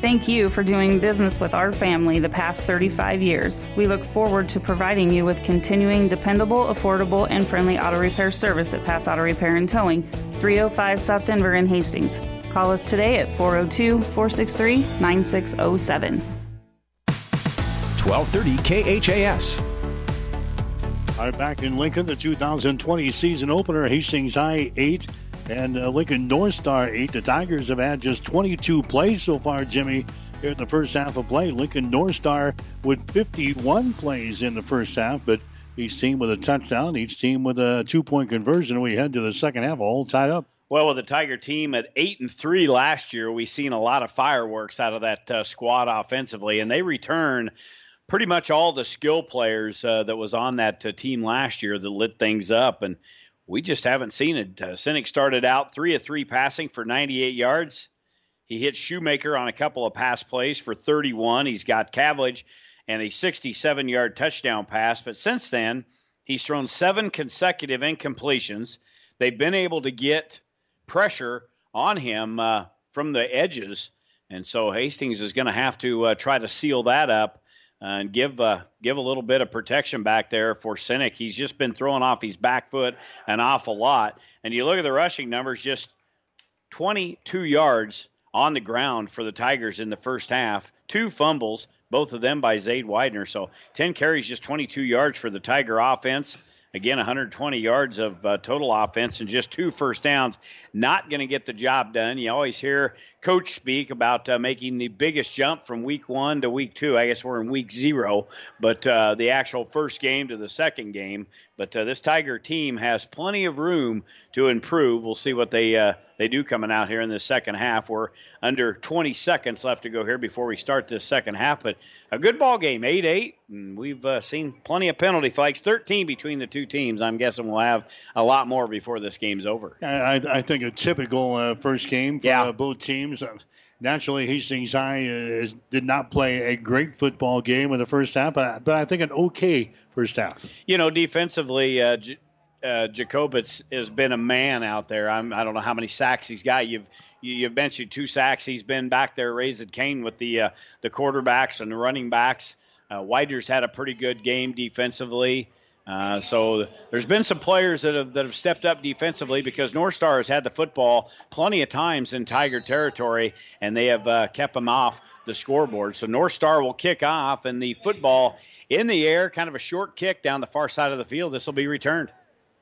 Thank you for doing business with our family the past 35 years. We look forward to providing you with continuing dependable, affordable, and friendly auto repair service at Pat's Auto Repair and Towing, 305 South Denver in Hastings. Call us today at 402 463 9607. 1230 KHAS. All right, back in Lincoln, the 2020 season opener, Hastings High 8 and uh, Lincoln North Star 8. The Tigers have had just 22 plays so far, Jimmy, here in the first half of play. Lincoln North Star with 51 plays in the first half, but each team with a touchdown, each team with a two point conversion. We head to the second half, all tied up. Well, with the Tiger team at eight and three last year, we've seen a lot of fireworks out of that uh, squad offensively, and they return pretty much all the skill players uh, that was on that uh, team last year that lit things up. And we just haven't seen it. Uh, Sinek started out three of three passing for 98 yards. He hit Shoemaker on a couple of pass plays for 31. He's got Cavillage and a 67 yard touchdown pass. But since then, he's thrown seven consecutive incompletions. They've been able to get pressure on him uh, from the edges. And so Hastings is going to have to uh, try to seal that up and give uh, give a little bit of protection back there for Sinek. He's just been throwing off his back foot an awful lot. And you look at the rushing numbers, just 22 yards on the ground for the Tigers in the first half, two fumbles, both of them by Zade Widener. So 10 carries, just 22 yards for the Tiger offense. Again, 120 yards of uh, total offense and just two first downs. Not going to get the job done. You always hear coach speak about uh, making the biggest jump from week one to week two. I guess we're in week zero, but uh, the actual first game to the second game. But uh, this Tiger team has plenty of room to improve. We'll see what they uh, they do coming out here in the second half. We're under 20 seconds left to go here before we start this second half. But a good ball game, 8-8, and we've uh, seen plenty of penalty flags. 13 between the two teams. I'm guessing we'll have a lot more before this game's over. I, I think a typical uh, first game for yeah. both teams. Naturally, Hastings High is, did not play a great football game in the first half, but, but I think an okay first half. You know, defensively, uh, J- uh, Jacobitz has been a man out there. I'm, I don't know how many sacks he's got. You've you, you've mentioned two sacks. He's been back there raising Cane with the uh, the quarterbacks and the running backs. Uh, had a pretty good game defensively. Uh, so there's been some players that have that have stepped up defensively because North Star has had the football plenty of times in Tiger territory, and they have uh, kept them off the scoreboard. So North Star will kick off, and the football in the air, kind of a short kick down the far side of the field. This will be returned.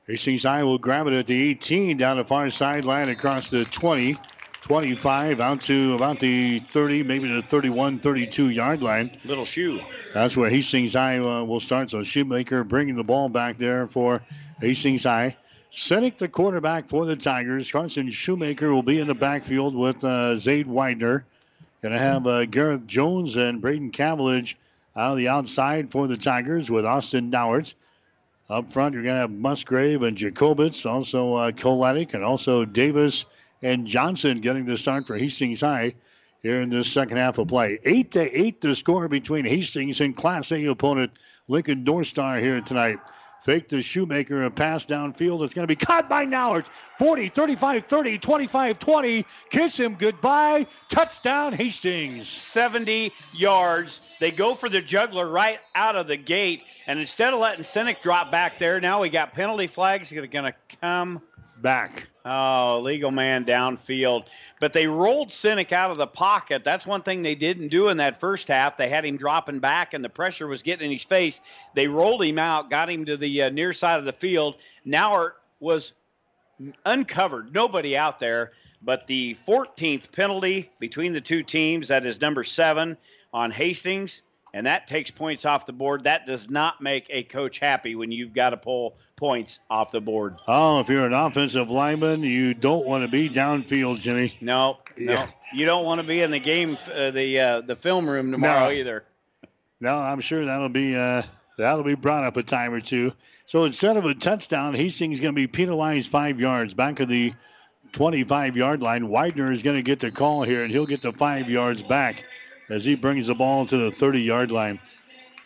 Hastings High will grab it at the 18 down the far sideline across the 20, 25 out to about the 30, maybe the 31, 32 yard line. Little shoe. That's where Hastings High uh, will start. So Shoemaker bringing the ball back there for Hastings High. Sinek, the quarterback for the Tigers. Carson Shoemaker will be in the backfield with uh, Zade Widener. Going to have uh, Gareth Jones and Braden Cavillage out of the outside for the Tigers with Austin Dowers. Up front, you're going to have Musgrave and Jacobitz, also uh, Koletic, and also Davis and Johnson getting the start for Hastings High here in this second half of play. Eight to eight, the score between Hastings and Class A opponent Lincoln North Star here tonight. Fake the Shoemaker, a pass downfield. It's going to be caught by Nauert. 40, 35, 30, 25, 20. Kiss him goodbye. Touchdown, Hastings. 70 yards. They go for the juggler right out of the gate. And instead of letting Sinek drop back there, now we got penalty flags that are going to come back. Oh, legal man downfield. But they rolled Sinek out of the pocket. That's one thing they didn't do in that first half. They had him dropping back, and the pressure was getting in his face. They rolled him out, got him to the uh, near side of the field. Nauert was uncovered, nobody out there. But the 14th penalty between the two teams, that is number seven on Hastings, and that takes points off the board. That does not make a coach happy when you've got to pull points off the board. Oh, if you're an offensive lineman, you don't want to be downfield, Jimmy. No, no, Yeah. you don't want to be in the game, uh, the uh, the film room tomorrow No. either. No, I'm sure that'll be uh, that'll be brought up a time or two. So instead of a touchdown, Hastings going to be penalized five yards back of the 25 yard line. Widener is going to get the call here, and he'll get the five yards back as he brings the ball to the 30 yard line.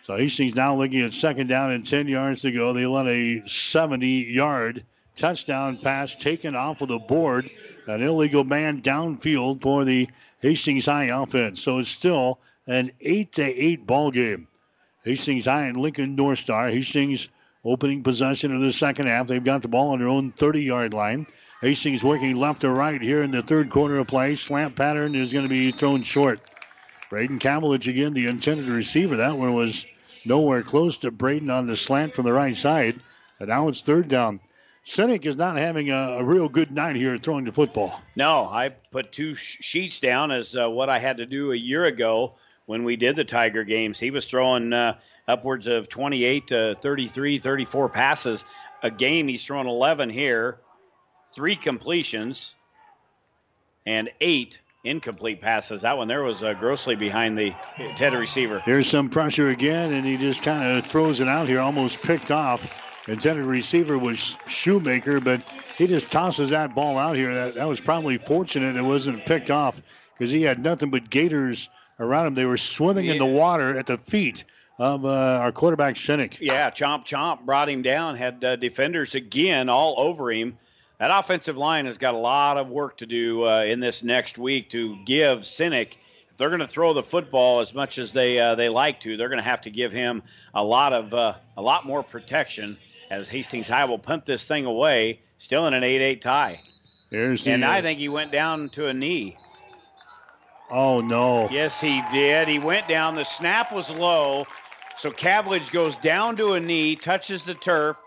So Hastings now looking at second down and 10 yards to go. They let a 70 yard touchdown pass taken off of the board. An illegal man downfield for the Hastings High offense. So it's still an 8 to 8 ball game. Hastings High and Lincoln North Star. Hastings opening possession of the second half. They've got the ball on their own 30 yard line. Hastings working left to right here in the third quarter of play. Slant pattern is going to be thrown short. Braden Cavillage again, the intended receiver. That one was nowhere close to Braden on the slant from the right side. And now it's third down. Sinek is not having a, a real good night here throwing the football. No, I put two sh- sheets down as uh, what I had to do a year ago when we did the Tiger games. He was throwing uh, upwards of 28 to 33, 34 passes a game. He's thrown 11 here, three completions, and eight incomplete passes. That one there was uh, grossly behind the intended receiver. Here's some pressure again, and he just kind of throws it out here, almost picked off. Intended receiver was Shoemaker, but he just tosses that ball out here. That, that was probably fortunate it wasn't picked off because he had nothing but gators around him. They were swimming in the water at the feet of uh, our quarterback, Sinek. Yeah, chomp chomp brought him down. Had uh, defenders again all over him. That offensive line has got a lot of work to do uh, in this next week to give Sinek. If they're going to throw the football as much as they uh, they like to, they're going to have to give him a lot of uh, a lot more protection. As Hastings High will punt this thing away, still in an 8-8 tie. There's and uh, I think he went down to a knee. Oh no! Yes, he did. He went down. The snap was low, so Cavillage goes down to a knee, touches the turf.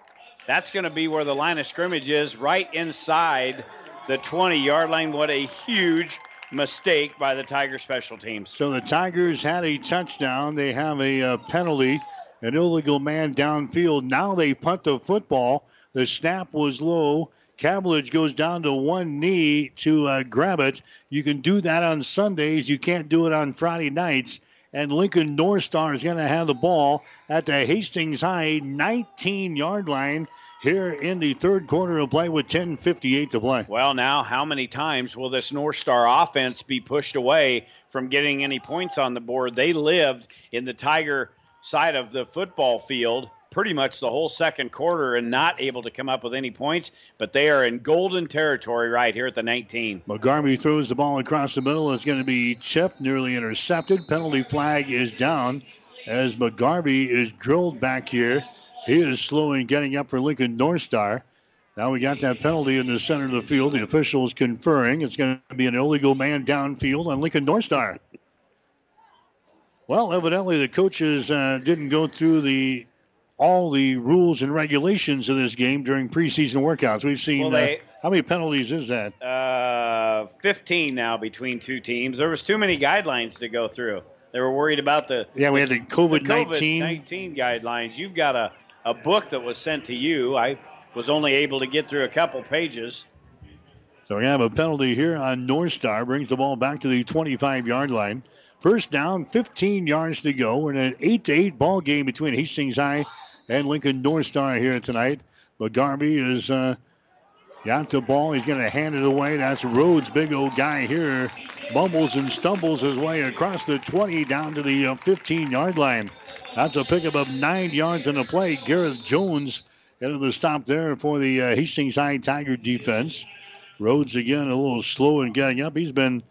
That's going to be where the line of scrimmage is, right inside the 20-yard line. What a huge mistake by the Tiger special teams. So the Tigers had a touchdown. They have a uh, penalty, an illegal man downfield. Now they punt the football. The snap was low. Cavillage goes down to one knee to uh, grab it. You can do that on Sundays. You can't do it on Friday nights. And Lincoln North Star is going to have the ball at the Hastings High 19 yard line here in the third quarter of play with 10.58 to play. Well, now, how many times will this North Star offense be pushed away from getting any points on the board? They lived in the Tiger side of the football field pretty much the whole second quarter and not able to come up with any points, but they are in golden territory right here at the 19. McGarvey throws the ball across the middle. It's going to be tipped, nearly intercepted. Penalty flag is down as McGarvey is drilled back here. He is slowing getting up for Lincoln North Star. Now we got that penalty in the center of the field. The officials conferring it's going to be an illegal man downfield on Lincoln North Star. Well, evidently the coaches uh, didn't go through the all the rules and regulations of this game during preseason workouts. We've seen Well, they- uh, how many penalties is that? Uh, 15 now between two teams. There was too many guidelines to go through. They were worried about the Yeah, we had the COVID-19. COVID-19 guidelines. You've got a, a book that was sent to you. I was only able to get through a couple pages. So we're gonna have a penalty here on North Star. Brings the ball back to the 25 yard line. First down, 15 yards to go. In an 8 to 8 ball game between Hastings High and Lincoln North Star here tonight. But Garvey is uh, got the ball. He's going to hand it away. That's Rhodes, big old guy here. Bumbles and stumbles his way across the 20 down to the 15 yard line. That's a pickup of nine yards in the play. Gareth Jones into the stop there for the uh, Hastings High Tiger defense. Rhodes again a little slow in getting up. He's been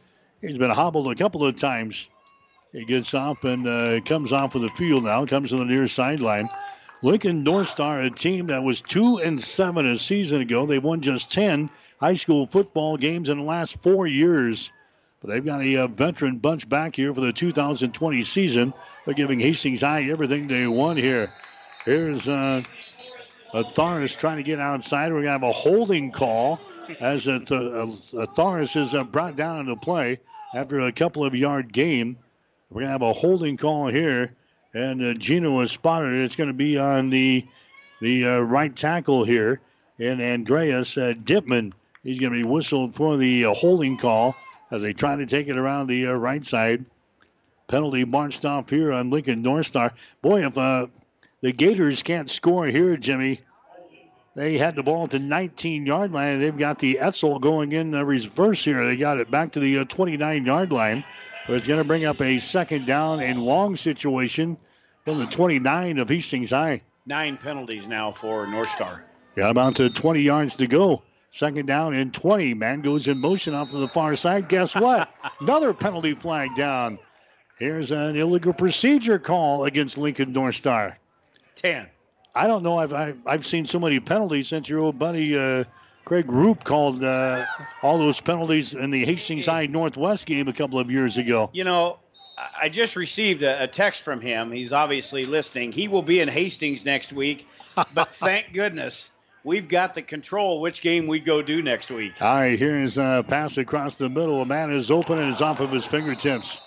he's been hobbled a couple of times. He gets off and uh, comes off of the field now. Comes to the near sideline. Lincoln North Star, a team that was two and seven a season ago. They won just ten high school football games in the last four years. But they've got a uh, veteran bunch back here for the 2020 season. They're giving Hastings High everything they want here. Here's uh, Atharis trying to get outside. We're going to have a holding call as Atharis is uh, brought down into play after a couple of yard gain. We're going to have a holding call here, and uh, Gino has spotted it. It's going to be on the the uh, right tackle here, and Andreas uh, Dipman. He's going to be whistled for the uh, holding call as they try to take it around the uh, right side. Penalty marched off here on Lincoln North Star. Boy, if uh, the Gators can't score here, Jimmy, they had the ball the 19 yard line, they've got the Etzel going in the reverse here. They got it back to the 29 yard line. But it's going to bring up a second down and long situation from the 29 of Hastings High. Nine penalties now for North Star. Got about to 20 yards to go. Second down and 20. Man goes in motion off to the far side. Guess what? Another penalty flag down. Here's an illegal procedure call against Lincoln North Star. 10. I don't know. I've, I've, I've seen so many penalties since your old buddy uh, Craig Roop called uh, all those penalties in the Hastings High Northwest game a couple of years ago. You know, I just received a, a, text from him. He's obviously listening. He will be in Hastings next week, but thank goodness we've got the control which game we go do next week. All right, here's a pass across the middle. A man is open and is off of his fingertips.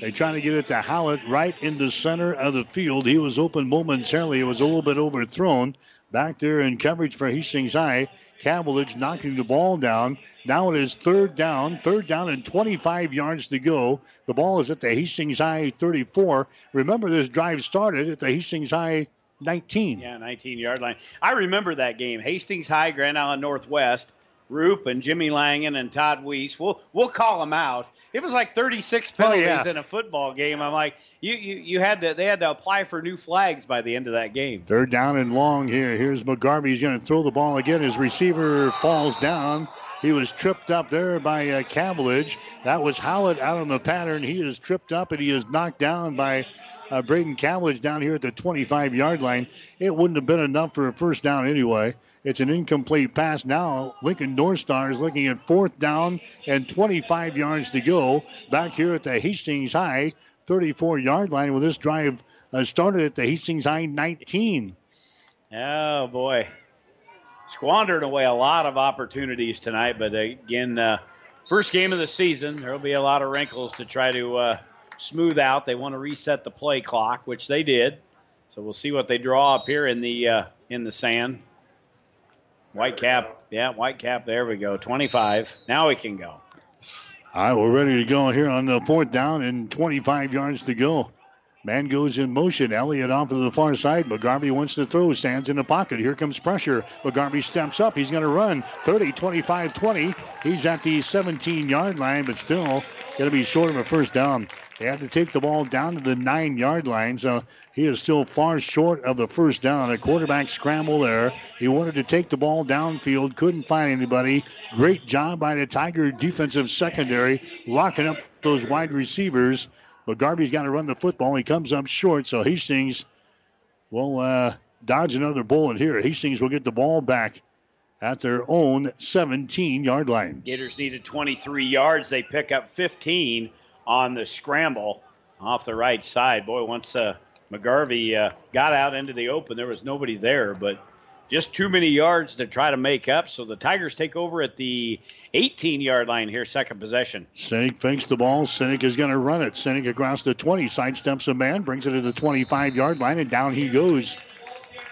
They try to get it to Howlett right in the center of the field. He was open momentarily. It was a little bit overthrown. Back there in coverage for Hastings High. Cavillage knocking the ball down. Now it is third down, third down and 25 yards to go. The ball is at the Hastings High 34. Remember, this drive started at the Hastings High 19. Yeah, 19 yard line. I remember that game. Hastings High, Grand Island Northwest. Roop and Jimmy Langen and Todd Weiss. We'll we'll call them out. It was like 36 penalties oh, yeah. in a football game. I'm like, you, you you had to they had to apply for new flags by the end of that game. Third down and long here. Here's McGarvey. He's going to throw the ball again. His receiver falls down. He was tripped up there by uh, Cavillage. That was Howlett out on the pattern. He is tripped up and he is knocked down by uh, Braden Cavillage down here at the 25 yard line. It wouldn't have been enough for a first down anyway. It's an incomplete pass. Now Lincoln North Star is looking at fourth down and 25 yards to go back here at the Hastings High 34 yard line with this drive uh, started at the Hastings High 19. Oh, boy. Squandered away a lot of opportunities tonight, but again, uh, first game of the season, there will be a lot of wrinkles to try to uh, smooth out. They want to reset the play clock, which they did. So we'll see what they draw up here in the uh, in the sand. White cap. Yeah, white cap. There we go. 25. Now we can go. All right, we're ready to go here on the fourth down and 25 yards to go. Man goes in motion. Elliott off to the far side. McGarvey wants to throw. Stands in the pocket. Here comes pressure. McGarvey steps up. He's going to run 30, 25, 20. He's at the 17 yard line, but still going to be short of a first down. They had to take the ball down to the nine yard line, so he is still far short of the first down. A quarterback scramble there. He wanted to take the ball downfield, couldn't find anybody. Great job by the Tiger defensive secondary, locking up those wide receivers. But Garvey's got to run the football. He comes up short, so Hastings will uh, dodge another bullet here. Hastings will get the ball back at their own 17 yard line. Gators needed 23 yards. They pick up 15 on the scramble off the right side. Boy, once uh, McGarvey uh, got out into the open, there was nobody there, but just too many yards to try to make up. So the Tigers take over at the 18 yard line here, second possession. Sinek fakes the ball. Sinek is going to run it. Sinek across the 20, sidesteps a man, brings it to the 25 yard line, and down he goes.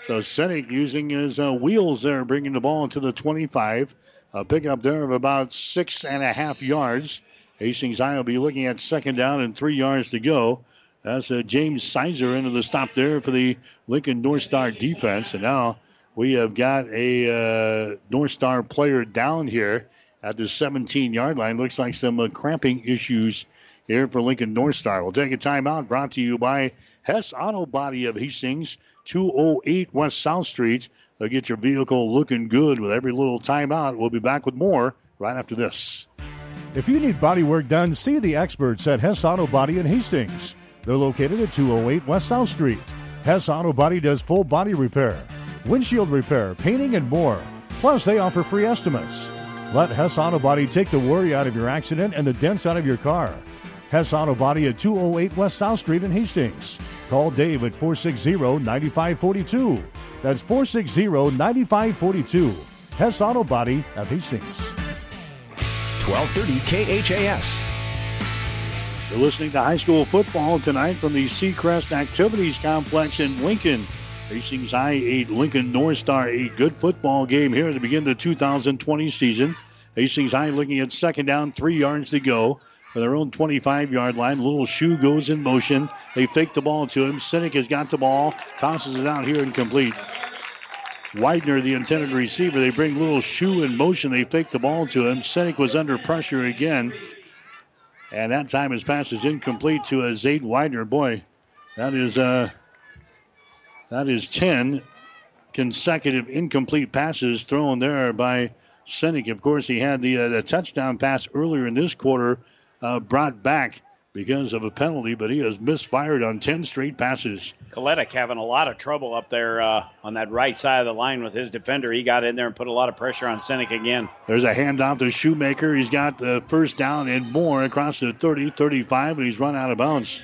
So Sinek using his uh, wheels there, bringing the ball into the 25. A pickup there of about six and a half yards. Hastings High will be looking at second down and three yards to go. That's uh, James Sizer into the stop there for the Lincoln North Star defense. And now we have got a uh, North Star player down here at the 17 yard line. Looks like some uh, cramping issues here for Lincoln North Star. We'll take a timeout brought to you by Hess Auto Body of Hastings, 208 West South Street. They'll get your vehicle looking good with every little timeout. We'll be back with more right after this. If you need body work done, see the experts at Hess Auto Body in Hastings. They're located at 208 West South Street. Hess Auto Body does full body repair, windshield repair, painting, and more. Plus, they offer free estimates. Let Hess Auto Body take the worry out of your accident and the dents out of your car. Hess Auto Body at 208 West South Street in Hastings. Call Dave at 460 9542. That's 460 9542. Hess Auto Body of Hastings. 1230 KHAS. You're listening to high school football tonight from the Seacrest Activities Complex in Lincoln. Hastings High 8, Lincoln North Star 8. Good football game here to begin the 2020 season. Hastings High looking at second down, three yards to go for their own 25 yard line. Little shoe goes in motion. They fake the ball to him. Sinek has got the ball, tosses it out here incomplete. Widener, the intended receiver, they bring little shoe in motion. They fake the ball to him. Sinek was under pressure again. And that time his pass is incomplete to a Zayden Widener. Boy, that is uh, that is 10 consecutive incomplete passes thrown there by Sinek. Of course, he had the, uh, the touchdown pass earlier in this quarter uh, brought back because of a penalty, but he has misfired on 10 straight passes. Koletic having a lot of trouble up there uh, on that right side of the line with his defender. He got in there and put a lot of pressure on Sinek again. There's a handoff to Shoemaker. He's got the first down and more across the 30, 35, and he's run out of bounds.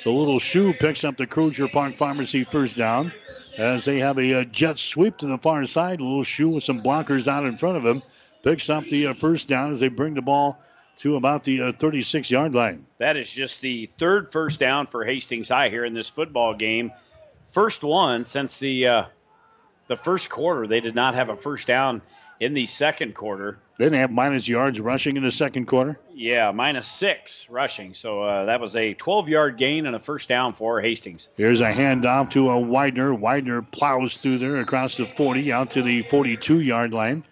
So little shoe picks up the Crozier Park Pharmacy first down as they have a, a, jet sweep to the far side. Little shoe with some blockers out in front of him picks up the uh, first down as they bring the ball to about the uh, 36 yard line. That is just the third first down for Hastings High here in this football game. First one since the uh, the first quarter. They did not have a first down in the second quarter. They didn't have minus yards rushing in the second quarter. Yeah, minus six rushing. So uh, that was a 12 yard gain and a first down for Hastings. Here's a handoff to a Widener. Widener plows through there across the 40 out to the 42 yard line.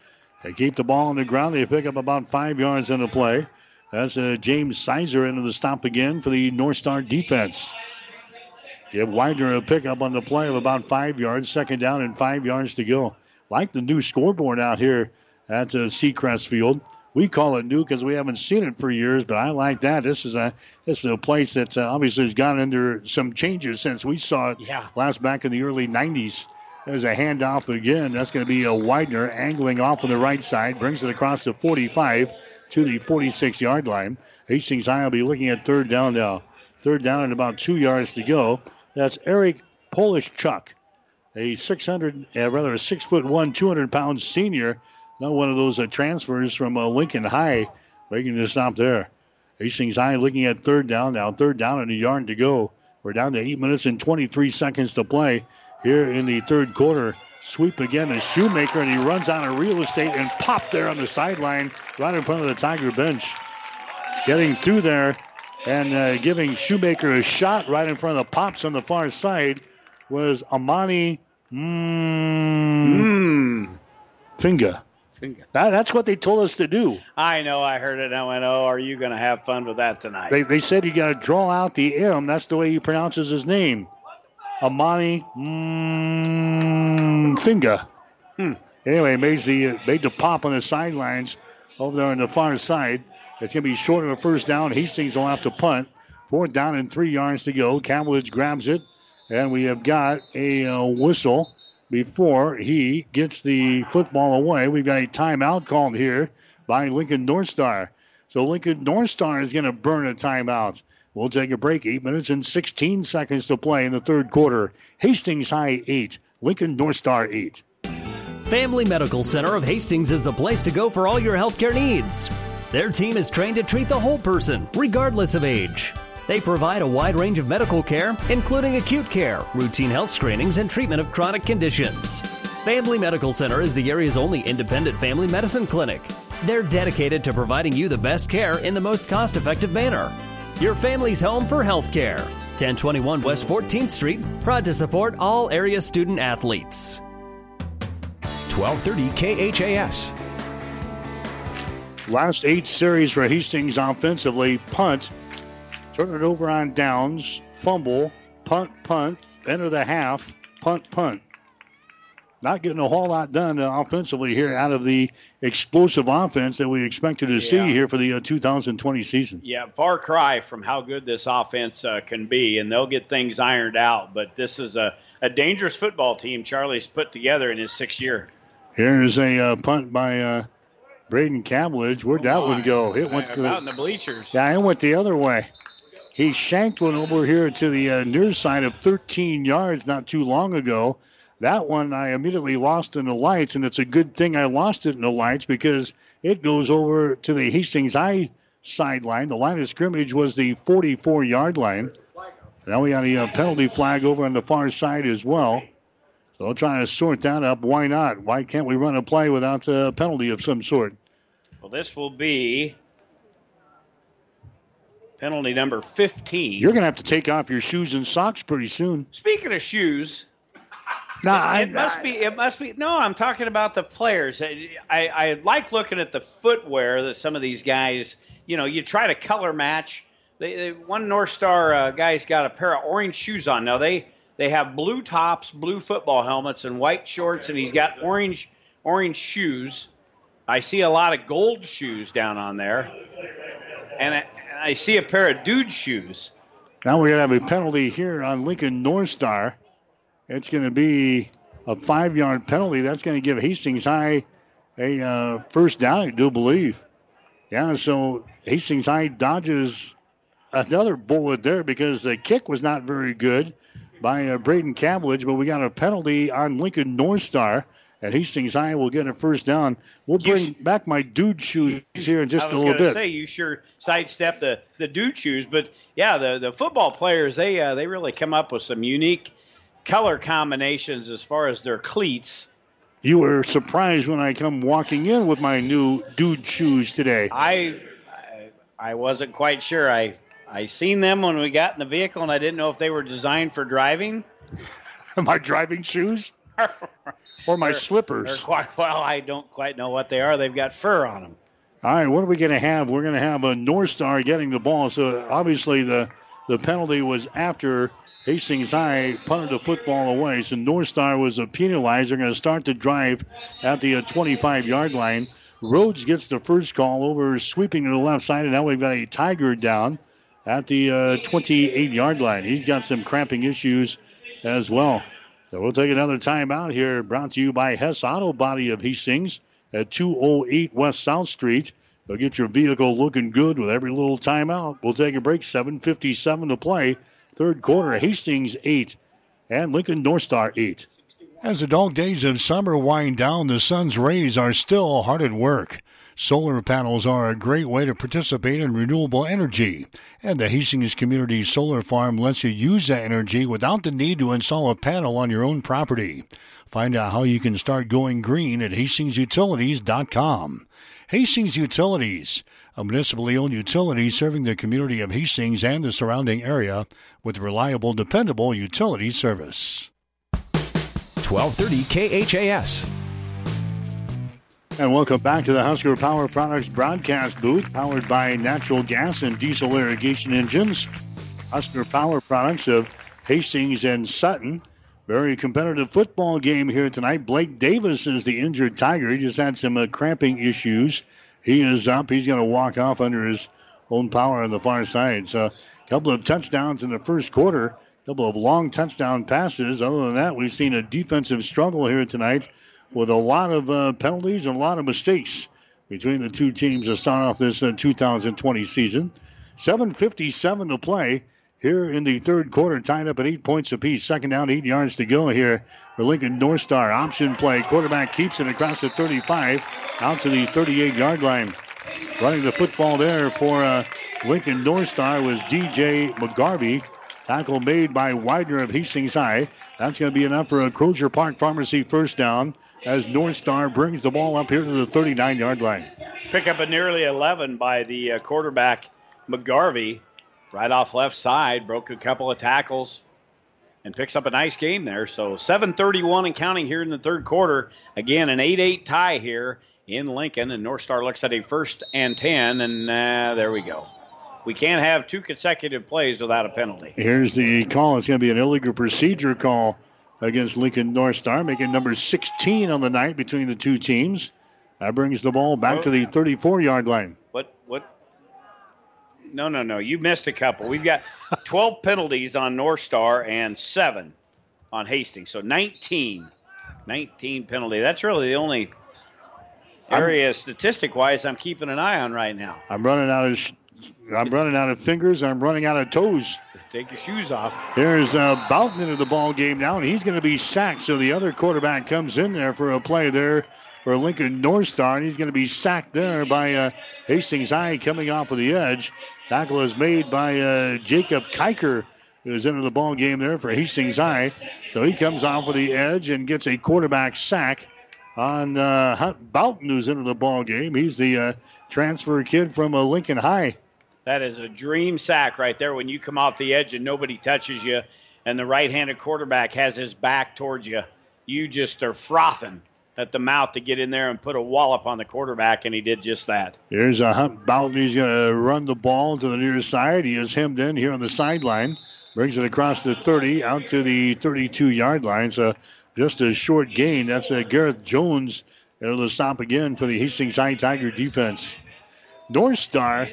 They keep the ball on the ground. They pick up about five yards in the play. That's uh, James Sizer into the stop again for the North Star defense. Give Widener a pickup on the play of about five yards, second down and five yards to go. Like the new scoreboard out here at uh, Seacrest Field. We call it new because we haven't seen it for years, but I like that. This is a this is a place that uh, obviously has gone under some changes since we saw it yeah. last back in the early 90s. There's a handoff again. That's going to be a Widener angling off on the right side, brings it across the 45 to the 46 yard line. Hastings High will be looking at third down now. Third down and about two yards to go. That's Eric Polishchuk, a 600, uh, rather a six foot one, 200 pound senior. Not one of those uh, transfers from uh, Lincoln High, making the stop there. Hastings High looking at third down now. Third down and a yard to go. We're down to eight minutes and 23 seconds to play here in the third quarter. Sweep again to Shoemaker, and he runs out of real estate and pop there on the sideline right in front of the Tiger bench. Getting through there and uh, giving Shoemaker a shot right in front of the pops on the far side was Amani mm, Finger. Finger. That, that's what they told us to do. I know. I heard it. And I went, "Oh, are you going to have fun with that tonight?" They, they said you got to draw out the M. That's the way he pronounces his name. Amani mm, Finger. Hmm. Anyway, made the made the pop on the sidelines over there on the far side. It's going to be short of a first down. Hastings will have to punt. Fourth down and three yards to go. Cavillage grabs it, and we have got a uh, whistle before he gets the football away. We've got a timeout called here by Lincoln North Star. So Lincoln North Star is going to burn a timeout. We'll take a break. Eight minutes and 16 seconds to play in the third quarter. Hastings High 8, Lincoln North Star 8. Family Medical Center of Hastings is the place to go for all your healthcare needs. Their team is trained to treat the whole person, regardless of age. They provide a wide range of medical care, including acute care, routine health screenings, and treatment of chronic conditions. Family Medical Center is the area's only independent family medicine clinic. They're dedicated to providing you the best care in the most cost effective manner. Your family's home for health care. 1021 West 14th Street, proud to support all area student athletes. 1230 KHAS. Last eight series for Hastings offensively punt, turn it over on downs, fumble, punt, punt, enter the half, punt, punt. Not getting a whole lot done uh, offensively here out of the explosive offense that we expected to see here for the uh, 2020 season. Yeah, far cry from how good this offense uh, can be, and they'll get things ironed out. But this is a, a dangerous football team Charlie's put together in his sixth year. Here's a uh, punt by uh, Braden Cavillage. Where'd that one go? It went to out in the bleachers. Yeah, it went the other way. He shanked one over here to the uh, near side of 13 yards not too long ago. That one I immediately lost in the lights, and it's a good thing I lost it in the lights because it goes over to the Hastings High sideline. The line of scrimmage was the 44 yard line. Now we got a uh, penalty flag over on the far side as well. So they'll try to sort that up. Why not? Why can't we run a play without a penalty of some sort? Well, this will be penalty number 15. You're going to have to take off your shoes and socks pretty soon. Speaking of shoes, no, I, it must be. It must be. No, I'm talking about the players. I, I like looking at the footwear that some of these guys. You know, you try to color match. They, they, one North Star uh, guy's got a pair of orange shoes on. Now they they have blue tops, blue football helmets, and white shorts, and he's got orange orange shoes. I see a lot of gold shoes down on there, and I, I see a pair of dude shoes. Now we're gonna have a penalty here on Lincoln North Star. It's going to be a five yard penalty. That's going to give Hastings High a uh, first down, I do believe. Yeah, so Hastings High dodges another bullet there because the kick was not very good by uh, Braden Cavillage, but we got a penalty on Lincoln North Star. And Hastings High will get a first down. We'll bring back my dude shoes here in just a little bit. I was say you sure sidestep the, the dude shoes, but yeah, the, the football players they uh, they really come up with some unique color combinations as far as their cleats. You were surprised when I come walking in with my new dude shoes today. I I, I wasn't quite sure. I I seen them when we got in the vehicle, and I didn't know if they were designed for driving. my driving shoes, or my they're, slippers. They're quite well. I don't quite know what they are. They've got fur on them. All right, what are we going to have? We're going to have a North Star getting the ball. So obviously the the penalty was after Hastings High punted the football away, so North Star was a penalizer. Going to start the drive at the 25 yard line. Rhodes gets the first call over sweeping to the left side, and now we've got a Tiger down at the 28 uh, yard line. He's got some cramping issues as well. So we'll take another timeout here, brought to you by Hess Auto Body of Hastings at 208 West South Street. They'll get your vehicle looking good with every little timeout. We'll take a break. 7:57 to play Third quarter, Hastings 8 and Lincoln North Star 8. As the dog days of summer wind down, the sun's rays are still hard at work. Solar panels are a great way to participate in renewable energy, and the Hastings Community Solar Farm lets you use that energy without the need to install a panel on your own property. Find out how you can start going green at HastingsUtilities.com. Hastings Utilities, a municipally owned utility serving the community of Hastings and the surrounding area with reliable, dependable utility service. 1230 KHAS. And welcome back to the Husker Power Products broadcast booth, powered by natural gas and diesel irrigation engines. Husker Power Products of Hastings and Sutton. Very competitive football game here tonight. Blake Davis is the injured Tiger. He just had some uh, cramping issues. He is up. He's going to walk off under his own power on the far side. So, a couple of touchdowns in the first quarter, a couple of long touchdown passes. Other than that, we've seen a defensive struggle here tonight with a lot of uh, penalties and a lot of mistakes between the two teams to start off this uh, 2020 season. 7.57 to play here in the third quarter, tied up at eight points apiece. Second down, eight yards to go here for Lincoln North Star. Option play. Quarterback keeps it across the 35 out to the 38 yard line. Running the football there for uh, Lincoln North Star was DJ McGarvey. Tackle made by Widener of Hastings High. That's going to be enough for a Crozier Park Pharmacy first down as North Star brings the ball up here to the 39 yard line. Pick up a nearly 11 by the uh, quarterback McGarvey right off left side, broke a couple of tackles, and picks up a nice game there. So 7:31 and counting here in the third quarter. Again, an 8-8 tie here in Lincoln, and North Star looks at a first and 10, and uh, there we go. We can't have two consecutive plays without a penalty. Here's the call. It's going to be an illegal procedure call against Lincoln North Star, making number 16 on the night between the two teams. That brings the ball back to the 34 yard line. No, no, no. You missed a couple. We've got 12 penalties on North Star and seven on Hastings. So 19. 19 penalty. That's really the only area statistic wise I'm keeping an eye on right now. I'm running out of sh- I'm running out of fingers. I'm running out of toes. Take your shoes off. Here's uh, Boughton into the ball game now, and he's going to be sacked. So the other quarterback comes in there for a play there for Lincoln North Star, and he's going to be sacked there by uh, Hastings High coming off of the edge. Tackle is made by uh, Jacob Kiker, who's into the ball game there for Hastings High. So he comes off of the edge and gets a quarterback sack on uh, Hunt Boughton, who's into the ball game. He's the uh, transfer kid from uh, Lincoln High. That is a dream sack right there when you come off the edge and nobody touches you, and the right-handed quarterback has his back towards you. You just are frothing at the mouth to get in there and put a wallop on the quarterback, and he did just that. Here's a Hunt Boughton. He's going to run the ball to the near side. He is hemmed in here on the sideline. Brings it across the 30 out to the 32 yard line. So just a short gain. That's a Gareth Jones. It'll stop again for the Hastings High Tiger defense. North Star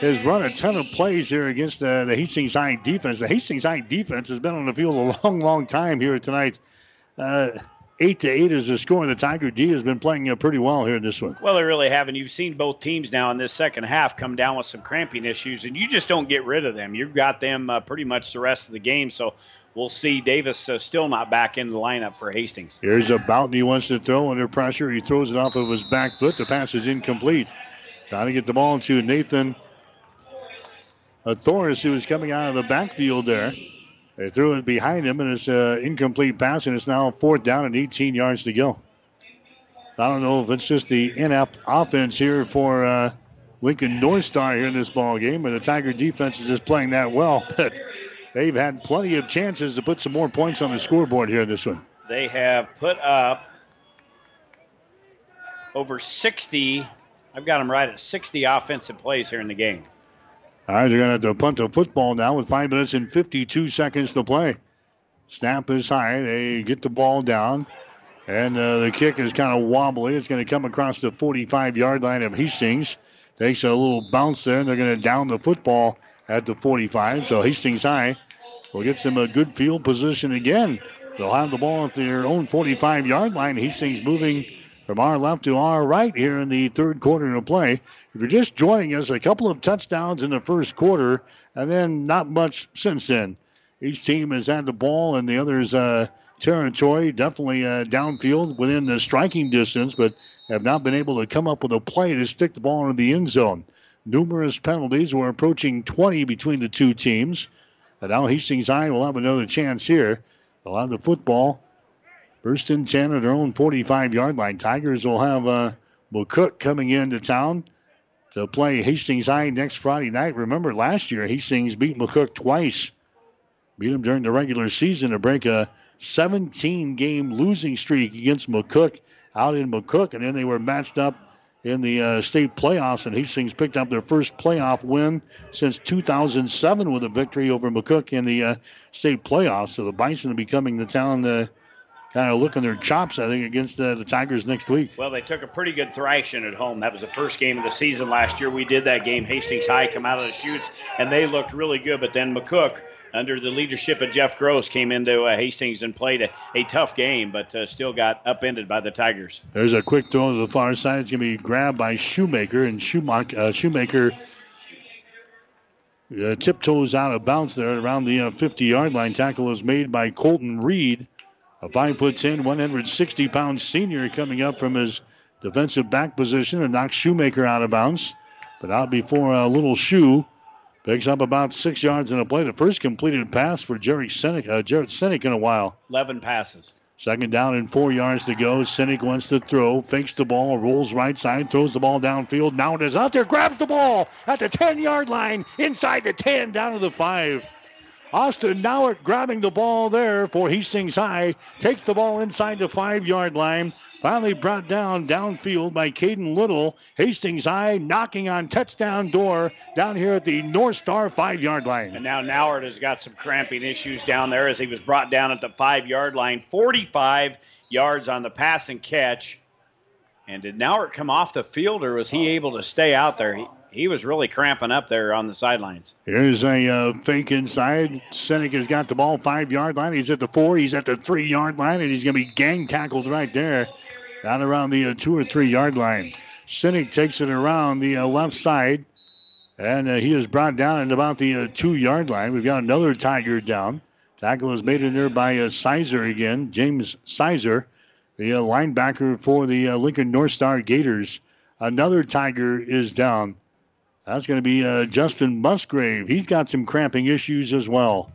has run a ton of plays here against the, the Hastings High defense. The Hastings High defense has been on the field a long, long time here tonight. Uh, eight to eight is the score, and the Tiger D has been playing uh, pretty well here in this one. Well, they really have, and you've seen both teams now in this second half come down with some cramping issues, and you just don't get rid of them. You've got them uh, pretty much the rest of the game, so we'll see Davis uh, still not back in the lineup for Hastings. Here's a Boughton. He wants to throw under pressure. He throws it off of his back foot. The pass is incomplete. Trying to get the ball to Nathan Atharis, who was coming out of the backfield there. They threw it behind him, and it's an incomplete pass, and it's now fourth down and 18 yards to go. I don't know if it's just the inept offense here for uh, Lincoln North Star here in this ball game, but the Tiger defense is just playing that well. But they've had plenty of chances to put some more points on the scoreboard here in this one. They have put up over 60. I've got them right at 60 offensive plays here in the game. All right, they're going to have to punt the football now with five minutes and 52 seconds to play. Snap is high. They get the ball down. And uh, the kick is kind of wobbly. It's going to come across the 45 yard line of Hastings. Takes a little bounce there, and they're going to down the football at the 45. So Hastings High will get them a good field position again. They'll have the ball at their own 45 yard line. Hastings moving from our left to our right here in the third quarter of play. If you're just joining us, a couple of touchdowns in the first quarter, and then not much since then. Each team has had the ball in the other's uh, territory, definitely uh, downfield within the striking distance, but have not been able to come up with a play to stick the ball into the end zone. Numerous penalties. We're approaching 20 between the two teams. And now Hastings High will have another chance here. They'll have the football First and 10 at their own 45 yard line. Tigers will have uh, McCook coming into town to play Hastings High next Friday night. Remember, last year, Hastings beat McCook twice. Beat them during the regular season to break a 17 game losing streak against McCook out in McCook. And then they were matched up in the uh, state playoffs, and Hastings picked up their first playoff win since 2007 with a victory over McCook in the uh, state playoffs. So the Bison are becoming the town. Uh, kind of looking their chops, I think, against uh, the Tigers next week. Well, they took a pretty good thrashing at home. That was the first game of the season last year. We did that game. Hastings High come out of the chutes, and they looked really good. But then McCook, under the leadership of Jeff Gross, came into uh, Hastings and played a, a tough game, but uh, still got upended by the Tigers. There's a quick throw to the far side. It's going to be grabbed by Shoemaker, and Shoemaker, uh, Shoemaker uh, tiptoes out of bounds there around the 50 yard line. Tackle is made by Colton Reed. A 5'10, 160 pound senior coming up from his defensive back position and knocks Shoemaker out of bounds. But out before a little shoe. Picks up about six yards in a play. The first completed pass for Jerry Sinek, uh, Jarrett Sinek in a while. 11 passes. Second down and four yards to go. Sinek wants to throw, fakes the ball, rolls right side, throws the ball downfield. Now it is out there, grabs the ball at the 10 yard line, inside the 10, down to the 5. Austin Nauert grabbing the ball there for Hastings High. Takes the ball inside the five yard line. Finally brought down downfield by Caden Little. Hastings High knocking on touchdown door down here at the North Star five yard line. And now Nauert has got some cramping issues down there as he was brought down at the five yard line. 45 yards on the pass and catch. And did Nauert come off the field or was he able to stay out there? He, he was really cramping up there on the sidelines. Here's a uh, fake inside. Sinek's got the ball five yard line. He's at the four. He's at the three yard line, and he's going to be gang tackled right there, down around the uh, two or three yard line. Sinek takes it around the uh, left side. And uh, he is brought down at about the uh, two yard line. We've got another Tiger down. Tackle was made in there by uh, Sizer again, James Sizer, the uh, linebacker for the Lincoln North Star Gators. Another Tiger is down. That's going to be uh, Justin Musgrave. He's got some cramping issues as well.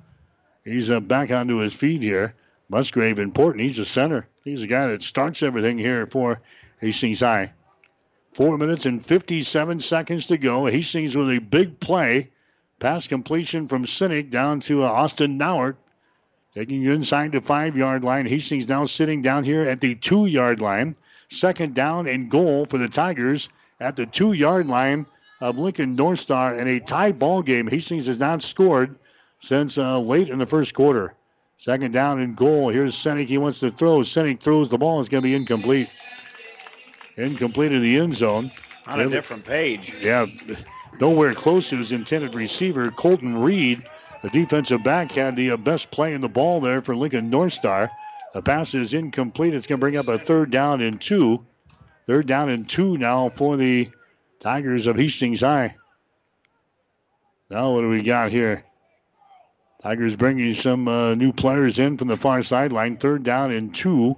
He's uh, back onto his feet here. Musgrave, important. He's a center. He's the guy that starts everything here for Hastings High. Four minutes and 57 seconds to go. Hastings with a big play. Pass completion from Sinek down to uh, Austin Nauert. Taking you inside the five yard line. Hastings now sitting down here at the two yard line. Second down and goal for the Tigers at the two yard line of Lincoln North Star in a tie ball game. Hastings has not scored since uh, late in the first quarter. Second down and goal. Here's Sinek. He wants to throw. Sinek throws the ball. It's going to be incomplete. Incomplete in the end zone. On a different page. Yeah, nowhere close to his intended receiver, Colton Reed. The defensive back had the uh, best play in the ball there for Lincoln North Star. The pass is incomplete. It's going to bring up a third down and two. Third down and two now for the Tigers of Hastings High. Now, what do we got here? Tigers bringing some uh, new players in from the far sideline. Third down and two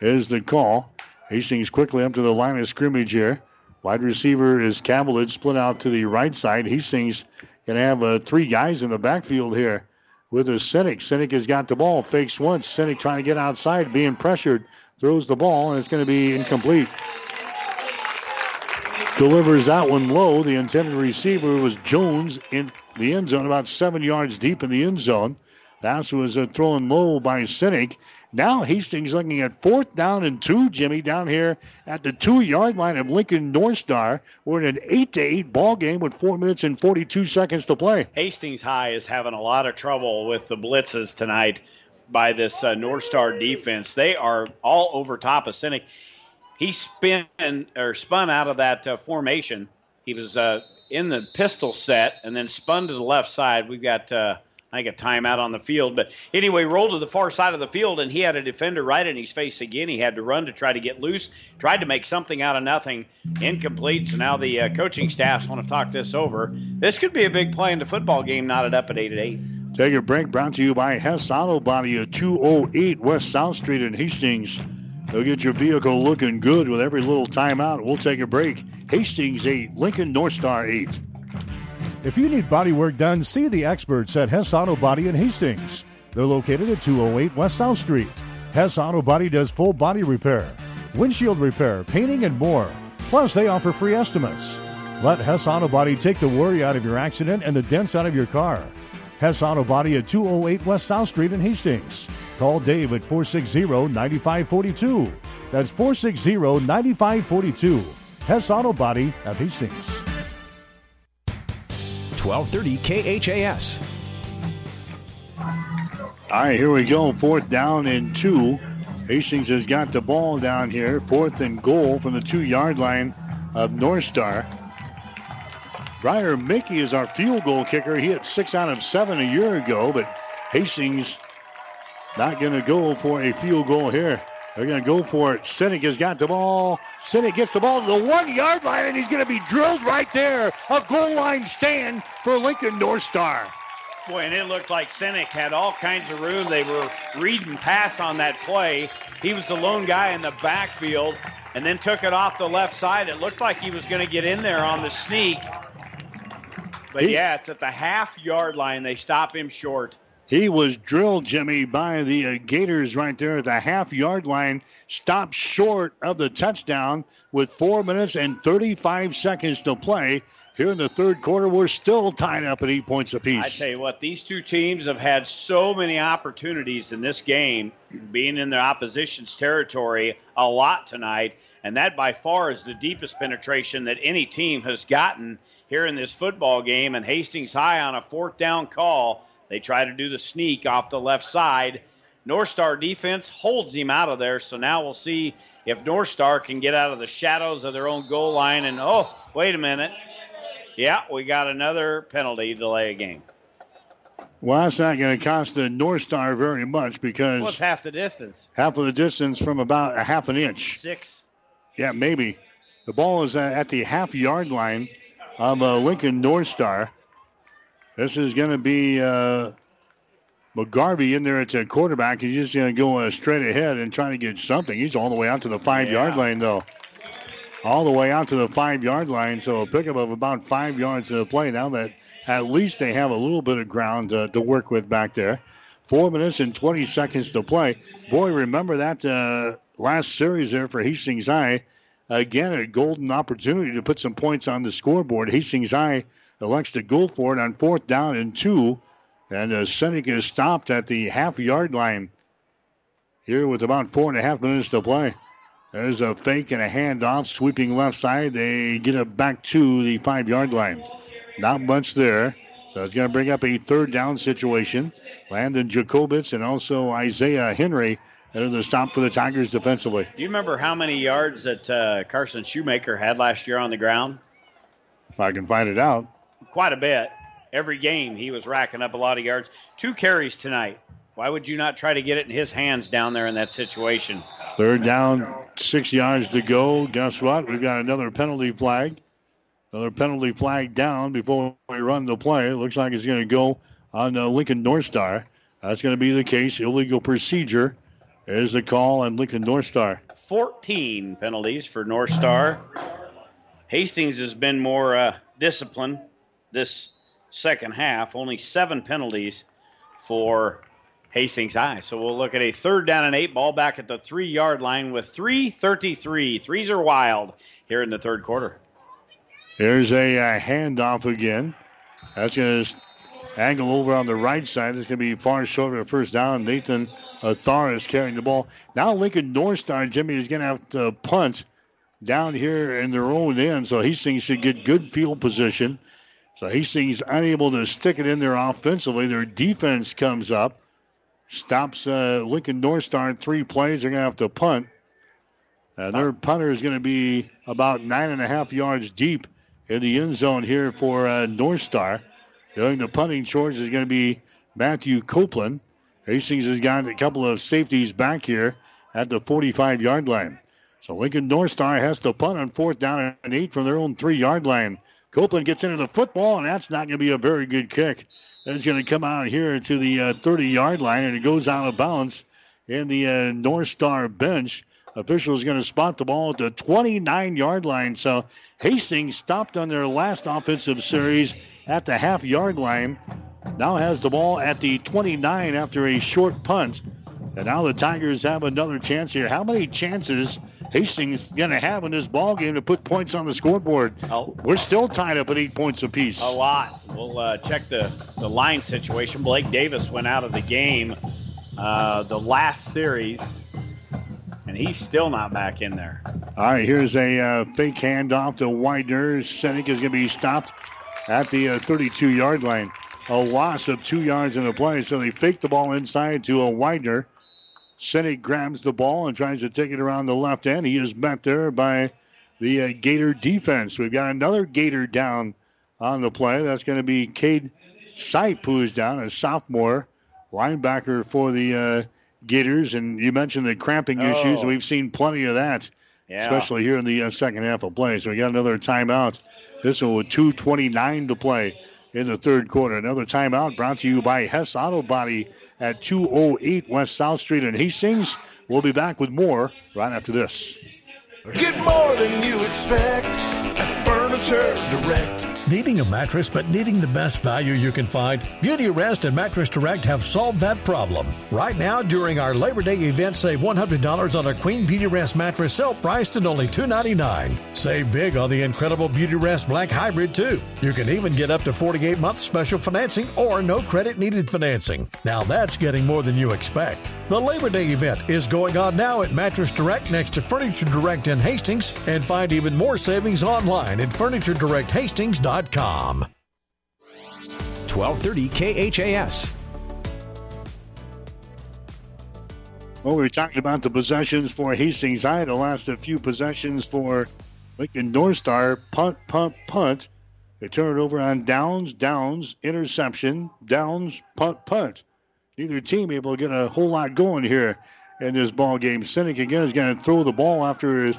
is the call. Hastings quickly up to the line of scrimmage here. Wide receiver is Cavillage split out to the right side. Hastings going to have uh, three guys in the backfield here with a Sinek. Sinek has got the ball, fakes once. Sinek trying to get outside, being pressured, throws the ball, and it's going to be incomplete. Delivers that one low. The intended receiver was Jones in the end zone, about seven yards deep in the end zone. Pass was uh, thrown low by Sinek. Now Hastings looking at fourth down and two, Jimmy, down here at the two yard line of Lincoln North Star. We're in an eight to eight ball game with four minutes and forty two seconds to play. Hastings High is having a lot of trouble with the blitzes tonight by this uh, North Star defense. They are all over top of Sinek. He spin or spun out of that uh, formation. He was uh, in the pistol set and then spun to the left side. We've got uh, I think a timeout on the field. But anyway, rolled to the far side of the field, and he had a defender right in his face again. He had to run to try to get loose, tried to make something out of nothing, incomplete. So now the uh, coaching staffs want to talk this over. This could be a big play in the football game, knotted up at 8 at 8. Take a break brought to you by Hess Auto Body at 208 West South Street in Hastings. They'll get your vehicle looking good with every little timeout. We'll take a break. Hastings 8, Lincoln North Star 8. If you need body work done, see the experts at Hess Auto Body in Hastings. They're located at 208 West South Street. Hess Auto Body does full body repair, windshield repair, painting, and more. Plus, they offer free estimates. Let Hess Auto Body take the worry out of your accident and the dents out of your car. Hess Auto Body at 208 West South Street in Hastings. Call Dave at 460 9542. That's 460 9542. Hess Auto Body at Hastings. 1230 KHAS. All right, here we go. Fourth down and two. Hastings has got the ball down here. Fourth and goal from the two yard line of North Star. Briar Mickey is our field goal kicker. He hit six out of seven a year ago, but Hastings not going to go for a field goal here. They're going to go for it. Sinek has got the ball. Sinek gets the ball to the one yard line, and he's going to be drilled right there. A goal line stand for Lincoln North Star. Boy, and it looked like Sinek had all kinds of room. They were reading pass on that play. He was the lone guy in the backfield and then took it off the left side. It looked like he was going to get in there on the sneak. But yeah, it's at the half yard line. They stop him short. He was drilled, Jimmy, by the uh, Gators right there at the half yard line. Stopped short of the touchdown with four minutes and 35 seconds to play. Here in the third quarter, we're still tied up at eight points apiece. I tell you what, these two teams have had so many opportunities in this game, being in their opposition's territory a lot tonight, and that by far is the deepest penetration that any team has gotten here in this football game. And Hastings High on a fourth down call they try to do the sneak off the left side. North Star defense holds him out of there. So now we'll see if North Star can get out of the shadows of their own goal line. And oh, wait a minute. Yeah, we got another penalty delay a game. Well, that's not going to cost the North Star very much because well, it's half the distance. Half of the distance from about a half an inch. Six. Yeah, maybe. The ball is at the half yard line of uh, Lincoln North Star. This is going to be uh, McGarvey in there at the quarterback. He's just going to go uh, straight ahead and trying to get something. He's all the way out to the five Yeah. yard line, though. All the way out to the five yard line. So a pickup of about five yards to the play. Now that at least they have a little bit of ground uh, to work with back there. Four minutes and 20 seconds to play. Boy, remember that uh, last series there for Hastings High. Again, a golden opportunity to put some points on the scoreboard. Hastings High elects to go for it on fourth down and two. And uh, Sinek is stopped at the half yard line here with about four and a half minutes to play. There's a fake and a handoff, sweeping left side. They get it back to the five yard line. Not much there. So it's going to bring up a third down situation. Landon Jacobitz and also Isaiah Henry are the stop for the Tigers defensively. Do you remember how many yards that uh, Carson Shoemaker had last year on the ground? If I can find it out. Quite a bit. Every game he was racking up a lot of yards. Two carries tonight. Why would you not try to get it in his hands down there in that situation? Third down, six yards to go. Guess what? We've got another penalty flag. Another penalty flag down before we run the play. It looks like it's going to go on uh, Lincoln North Star. That's going to be the case. Illegal procedure is the call on Lincoln North Star. 14 penalties for North Star. Hastings has been more uh, disciplined this second half. Only seven penalties for Hastings High. So we'll look at a third down and eight ball back at the three yard line with 3.33. Threes are wild here in the third quarter. Here's a uh, handoff again. That's going to angle over on the right side. It's going to be far short of a first down. Nathan Athar is carrying the ball. Now Lincoln North Star, Jimmy, is going to have to punt down here in their own end. So Hastings should get good field position. So Hastings unable to stick it in there offensively. Their defense comes up, stops uh, Lincoln North Star in three plays. They're going to have to punt. Their punter is going to be about nine and a half yards deep in the end zone here for uh, North Star. Doing the punting chores is going to be Matthew Copeland. Hastings has got a couple of safeties back here at the 45 yard line. So Lincoln North Star has to punt on fourth down and eight from their own three yard line. Copeland gets into the football, and that's not going to be a very good kick. It's going to come out here to the 30 yard line, and it goes out of bounds in the uh, North Star bench. Officials going to spot the ball at the 29 yard line. So Hastings stopped on their last offensive series at the half yard line. Now has the ball at the 29 after a short punt. And now the Tigers have another chance here. How many chances Hastings going to have in this ball game to put points on the scoreboard? We're still tied up at eight points apiece. A lot. We'll uh, check the, the line situation. Blake Davis went out of the game uh, the last series, and he's still not back in there. All right, here's a uh, fake handoff to Widener. Sinek is going to be stopped at the 32 yard line. A loss of two yards in the play, so they fake the ball inside to a Widener. Sinek grabs the ball and tries to take it around the left end. He is met there by the uh, Gator defense. We've got another Gator down on the play. That's going to be Cade Sipe, who is down, a sophomore linebacker for the uh, Gators. And you mentioned the cramping Oh. issues. We've seen plenty of that, Yeah. especially here in the uh, second half of play. So we got another timeout. This one with 2.29 to play in the third quarter. Another timeout brought to you by Hess Auto Body at 208 West South Street in Hastings. We'll be back with more right after this. Get more than you expect at Furniture Direct. Needing a mattress but needing the best value you can find? Beauty Rest and Mattress Direct have solved that problem. Right now, during our Labor Day event, save $100 on a Queen Beauty Rest mattress sale priced at only 299. Save big on the incredible Beauty Rest Black Hybrid, too. You can even get up to 48 months special financing or no credit needed financing. Now that's getting more than you expect. The Labor Day event is going on now at Mattress Direct next to Furniture Direct in Hastings and find even more savings online at FurnitureDirectHastings.com. 1230 KHAS. Well, we talking about the possessions for Hastings High, the last few possessions for Lincoln North Star. Punt, punt, punt. They turn it over on downs, downs, interception, downs, punt, punt. Neither team able to get a whole lot going here in this ball game. Sinek again is going to throw the ball after his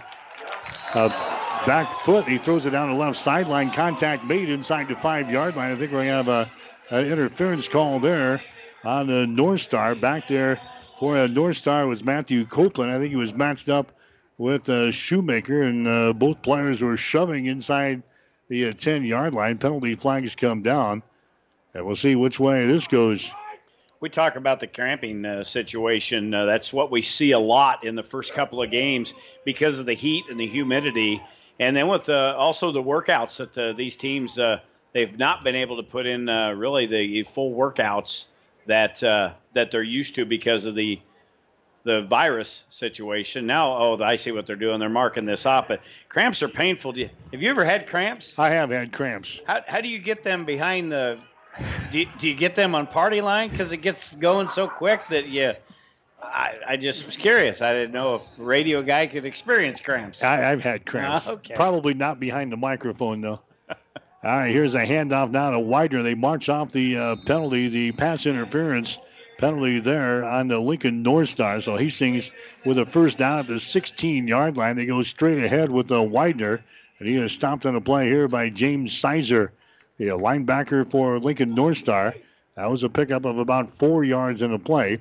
uh, back foot. He throws it down the left sideline. Contact made inside the five yard line. I think we're to have a, an interference call there on the North Star. Back there for a North Star was Matthew Copeland. I think he was matched up with uh, Shoemaker, and uh, both players were shoving inside the 10 uh, yard line. Penalty flags come down, and we'll see which way this goes. We talk about the cramping uh, situation. Uh, that's what we see a lot in the first couple of games because of the heat and the humidity. And then with uh, also the workouts that uh, these teams uh, they've not been able to put in uh, really the full workouts that that they're used to because of the the virus situation. Now, oh, I see what they're doing. They're marking this up. But cramps are painful. Do you, have you ever had cramps? I have had cramps. How, how do you get them behind the? Do you, do you get them on party line because it gets going so quick that you? I, I just was curious. I didn't know if radio guy could experience cramps. I, have had cramps. okay. Probably not behind the microphone though. All right, here's a handoff now to Widener. They march off the uh, penalty, the pass interference penalty there on the Lincoln North Star. So Hastings with a first down at the 16 yard line. They go straight ahead with the Widener. And he is stopped on a play here by James Sizer, the linebacker for Lincoln North Star. That was a pickup of about four yards in the play,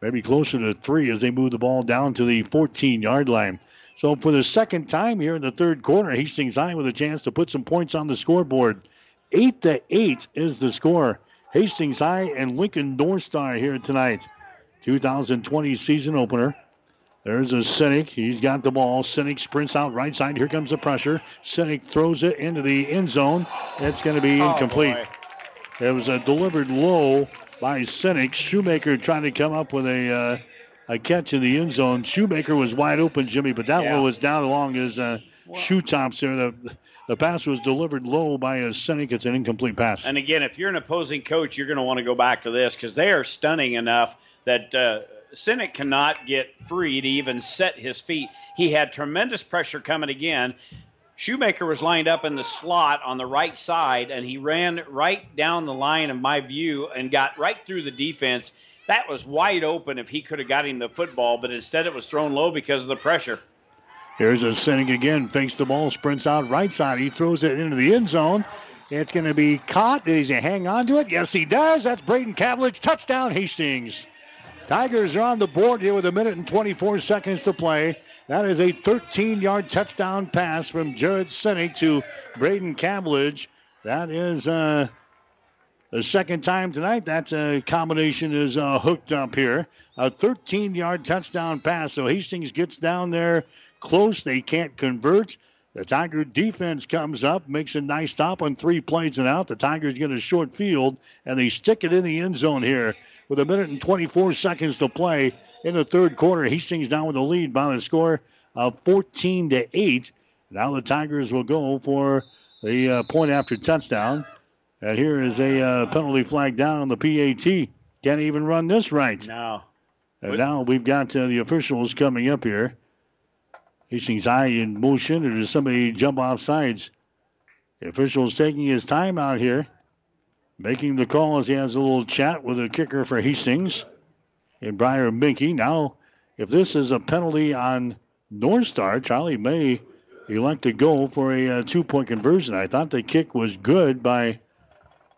maybe closer to three as they move the ball down to the 14 yard line. So for the second time here in the third quarter, Hastings High with a chance to put some points on the scoreboard. Eight to eight is the score. Hastings High and Lincoln North Star here tonight. 2020 season opener. There's a Sinek. He's got the ball. Sinek sprints out right side. Here comes the pressure. Sinek throws it into the end zone. It's going to be oh, incomplete. Oh it was a delivered low by Sinek. Shoemaker trying to come up with a uh, a catch in the end zone. Shoemaker was wide open, Jimmy, but that yeah. one was down along his uh, shoe tops there. The, the pass was delivered low by a Sinek. It's an incomplete pass. And again, if you're an opposing coach, you're going to want to go back to this because they are stunning enough that uh, Sinek cannot get free to even set his feet. He had tremendous pressure coming again. Shoemaker was lined up in the slot on the right side, and he ran right down the line of my view and got right through the defense. That was wide open if he could have got him the football, but instead it was thrown low because of the pressure. Here's a Sinek again, fakes the ball, sprints out right side. He throws it into the end zone. It's going to be caught. Does he hang on to it? Yes, he does. That's Braden Cavillage. Touchdown, Hastings. Tigers are on the board here with a minute and 24 seconds to play. That is a 13 yard touchdown pass from Jared Sinek to Braden Cavillage. That is uh, the second time tonight. That uh, combination is uh, hooked up here. A 13 yard touchdown pass. So Hastings gets down there close. They can't convert. The Tiger defense comes up, makes a nice stop on three plays and out. The Tigers get a short field, and they stick it in the end zone here with a minute and 24 seconds to play in the third quarter. Hastings down with the lead by the score of 14 to 8. Now the Tigers will go for the uh, point after touchdown. And here is a uh, penalty flag down on the PAT. Can't even run this right. No. And now we've got uh, the officials coming up here. Hastings High in motion, or does somebody jump off sides? The official's taking his time out here, making the call as he has a little chat with a kicker for Hastings and Briar Minky. Now, if this is a penalty on North Star, Charlie may elect to go for a, a uh, two point conversion. I thought the kick was good by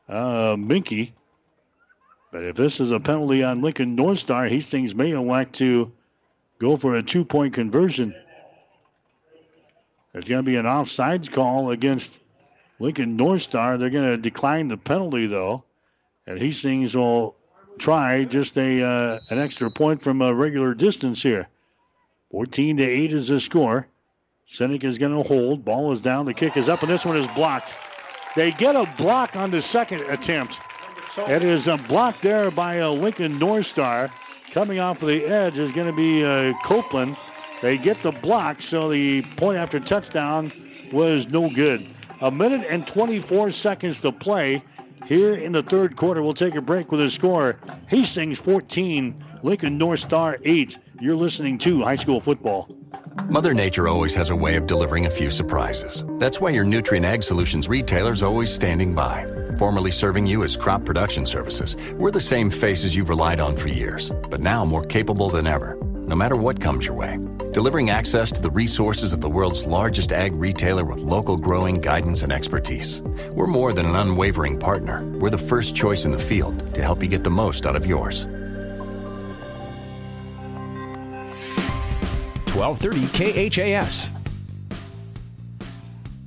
uh, Minky. But if this is a penalty on Lincoln North Star, Hastings may elect to go for a two point conversion. There's going to be an offsides call against Lincoln North Star. They're going to decline the penalty, though. And Hastings will try just a uh, an extra point from a regular distance here. 14 to 8 is the score. Sinek is going to hold. Ball is down. The kick is up, and this one is blocked. They get a block on the second attempt. It is a block there by a Lincoln North Star. Coming off of the edge is going to be uh, Copeland. They get the block, so the point after touchdown was no good. A minute and 24 seconds to play here in the third quarter. We'll take a break with a score Hastings 14, Lincoln North Star 8. You're listening to high school football. Mother Nature always has a way of delivering a few surprises. That's why your Nutrien Ag Solutions retailer is always standing by. Formerly serving you as crop production services, we're the same faces you've relied on for years, but now more capable than ever no matter what comes your way. Delivering access to the resources of the world's largest ag retailer with local growing guidance and expertise. We're more than an unwavering partner. We're the first choice in the field to help you get the most out of yours. 1230 KHAS.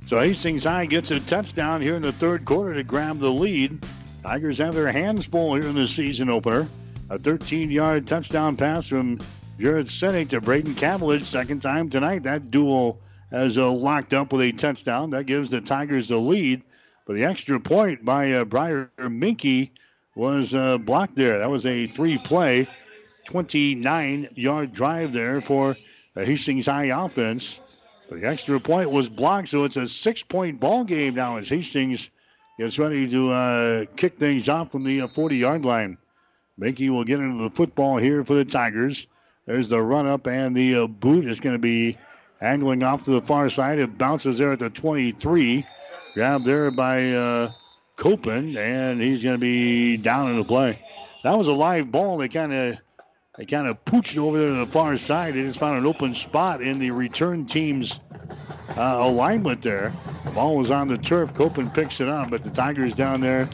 So Hastings High gets a touchdown here in the third quarter to grab the lead. Tigers have their hands full here in the season opener. A 13 yard touchdown pass from Jared Sinek to Braden Cavillage, second time tonight. That duel has uh, locked up with a touchdown. That gives the Tigers the lead. But the extra point by uh, Briar Minky was uh, blocked there. That was a three play, 29 yard drive there for the Hastings High offense. But the extra point was blocked, so it's a six point ball game now as Hastings gets ready to uh, kick things off from the 40 yard line. Minky will get into the football here for the Tigers. There's the run up, and the uh, boot is going to be angling off to the far side. It bounces there at the 23. Grabbed there by uh, Copeland, and he's going to be down in the play. That was a live ball. They kind of they kind of pooched over there to the far side. They just found an open spot in the return team's uh, alignment there. The ball was on the turf. Copeland picks it up, but the Tigers down there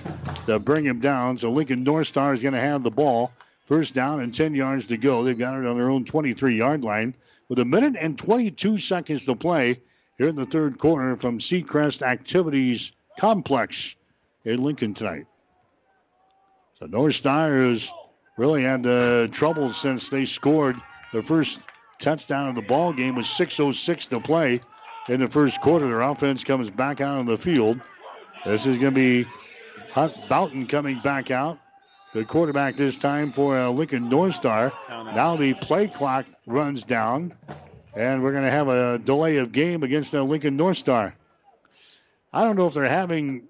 to bring him down. So Lincoln North Star is going to have the ball. First down and 10 yards to go. They've got it on their own 23 yard line with a minute and 22 seconds to play here in the third quarter from Seacrest Activities Complex in Lincoln tonight. So North Star has really had uh, trouble since they scored their first touchdown of the ball game with 6.06 to play in the first quarter. Their offense comes back out on the field. This is going to be Hunt Boughton coming back out. The quarterback this time for uh, Lincoln North Star. Now the play clock runs down, and we're going to have a delay of game against uh, Lincoln North Star. I don't know if they're having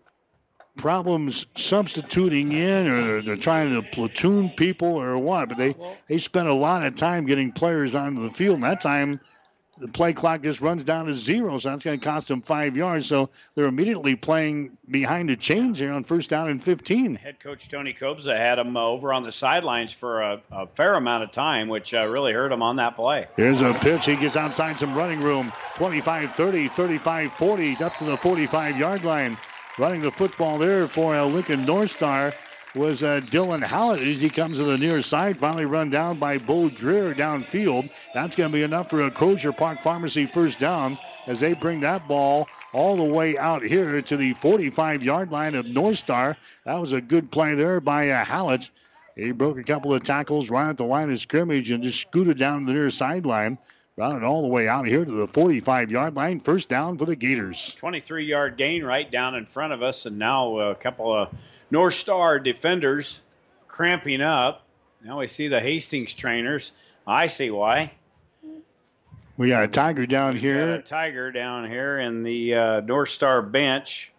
problems substituting in or they're, they're, trying to platoon people or what, but they, they spent a lot of time getting players onto the field. And that time, the play clock just runs down to zero, so that's going to cost them five yards. So they're immediately playing behind the chains here on first down and 15. Head coach Tony Kobza had them over on the sidelines for a, a fair amount of time, which uh, really hurt him on that play. Here's a pitch. He gets outside some running room 25 30, 35 40, up to the 45 yard line. Running the football there for uh, Lincoln North Star was uh, Dylan Hallett as he comes to the near side. Finally run down by Bo Dreer downfield. That's going to be enough for a Crozier Park Pharmacy first down as they bring that ball all the way out here to the 45 yard line of North Star. That was a good play there by uh, Hallett. He broke a couple of tackles right at the line of scrimmage and just scooted down the near sideline. Routed all the way out here to the 45 yard line. First down for the Gators. 23 yard gain right down in front of us, and now a couple of North Star defenders cramping up. Now we see the Hastings trainers. I see why. We got a Tiger down we here. a Tiger down here in the uh, North Star bench.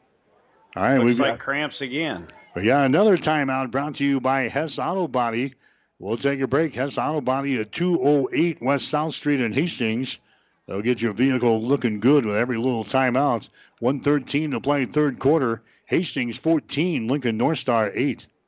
All right, Looks we've like got cramps again. we got another timeout brought to you by Hess Auto Body. We'll take a break. Hess Auto Body at 208 West South Street in Hastings. They'll get your vehicle looking good with every little timeout. 113 to play third quarter. Hastings 14, Lincoln North Star 8.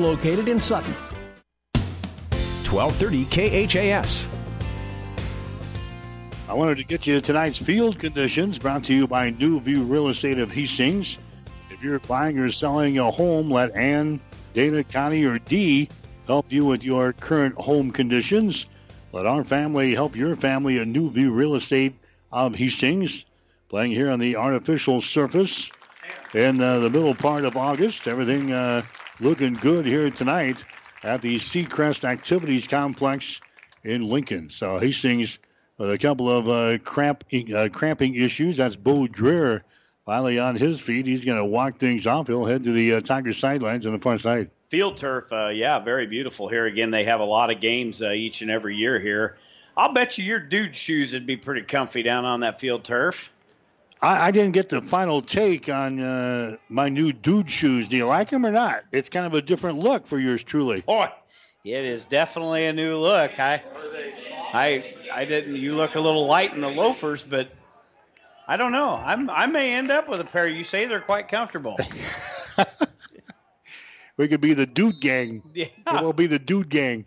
located in Sutton. 1230 KHAS. I wanted to get you tonight's field conditions brought to you by New View Real Estate of Hastings. If you're buying or selling a home, let Ann, Dana, Connie, or Dee help you with your current home conditions. Let our family help your family at New View Real Estate of Hastings. Playing here on the artificial surface in uh, the middle part of August. Everything uh, looking good here tonight at the Seacrest Activities Complex in Lincoln. So Hastings with a couple of uh, uh, cramping issues. That's Bo Dreer finally on his feet. He's going to walk things off. He'll head to the uh, Tiger sidelines on the far side. Field turf, uh, yeah, very beautiful here. Again, they have a lot of games uh, each and every year here. I'll bet you your dude shoes would be pretty comfy down on that field turf. I, I didn't get the final take on uh, my new dude shoes. Do you like them or not? It's kind of a different look for yours truly. Boy, it is definitely a new look. I, I, I didn't. You look a little light in the loafers, but I don't know. I'm I may end up with a pair. You say they're quite comfortable. we could be the dude gang. Yeah. We'll be the dude gang.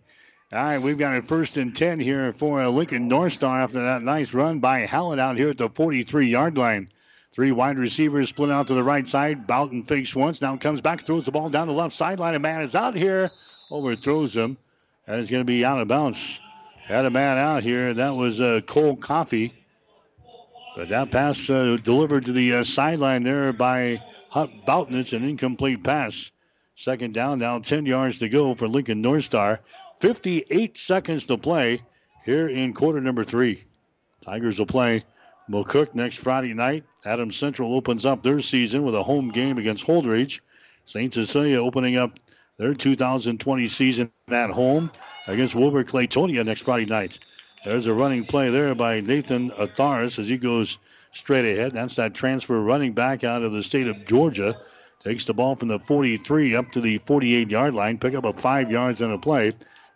All right, we've got a first and 10 here for uh, Lincoln North Star after that nice run by Hallett out here at the 43 yard line. Three wide receivers split out to the right side. Boughton fakes once, now comes back, throws the ball down the left sideline. A man is out here, overthrows him, and it's going to be out of bounds. Had a man out here. That was uh, Cole Coffee. But that pass uh, delivered to the uh, sideline there by Hunt Boughton. It's an incomplete pass. Second down, now 10 yards to go for Lincoln North Star. 58 seconds to play here in quarter number three. Tigers will play McCook next Friday night. Adams Central opens up their season with a home game against Holdrege. St. Cecilia opening up their 2020 season at home against Wilber-Clatonia next Friday night. There's a running play there by Nathan Atharis as he goes straight ahead. That's that transfer running back out of the state of Georgia. Takes the ball from the 43 up to the 48 yard line. Pick up a five yards on a play.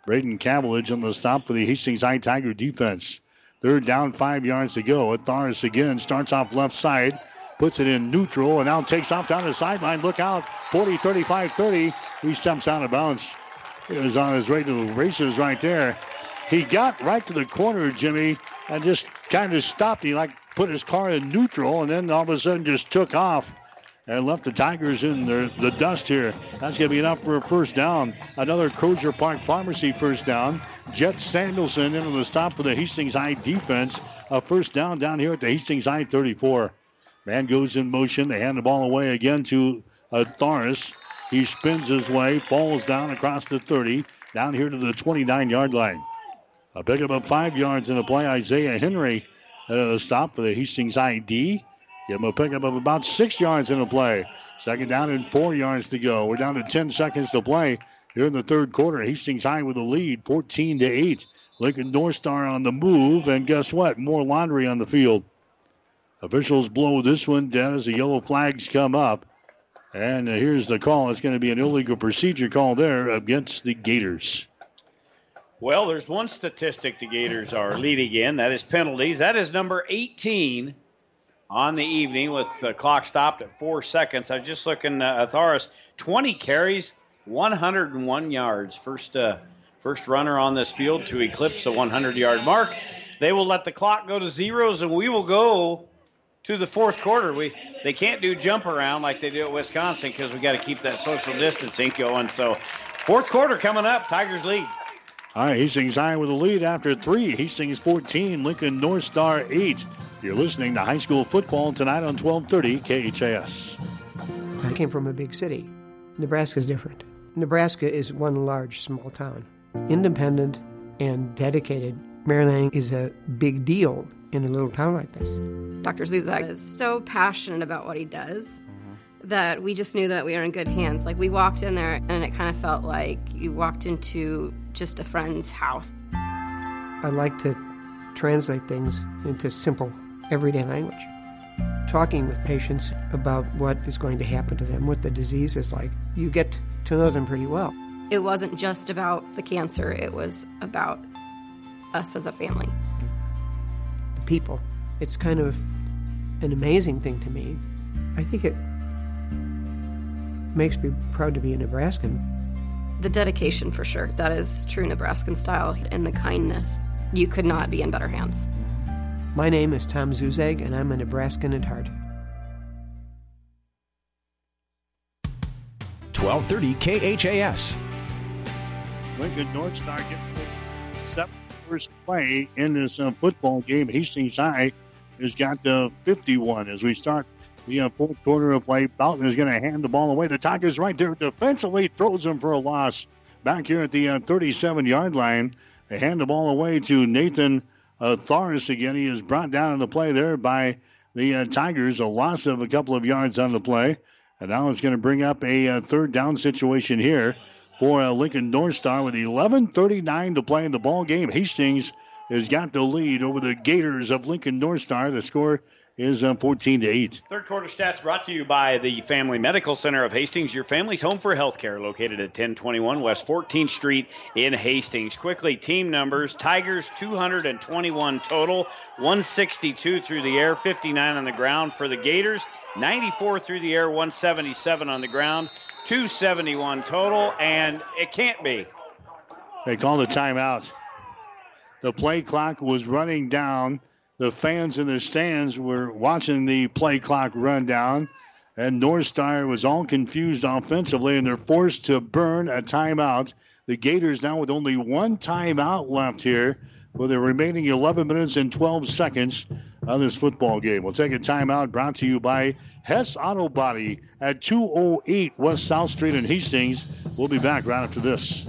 Braden Cavillage on the stop for the Hastings High Tiger defense. Third down, five yards to go. Atharis again starts off left side, puts it in neutral, and now takes off down the sideline. Look out. 40, 35, 30. He steps out of bounds. He was on his way to the races right there. He got right to the corner, Jimmy, and just kind of stopped. He like put his car in neutral, and then all of a sudden just took off and left the Tigers in the, the dust here. That's going to be enough for a first down. Another Crozier Park Pharmacy first down. Jet Samuelson into the stop for the Hastings High defense. A first down down here at the Hastings High 34. Man goes in motion. They hand the ball away again to uh, Tharis. He spins his way, falls down across the 30, down here to the 29 yard line. A pick up of five yards in the play. Isaiah Henry the stop for the Hastings ID. Give him a pickup of about six yards in the play. Second down and four yards to go. We're down to 10 seconds to play here in the third quarter. Hastings High with a lead, 14 to 8. Lincoln North Star on the move, and guess what? More laundry on the field. Officials blow this one down as the yellow flags come up. And here's the call. It's going to be an illegal procedure call there against the Gators. Well, there's one statistic the Gators are leading in. That is penalties. That is number 18 on the evening with the clock stopped at four seconds. I was just looking at Atharis, 20 carries, 101 yards. First, uh, first runner on this field to eclipse the 100 yard mark. They will let the clock go to zeros, and we will go to the fourth quarter. We they can't do jump around like they do at Wisconsin because we got to keep that social distancing going. So, fourth quarter coming up. Tigers lead. All right, Hastings High with a lead after three. Hastings 14, Lincoln North Star 8. You're listening to high school football tonight on 1230 KHAS. I came from a big city. Nebraska's different. Nebraska is one large small town, independent and dedicated. Maryland is a big deal in a little town like this. Dr. Zuzak is so passionate about what he does that we just knew that we were in good hands. Like we walked in there and it kind of felt like you walked into just a friend's house. I like to translate things into simple everyday language. Talking with patients about what is going to happen to them, what the disease is like, you get to know them pretty well. It wasn't just about the cancer, it was about us as a family. The people. It's kind of an amazing thing to me. I think it makes me proud to be a Nebraskan. The dedication, for sure. That is true Nebraskan style, and the kindness. You could not be in better hands. My name is Tom Zuzag, and I'm a Nebraskan at heart. 1230 KHAS. Lincoln North Star getting seventh first play in this uh, football game. Hastings High has got the 51 as we start the uh, fourth quarter of play. Boughton is going to hand the ball away. The Tigers right there defensively throws him for a loss. Back here at the uh, 37 yard line, they hand the ball away to Nathan uh, again. He is brought down in the play there by the uh, Tigers. A loss of a couple of yards on the play. And now it's going to bring up a uh, third down situation here for uh, Lincoln North Star with 11:39 to play in the ball game. Hastings has got the lead over the Gators of Lincoln North Star. The score is uh, 14 to 8. Third quarter stats brought to you by the Family Medical Center of Hastings, your family's home for healthcare, located at 1021 West 14th Street in Hastings. Quickly, team numbers Tigers 221 total, 162 through the air, 59 on the ground for the Gators, 94 through the air, 177 on the ground, 271 total, and it can't be. They called a timeout. The play clock was running down the fans in the stands were watching the play clock run down, and North Star was all confused offensively, and they're forced to burn a timeout. The Gators now with only one timeout left here for the remaining 11 minutes and 12 seconds of this football game. We'll take a timeout brought to you by Hess Auto Body at 208 West South Street in Hastings. We'll be back right after this.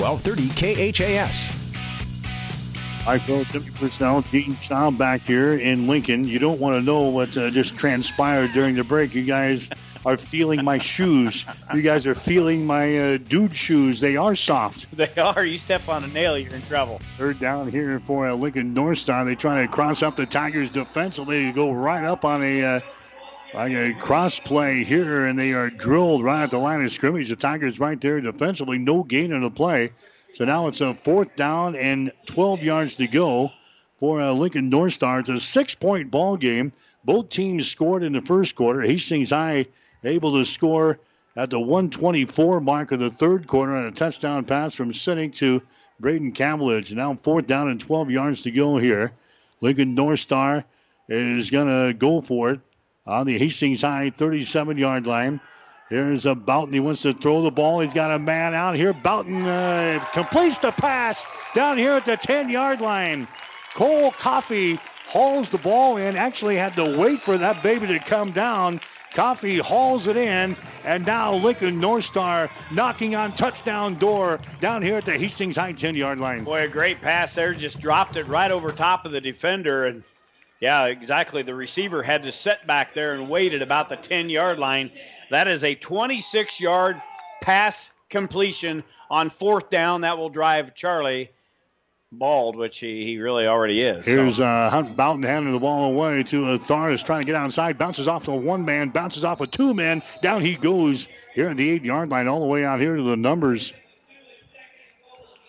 1230 KHAS. Hi, folks. Deputy Personnel, Dean Shaw back here in Lincoln. You don't want to know what uh, just transpired during the break. You guys are feeling my shoes. You guys are feeling my uh, dude shoes. They are soft. They are. You step on a nail, you're in trouble. Third down here for uh, Lincoln North Star. They try to cross up the Tigers defensively. They go right up on a uh, like a cross play here, and they are drilled right at the line of scrimmage. The Tigers right there defensively, no gain in the play. So now it's a fourth down and 12 yards to go for uh, Lincoln North Star. It's a six point ball game. Both teams scored in the first quarter. Hastings High able to score at the 124 mark of the third quarter on a touchdown pass from Sinek to Braden Cavillage. Now fourth down and 12 yards to go here. Lincoln North Star is going to go for it on the Hastings High 37 yard line. Here's a Boughton. He wants to throw the ball. He's got a man out here. Boughton uh, completes the pass down here at the 10 yard line. Cole Coffee hauls the ball in. Actually had to wait for that baby to come down. Coffee hauls it in, and now Lincoln North Star knocking on touchdown door down here at the Hastings High 10 yard line. Boy, a great pass there. Just dropped it right over top of the defender. And yeah, exactly. The receiver had to sit back there and wait at about the 10 yard line. That is a 26 yard pass completion on fourth down. That will drive Charlie bald, which he, he really already is. Here's so. uh, Hunt Boughton handing the ball away to uh, Tharis trying to get outside. Bounces off to one man, bounces off of two men. Down he goes here at the eight yard line, all the way out here to the numbers.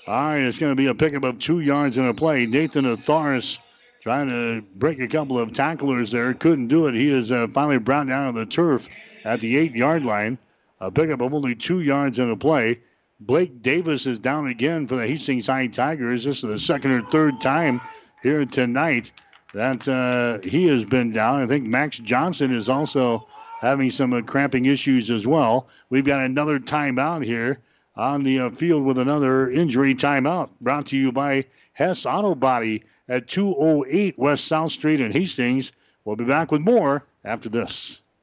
All right, it's going to be a pickup of two yards in a play. Nathan Atharis trying to break a couple of tacklers there. Couldn't do it. He is uh, finally brought down on the turf at the eight yard line. A pickup of only two yards in the play. Blake Davis is down again for the Hastings High Tigers. This is the second or third time here tonight that uh, he has been down. I think Max Johnson is also having some uh, cramping issues as well. We've got another timeout here on the uh, field with another injury timeout brought to you by Hess Auto Body at 208 West South Street in Hastings. We'll be back with more after this.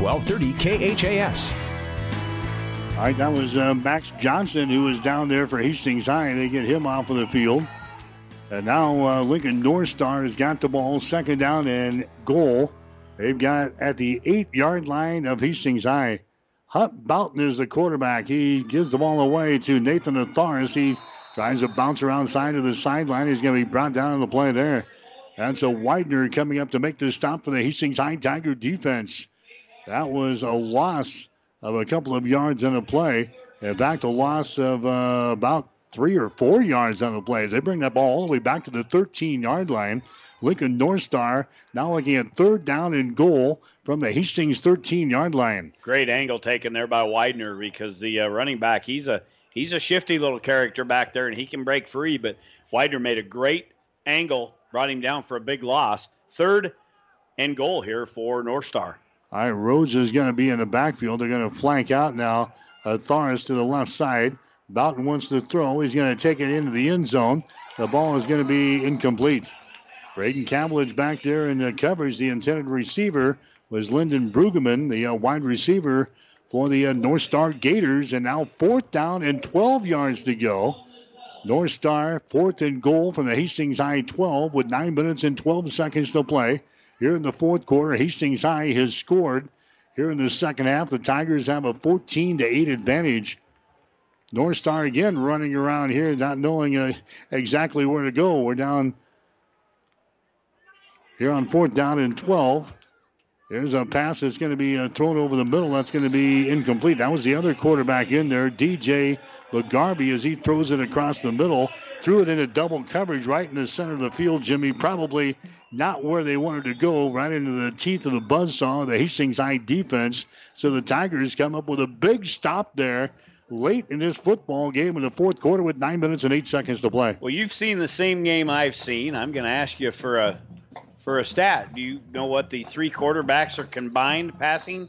1230 KHAS. All right, that was uh, Max Johnson who was down there for Hastings High. They get him off of the field. And now uh, Lincoln North Star has got the ball, second down and goal. They've got at the eight yard line of Hastings High. Hunt Boughton is the quarterback. He gives the ball away to Nathan Atharis. He tries to bounce around side of the sideline. He's going to be brought down on the play there. That's a Widener coming up to make the stop for the Hastings High Tiger defense. That was a loss of a couple of yards in a play. In fact, a loss of uh, about three or four yards on the play. They bring that ball all the way back to the 13 yard line. Lincoln North Star now looking at third down and goal from the Hastings 13 yard line. Great angle taken there by Widener because the uh, running back, he's a he's a shifty little character back there and he can break free, but Widener made a great angle, brought him down for a big loss. Third and goal here for North Star. All right, Rhodes is going to be in the backfield. They're going to flank out now. Uh, to the left side. Boughton wants to throw. He's going to take it into the end zone. The ball is going to be incomplete. Braden Cavillage back there in the coverage. The intended receiver was Lyndon Brueggemann, the uh, wide receiver for the uh, North Star Gators. And now fourth down and 12 yards to go. North Star fourth and goal from the Hastings High 12 with 9 minutes and 12 seconds to play. Here in the fourth quarter, Hastings High has scored. Here in the second half, the Tigers have a 14 to 8 advantage. North Star again running around here, not knowing uh, exactly where to go. We're down here on fourth down and 12. There's a pass that's going to be uh, thrown over the middle. That's going to be incomplete. That was the other quarterback in there, DJ Garby, as he throws it across the middle. Threw it into double coverage right in the center of the field, Jimmy. Probably not where they wanted to go, right into the teeth of the buzzsaw of the Hastings High defense. So the Tigers come up with a big stop there late in this football game in the fourth quarter with nine minutes and eight seconds to play. Well, you've seen the same game I've seen. I'm going to ask you for a for a stat. Do you know what the three quarterbacks are combined passing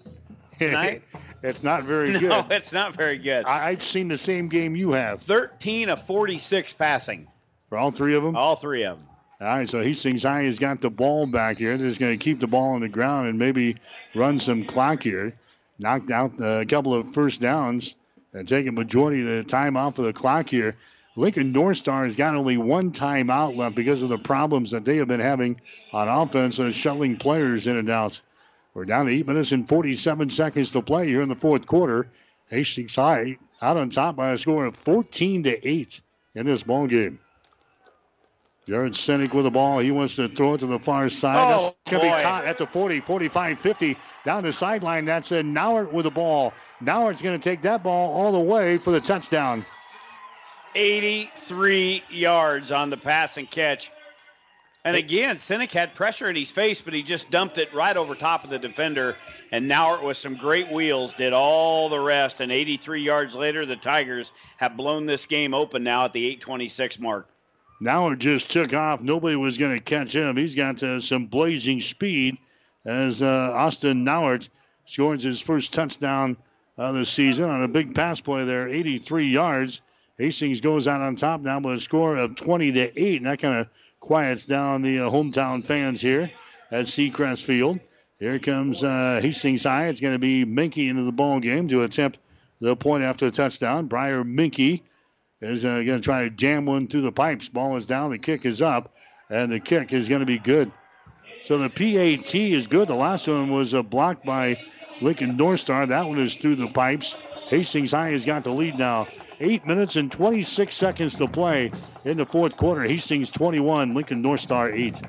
tonight? it's not very no, good. No, it's not very good. I, have seen the same game you have. 13 of 46 passing. For all three of them? All three of them. All right, so Hastings High ah, has got the ball back here. They're just going to keep the ball on the ground and maybe run some clock here. Knocked out uh, a couple of first downs and take a majority of the time off of the clock here. Lincoln North Star has got only one timeout left because of the problems that they have been having on offense and shuttling players in and out. We're down to 8 minutes and 47 seconds to play here in the fourth quarter. Hastings High out on top by a score of 14 to 8 in this ball game. Jared Sinek with the ball. He wants to throw it to the far side. Oh, That's going to be caught at the 40, 45, 50. Down the sideline. That's a Nauert with the ball. Nauert's going to take that ball all the way for the touchdown. 83 yards on the pass and catch. And again, Sinek had pressure in his face, but he just dumped it right over top of the defender. And Nauert, with some great wheels, did all the rest. And 83 yards later, the Tigers have blown this game open now at the 826 mark. Nauert just took off. Nobody was going to catch him. He's got uh, some blazing speed as uh, Austin Nauert scores his first touchdown of the season on a big pass play there, 83 yards. Hastings goes out on top now with a score of 20 to 8, and that kind of quiets down the uh, hometown fans here at Seacrest Field. Here comes uh, Hastings High. It's going to be Minky into the ball game to attempt the point after the touchdown. Briar Minky is uh, going to try to jam one through the pipes. Ball is down. The kick is up, and the kick is going to be good. So the PAT is good. The last one was uh, blocked by Lincoln North Star. That one is through the pipes. Hastings High has got the lead now. Eight minutes and 26 seconds to play in the fourth quarter. Hastings 21, Lincoln North Star 8.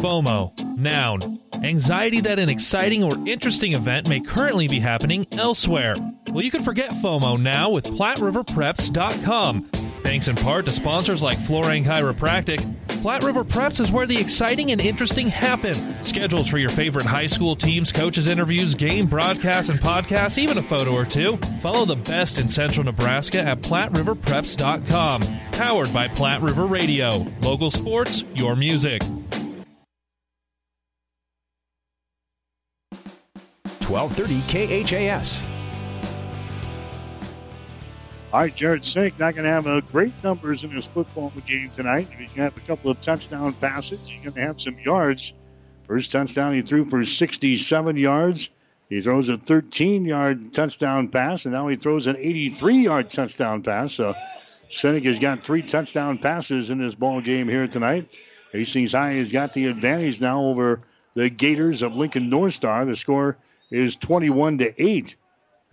FOMO, noun. Anxiety that an exciting or interesting event may currently be happening elsewhere. Well, you can forget FOMO now with PlatteRiverPreps.com. Thanks in part to sponsors like Florang Chiropractic, Platte River Preps is where the exciting and interesting happen. Schedules for your favorite high school teams, coaches, interviews, game broadcasts, and podcasts, even a photo or two. Follow the best in central Nebraska at PlatteRiverPreps.com. Powered by Platte River Radio. Local sports, your music. 1230 KHAS. All right, Jared Sinek not going to have a great numbers in his football game tonight. He's going to have a couple of touchdown passes. He's going to have some yards. First touchdown he threw for 67 yards. He throws a 13 yard touchdown pass, and now he throws an 83 yard touchdown pass. So Sinek has got three touchdown passes in this ball game here tonight. Hastings High has got the advantage now over the Gators of Lincoln North Star. The score is 21 to 8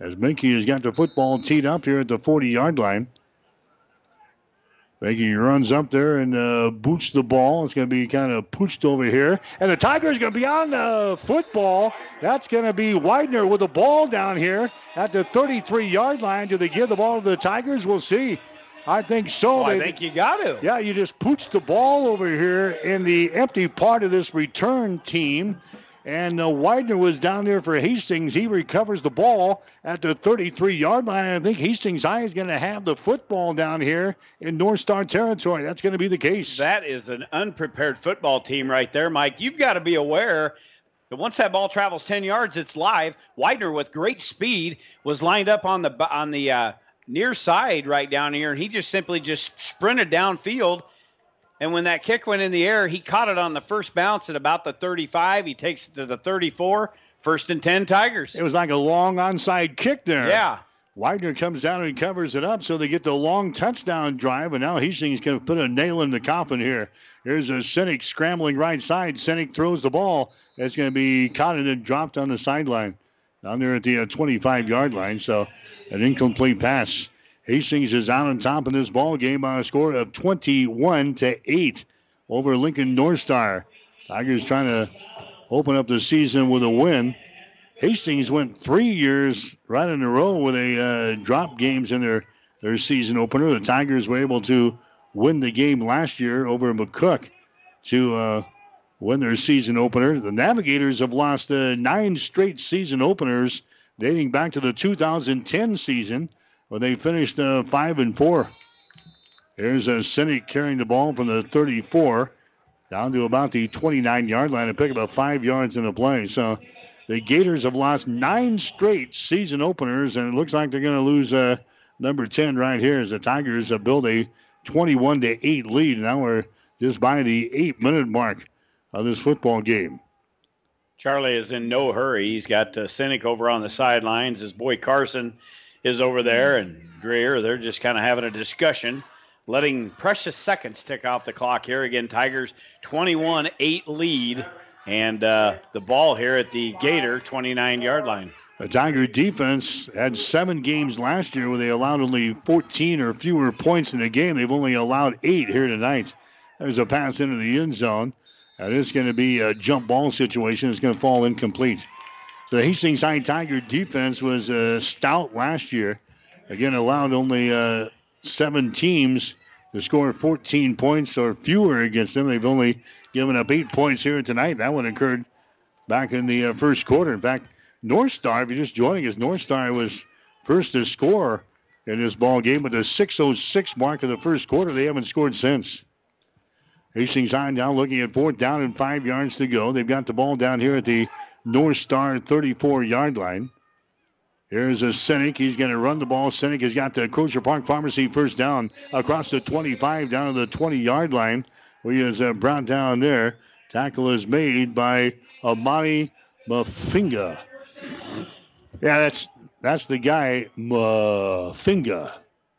as Minky has got the football teed up here at the 40 yard line. Making runs up there and uh, boots the ball. It's going to be kind of pooched over here. And the Tigers going to be on the football. That's going to be Widener with the ball down here at the 33 yard line. Do they give the ball to the Tigers? We'll see. I think so. Well, I think you got to. Yeah, you just pooch the ball over here in the empty part of this return team. And uh, Widener was down there for Hastings. He recovers the ball at the 33 yard line. I think Hastings High is going to have the football down here in North Star territory. That's going to be the case. That is an unprepared football team right there, Mike. You've got to be aware that once that ball travels 10 yards, it's live. Widener, with great speed, was lined up on the on the uh, near side right down here, and he just simply just sprinted downfield and when that kick went in the air, he caught it on the first bounce at about the 35. He takes it to the 34. First and 10 Tigers. It was like a long onside kick there. Yeah. Widener comes down and covers it up, so they get the long touchdown drive, and now Hastings going to put a nail in the coffin here. Here's a Sinek scrambling right side. Sinek throws the ball. It's going to be caught and then dropped on the sideline down there at the uh, 25 yard line. So an incomplete pass. Hastings is out on top in this ball game by a score of 21 to 8 over Lincoln North Star. Tigers trying to open up the season with a win. Hastings went three years right in a row with a uh, drop games in their, their season opener. The Tigers were able to win the game last year over McCook to uh, win their season opener. The Navigators have lost uh, nine straight season openers dating back to the 2010 season. Well, they finished uh, five and four. Here's a Sinek carrying the ball from the 34 down to about the 29 yard line and pick up five yards in the play. So the Gators have lost nine straight season openers, and it looks like they're going to lose uh, number 10 right here as the Tigers have built a 21 to 8 lead. Now we're just by the eight minute mark of this football game. Charlie is in no hurry. He's got uh, Sinek over on the sidelines. His boy Carson is over there, and Dreher, they're just kind of having a discussion, letting precious seconds tick off the clock here. Again, Tigers 21 8 lead, and uh, the ball here at the Gator 29 yard line. The Tiger defense had seven games last year where they allowed only 14 or fewer points in a game. They've only allowed eight here tonight. There's a pass into the end zone. And it's going to be a jump ball situation. It's going to fall incomplete. The Hastings High Tiger defense was uh, stout last year. Again, allowed only uh, seven teams to score 14 points or fewer against them. They've only given up eight points here tonight. That one occurred back in the uh, first quarter. In fact, North Star, if you're just joining us, North Star was first to score in this ball game with the 6:06 mark of the first quarter. They haven't scored since. Hastings High now looking at fourth down and five yards to go. They've got the ball down here at the North Star 34 yard line. Here's a Sinek. He's going to run the ball. Sinek has got the Crozier Park Pharmacy first down across the 25 down to the 20 yard line. He is uh, brought down there. Tackle is made by Amani Mafinga. Yeah, that's that's the guy Mafinga.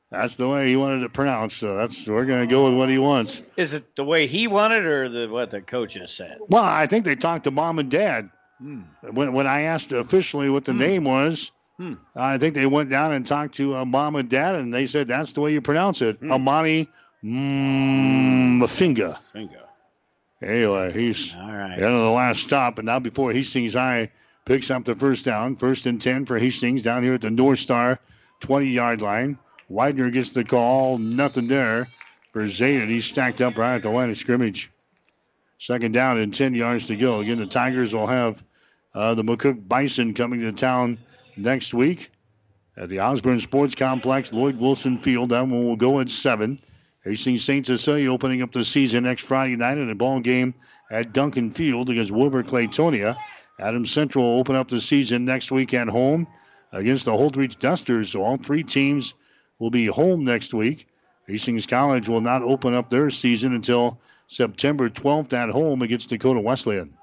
That's the way he wanted it pronounced. So that's we're going to go with what he wants. Is it the way he wanted, or the what the coaches said? Well, I think they talked to mom and dad. Hmm. When when I asked officially what the hmm. name was, hmm. I think they went down and talked to uh, mom and dad, and they said that's the way you pronounce it. Amani Mafinga. Finga. Anyway, he's all right. End of the last stop, and now before Hastings High picks up the first down, first and ten for Hastings down here at the North Star 20 yard line. Widener gets the call, nothing there for Zayden. He's stacked up right at the line of scrimmage. Second down and 10 yards to go. Again, the Tigers will have uh, the McCook Bison coming to town next week at the Osborne Sports Complex, Lloyd Wilson Field. That one will go at 7. Hastings St. Cecilia opening up the season next Friday night in a ball game at Duncan Field against Wilber-Clatonia. Adams Central will open up the season next week at home against the Holdrege Dusters. So all three teams will be home next week. Hastings College will not open up their season until September 12th at home against Dakota Wesleyan.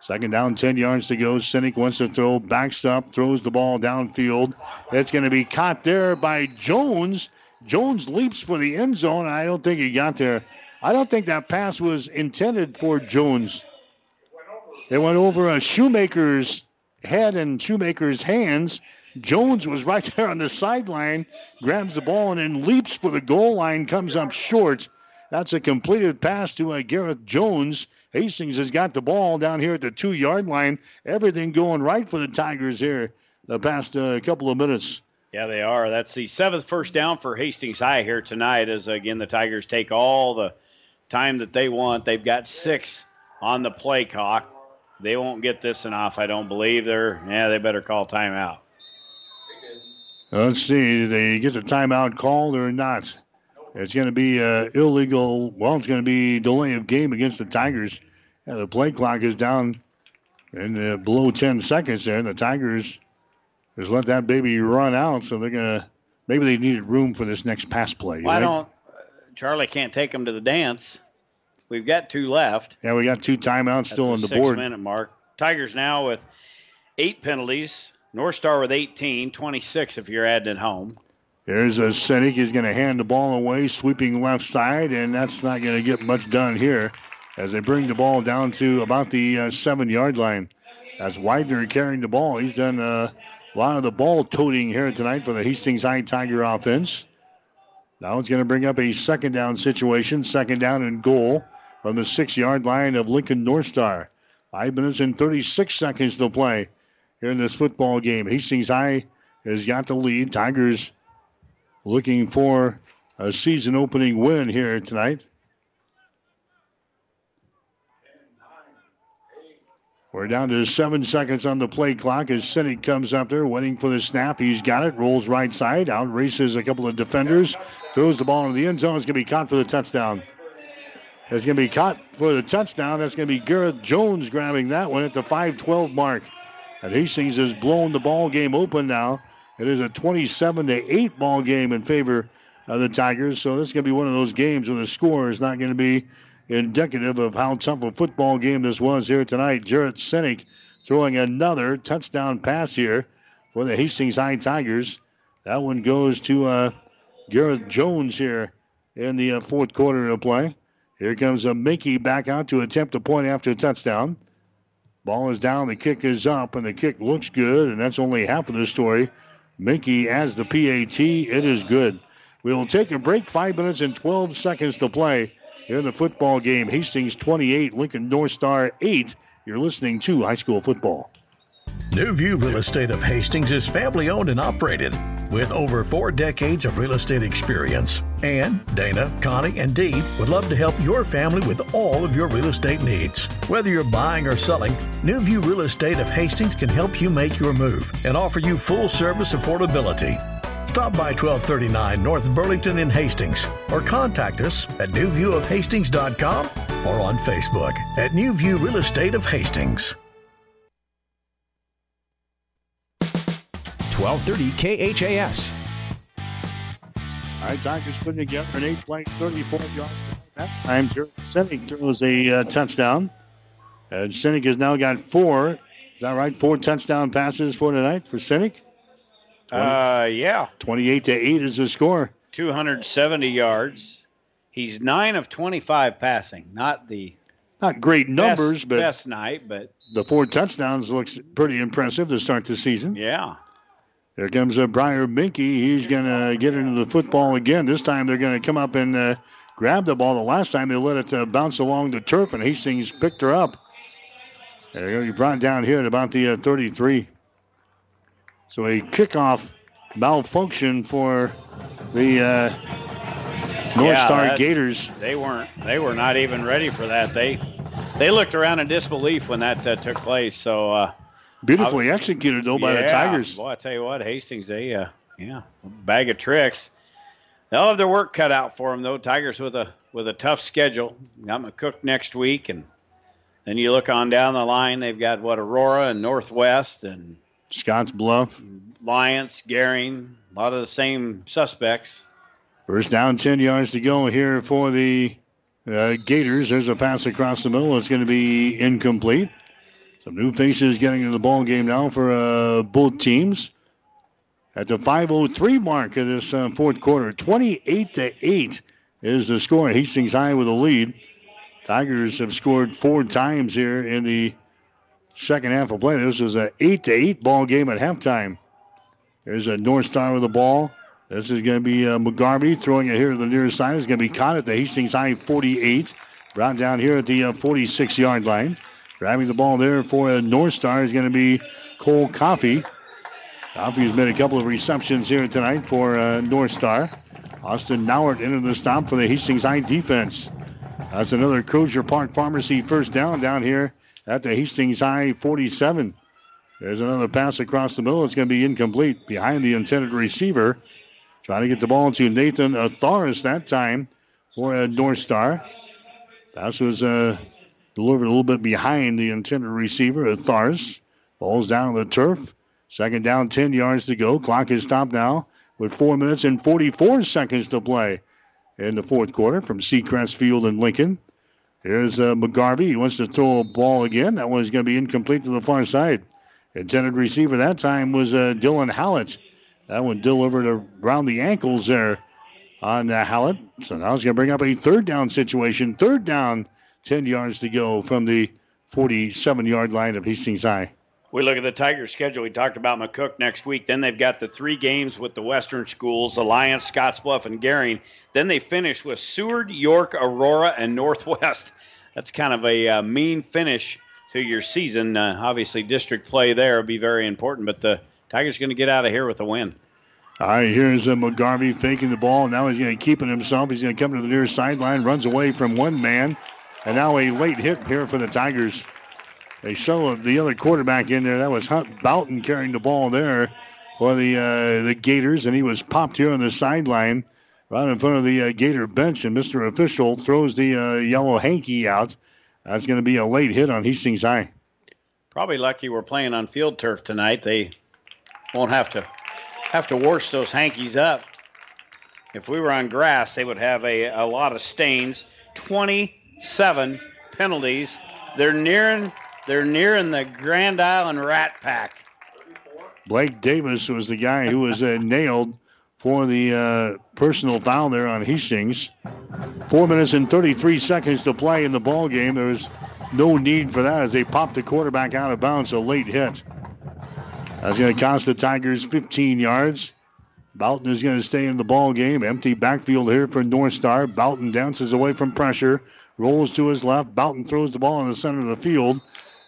Second down, 10 yards to go. Sinek wants to throw, backs up, throws the ball downfield. It's going to be caught there by Jones. Jones leaps for the end zone. I don't think he got there. I don't think that pass was intended for Jones. It went over a Shoemaker's head and Shoemaker's hands. Jones was right there on the sideline, grabs the ball and then leaps for the goal line, comes up short. That's a completed pass to uh, Gareth Jones. Hastings has got the ball down here at the two yard line. Everything going right for the Tigers here the past uh, couple of minutes. Yeah, they are. That's the seventh first down for Hastings High here tonight. As again, the Tigers take all the time that they want. They've got six on the play clock. They won't get this enough, I don't believe. They're yeah, they better call timeout. Let's see, they get the timeout called or not? It's going to be uh, illegal. Well, it's going to be delay of game against the Tigers. Yeah, the play clock is down in uh, below 10 seconds there. The Tigers just let that baby run out, so they're going to maybe they needed room for this next pass play. Why don't Charlie can't take them to the dance? We've got two left. Yeah, we got two timeouts still on the six board. minute mark. Tigers now with eight penalties. North Star with 18, 26 if you're adding it home. There's a Sinek. He's going to hand the ball away, sweeping left side, and that's not going to get much done here as they bring the ball down to about the uh, seven yard line. That's Widener carrying the ball. He's done a lot of the ball toting here tonight for the Hastings High Tiger offense. Now it's going to bring up a second down situation, second down and goal from the six yard line of Lincoln North Star. Five minutes and 36 seconds to play here in this football game. Hastings High has got the lead. Tigers looking for a season opening win here tonight. We're down to seven seconds on the play clock as Sinek comes up there waiting for the snap. He's got it, rolls right side, out races a couple of defenders, throws the ball into the end zone. It's going to be caught for the touchdown. It's going to be caught for the touchdown. That's going to be Garrett Jones grabbing that one at the 5-12 mark. And Hastings has blown the ball game open now. It is a 27 to 8 ball game in favor of the Tigers. So this is going to be one of those games where the score is not going to be indicative of how tough a football game this was here tonight. Jared Sinek throwing another touchdown pass here for the Hastings High Tigers. That one goes to uh, Garrett Jones here in the uh, fourth quarter of play. Here comes a Minky back out to attempt a point after a touchdown. Ball is down, the kick is up, and the kick looks good, and that's only half of the story. Mickey as the PAT, it is good. We will take a break, five minutes and 12 seconds to play in the football game. Hastings 28, Lincoln North Star 8. You're listening to high school football. New View Real Estate of Hastings is family owned and operated with over four decades of real estate experience. And Dana, Connie, and Dee would love to help your family with all of your real estate needs. Whether you're buying or selling, New View Real Estate of Hastings can help you make your move and offer you full service affordability. Stop by 1239 North Burlington in Hastings or contact us at newviewofhastings.com or on Facebook at New View Real Estate of Hastings. 1230 KHAS. All right, Tigers putting together an eight-play, 34-yard that time. Sinek throws a uh, touchdown. And Sinek has now got four. Is that right? Four touchdown passes for tonight for Sinek? Uh, yeah. 28 to 8 is the score. 270 yards. He's 9 of 25 passing. Not the Not great numbers, best, but best night, but the four touchdowns looks pretty impressive to start the season. yeah. There comes a Briar Minky. He's going to get into the football again. This time they're going to come up and uh, grab the ball. The last time they let it uh, bounce along the turf, and Hastings picked her up. They're going to be brought down here at about the uh, 33. So a kickoff malfunction for the uh, North Yeah, Star that- Gators. They weren't. They were not even ready for that. They they looked around in disbelief when that uh, took place. So uh, Beautifully executed, though, by the Tigers. Boy, I tell you what, Hastings, they uh, yeah, bag of tricks. They'll have their work cut out for them, though. Tigers with a with a tough schedule. Got McCook next week, and then you look on down the line. They've got what Aurora and Northwest and Scotts Bluff. Lions, Gering, a lot of the same suspects. First down, 10 yards to go here for the uh, Gators. There's a pass across the middle. It's going to be incomplete. Some new faces getting into the ball game now for uh, both teams. At the 5:03 mark of this uh, fourth quarter, 28 to 8 is the score. Hastings High with a lead. Tigers have scored four times here in the second half of play. This is an 8 to 8 ball game at halftime. There's a North Star with the ball. This is going to be uh, McGarvey throwing it here to the near side. It's going to be caught at the Hastings High 48. Brought down here at the uh, 46 yard line. Grabbing the ball there for North Star is going to be Cole Coffey. Coffey's made a couple of receptions here tonight for uh, North Star. Austin Nauert into the stop for the Hastings High defense. That's another Crozier Park Pharmacy first down down here at the Hastings High 47. There's another pass across the middle. It's going to be incomplete behind the intended receiver. Trying to get the ball to Nathan Atharis that time for a North Star. Pass was uh, delivered a little bit behind the intended receiver, Atharis. Ball's down on the turf. Second down, 10 yards to go. Clock is stopped now with 4 minutes and 44 seconds to play in the fourth quarter from Seacrest Field in Lincoln. Here's uh, McGarvey. He wants to throw a ball again. That one's going to be incomplete to the far side. Intended receiver that time was uh, Dylan Hallett. That one delivered around the ankles there on uh, Hallett. So now he's going to bring up a third down situation. Third down, 10 yards to go from the 47 yard line of Hastings High. We look at the Tigers schedule. We talked about McCook next week. Then they've got the three games with the Western schools, Alliance, Scottsbluff, and Gering. Then they finish with Seward, York, Aurora, and Northwest. That's kind of a uh, mean finish to your season. Uh, obviously, district play there will be very important, but the Tigers are going to get out of here with a win. All right, here's uh, McGarvey faking the ball. Now he's going to keep it himself. He's going to come to the near sideline, runs away from one man, and now a late hit here for the Tigers. They show the other quarterback in there. That was Hunt Boughton carrying the ball there for the uh, the Gators, and he was popped here on the sideline right in front of the uh, Gator bench. And Mr. Official throws the uh, yellow hanky out. That's going to be a late hit on Hastings High. Probably lucky we're playing on field turf tonight. They won't have to have to wash those hankies up. If we were on grass, they would have a, a lot of stains. 27 penalties. They're nearing they're nearing the Grand Island Rat Pack. Blake Davis was the guy who was uh, nailed for the uh, personal foul there on Hastings. Four minutes and 33 seconds to play in the ball game. There was no need for that as they popped the quarterback out of bounds. A late hit. That's going to cost the Tigers 15 yards. Boughton is going to stay in the ball game. Empty backfield here for North Star. Boughton dances away from pressure, rolls to his left. Boughton throws the ball in the center of the field.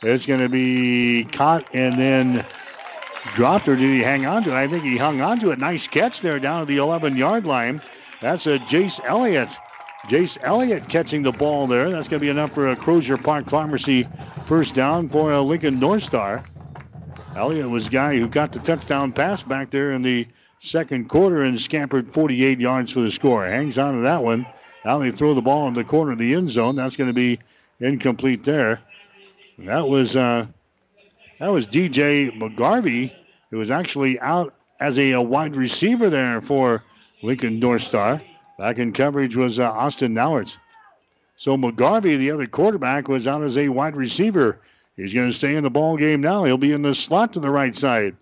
It's going to be caught and then dropped, or did he hang on to it? I think he hung on to it. Nice catch there down at the 11 yard line. That's a Jace Elliott. Jace Elliott catching the ball there. That's going to be enough for a Crozier Park Pharmacy first down for a Lincoln North Star. Elliott was the guy who got the touchdown pass back there in the second quarter and scampered 48 yards for the score. Hangs on to that one. Now they throw the ball in the corner of the end zone. That's going to be incomplete there. That was uh, that was DJ McGarvey, who was actually out as a, a, wide receiver there for Lincoln North Star. Back in coverage was uh, Austin Nauert. So McGarvey, the other quarterback, was out as a wide receiver. He's going to stay in the ball game now. He'll be in the slot to the right side.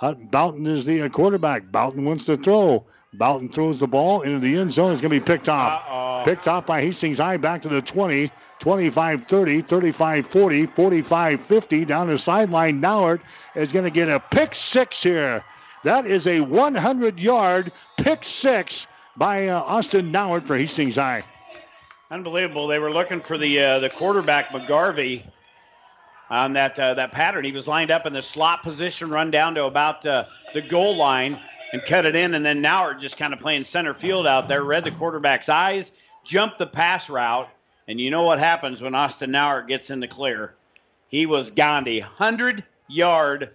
Boughton is the uh, quarterback. Boughton wants to throw. Boughton throws the ball into the end zone. It's going to be picked off. Uh-oh. Picked off by Hastings High back to the 20. 25 30, 35 40, 45 50. Down the sideline, Nauert is going to get a pick six here. That is a 100 yard pick six by uh, Austin Nauert for Hastings High. Unbelievable. They were looking for the uh, the quarterback McGarvey on that uh, that pattern. He was lined up in the slot position, run down to about uh, the goal line and cut it in. And then Nauert just kind of playing center field out there, read the quarterback's eyes, jumped the pass route, and you know what happens when Austin Nauert gets in the clear? He was Gandhi, 100 yard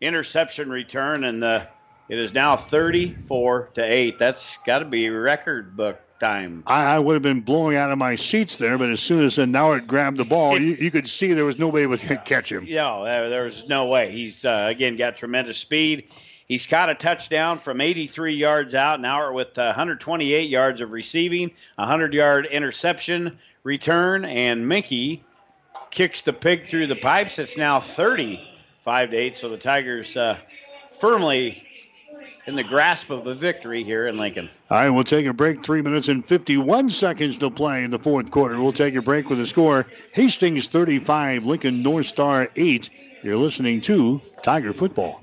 interception return, and the, it is now 34 to 8. That's got to be record book time. I, I, would have been blowing out of my seats there, but as soon as Nauert grabbed the ball, you, you, could see there was nobody was going to catch him. Yeah, there, there was no way. He's, uh, again, got tremendous speed. He's caught a touchdown from 83 yards out. Now with uh, 128 yards of receiving, 100 yard interception, return, and Minky kicks the pig through the pipes. It's now 35 to 8. So the Tigers uh, firmly in the grasp of a victory here in Lincoln. All right, we'll take a break. Three minutes and 51 seconds to play in the fourth quarter. We'll take a break with a score Hastings 35, Lincoln North Star 8. You're listening to Tiger Football.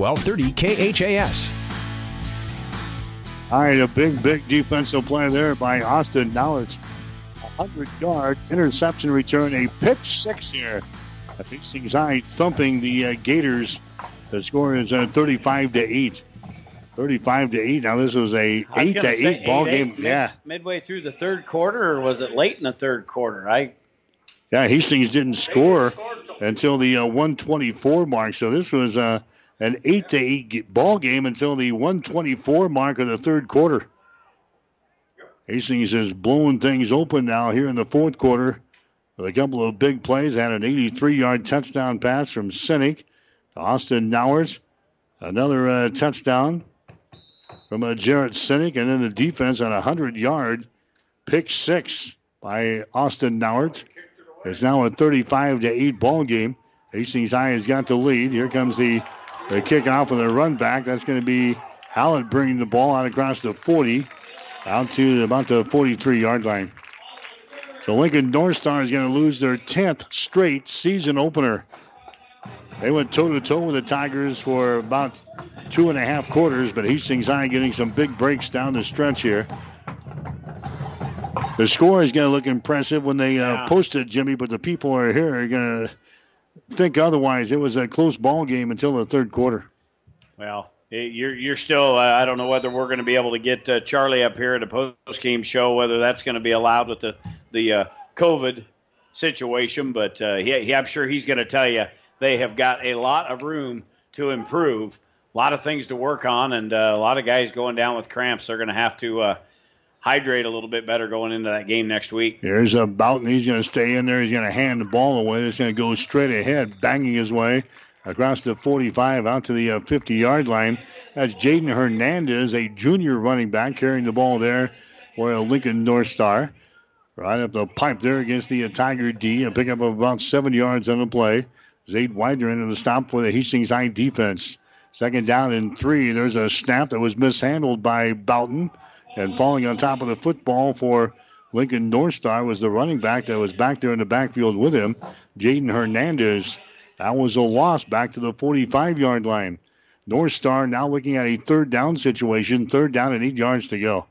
1230 KHAS. All right, a big, big defensive play there by Austin. Now it's a 100 yard interception return, a pitch six here. Hastings High thumping the uh, Gators. The score is uh, 35 to 8. 35 to 8. Now, this was a 8 to 8 eight, ball eight, game. Mid, yeah. Midway through the third quarter, or was it late in the third quarter? I. Yeah, Hastings didn't score until the uh, 124 mark. So this was. Uh, an eight to eight ball game until the 124 mark of the third quarter. Hastings is blowing things open now here in the fourth quarter with a couple of big plays. Had an 83-yard touchdown pass from Sinek to Austin Nauert. Another uh, touchdown from uh, Jarrett Sinek, and then the defense on a 100-yard pick six by Austin Nauert. It's now a 35 to 8 ball game. Hastings High has got the lead. Here comes the the kickoff with the run back. That's going to be Hallett bringing the ball out across the 40 out to about the 43 yard line. So Lincoln North Star is going to lose their 10th straight season opener. They went toe to toe with the Tigers for about two and a half quarters, but Hastings High getting some big breaks down the stretch here. The score is going to look impressive when they uh, yeah. post it, Jimmy, but the people are here are going to think otherwise. It was a close ball game until the third quarter. Well, you're you're still. Uh, I don't know whether we're going to be able to get uh, Charlie up here at a post game show. Whether that's going to be allowed with the the uh, COVID situation, but uh, he, he, I'm sure he's going to tell you they have got a lot of room to improve, a lot of things to work on, and uh, a lot of guys going down with cramps. They're going to have to uh, hydrate a little bit better going into that game next week. Here's a Boughton. He's going to stay in there. He's going to hand the ball away. It's going to go straight ahead, banging his way across the 45 out to the 50 uh, yard line. That's Jaden Hernandez, a junior running back, carrying the ball there for a Lincoln North Star. Right up the pipe there against the uh, Tiger D. A pickup of about seven yards on the play. Zade Widener into the stop for the Hastings High defense. Second down and three. There's a snap that was mishandled by Boughton. And falling on top of the football for Lincoln North Star was the running back that was back there in the backfield with him, Jaden Hernandez. That was a loss back to the 45 yard line. North Star now looking at a third down situation, third down and eight yards to go.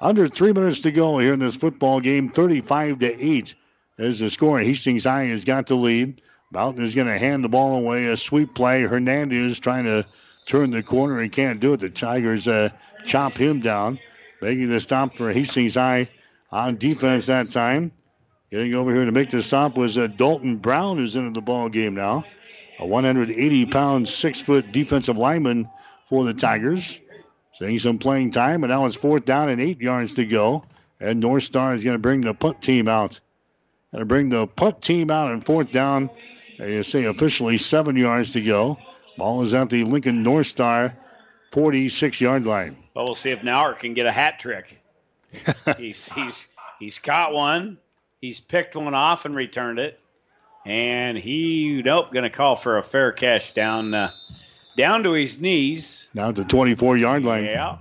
Under three minutes to go here in this football game, 35 to 8 is the score. Hastings High has got the lead. Boughton is going to hand the ball away. A sweep play. Hernandez trying to turn the corner. He can't do it. The Tigers uh, chop him down. Making the stop for Hastings High on defense that time. Getting over here to make the stop was uh, Dalton Brown, who's into the ball game now. A 180 pound, six foot defensive lineman for the Tigers. Seeing some playing time, and now it's fourth down and eight yards to go. And North Star is going to bring the punt team out. Going to bring the punt team out and fourth down. They say officially seven yards to go. Ball is at the Lincoln North Star 46 yard line. Well, we'll see if Nauert can get a hat trick. he's he's he's caught one. He's picked one off and returned it, and he nope going to call for a fair catch down uh, down to his knees. Down to 24 yard line. Yeah.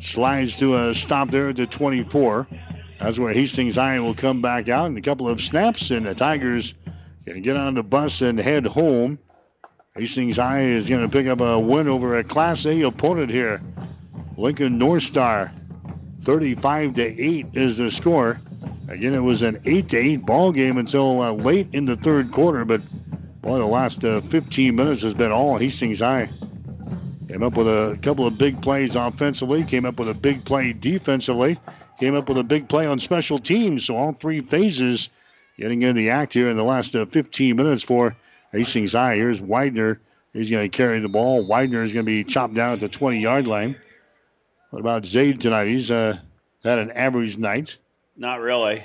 Slides to a stop there at the 24. That's where Hastings High will come back out in a couple of snaps, and the Tigers can get on the bus and head home. Hastings High is going to pick up a win over a Class A opponent here. Lincoln North Star, 35 to 8 is the score. Again, it was an 8 to 8 ball game until uh, late in the third quarter, but boy, the last uh, 15 minutes has been all Hastings High. Came up with a couple of big plays offensively, came up with a big play defensively, came up with a big play on special teams. So all three phases getting in the act here in the last uh, 15 minutes for Hastings High. Here's Widener. He's going to carry the ball. Widener is going to be chopped down at the 20 yard line. What about Zade tonight? He's uh, had an average night. Not really.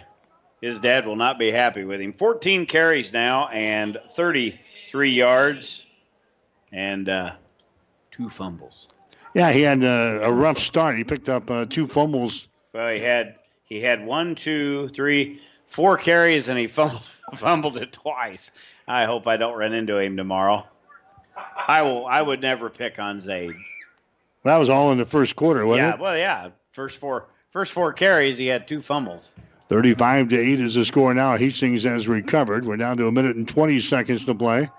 His dad will not be happy with him. 14 carries now and 33 yards, and uh, two fumbles. Yeah, he had uh, a rough start. He picked up uh, two fumbles. Well, he had he had one, two, three, four carries, and he fumbled, fumbled it twice. I hope I don't run into him tomorrow. I will. I would never pick on Zade. That was all in the first quarter, wasn't yeah, it? Yeah. Well, yeah. First four, first four carries, he had two fumbles. 35 to 8 is the score now. Hastings has recovered. We're down to a minute and 20 seconds to play.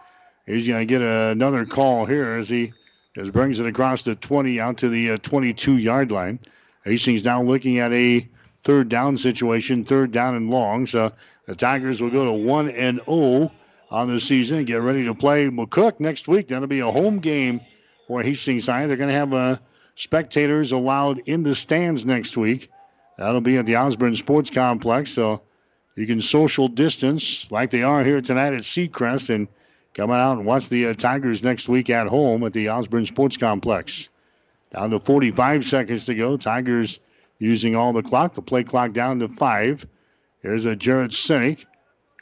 He's going to get another call here as he just brings it across the 20 out to the uh, 22 yard line. Hastings now looking at a third down situation, third down and long. So the Tigers will go to 1 and 0 on the season. Get ready to play McCook next week. That'll be a home game for Hastings High. They're going to have uh, spectators allowed in the stands next week. That'll be at the Osborne Sports Complex. So you can social distance like they are here tonight at Seacrest and come out and watch the uh, Tigers next week at home at the Osborne Sports Complex. Down to 45 seconds to go. Tigers using all the clock. The play clock down to five. Here's a Jarrett Sinek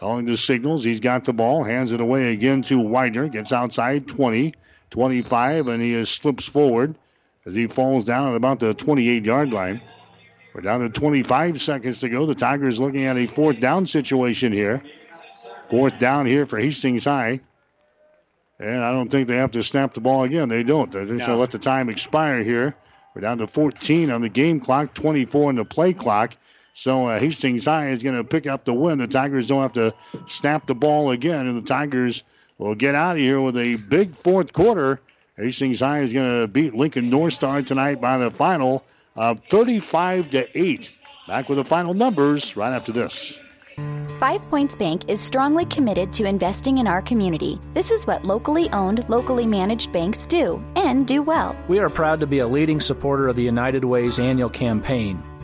calling the signals. He's got the ball, hands it away again to Widener. Gets outside 20, 25, and he slips forward as he falls down at about the 28 yard line. We're down to 25 seconds to go. The Tigers looking at a fourth down situation here. Fourth down here for Hastings High. And I don't think they have to snap the ball again. They don't. They're just going to let the time expire here. We're down to 14 on the game clock, 24 on the play clock. So uh, Hastings High is going to pick up the win. The Tigers don't have to snap the ball again, and the Tigers will get out of here with a big fourth quarter. Hastings High is going to beat Lincoln North Star tonight by the final of 35 to 8. Back with the final numbers right after this. Five Points Bank is strongly committed to investing in our community. This is what locally owned, locally managed banks do, and do well. We are proud to be a leading supporter of the United Way's annual campaign.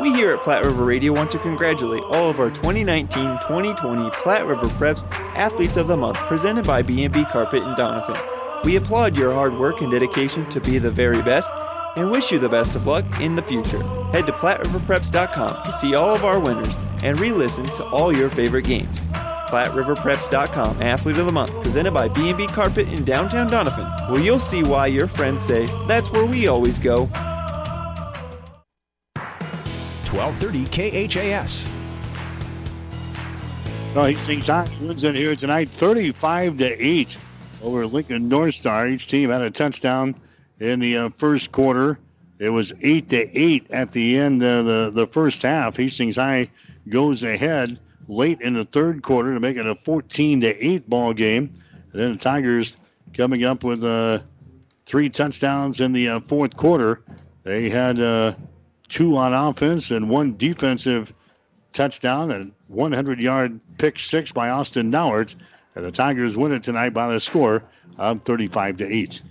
We here at Platte River Radio want to congratulate all of our 2019-2020 Platte River Preps Athletes of the Month presented by B&B Carpet in Doniphan. We applaud your hard work and dedication to be the very best and wish you the best of luck in the future. Head to PlatteRiverPreps.com to see all of our winners and re-listen to all your favorite games. PlatteRiverPreps.com Athlete of the Month presented by B&B Carpet in downtown Doniphan, where you'll see why your friends say, that's where we always go. 1230 KHAS. Well, Hastings High wins in here tonight 35 to 8 over Lincoln North Star. Each team had a touchdown in the uh, first quarter. It was 8 to 8 at the end of the, the first half. Hastings High goes ahead late in the third quarter to make it a 14 to 8 ball game. And then the Tigers coming up with uh, three touchdowns in the uh, fourth quarter. They had uh, two on offense and one defensive touchdown and 100 yard pick six by Austin Nauert. And the Tigers win it tonight by the score of 35 to 8.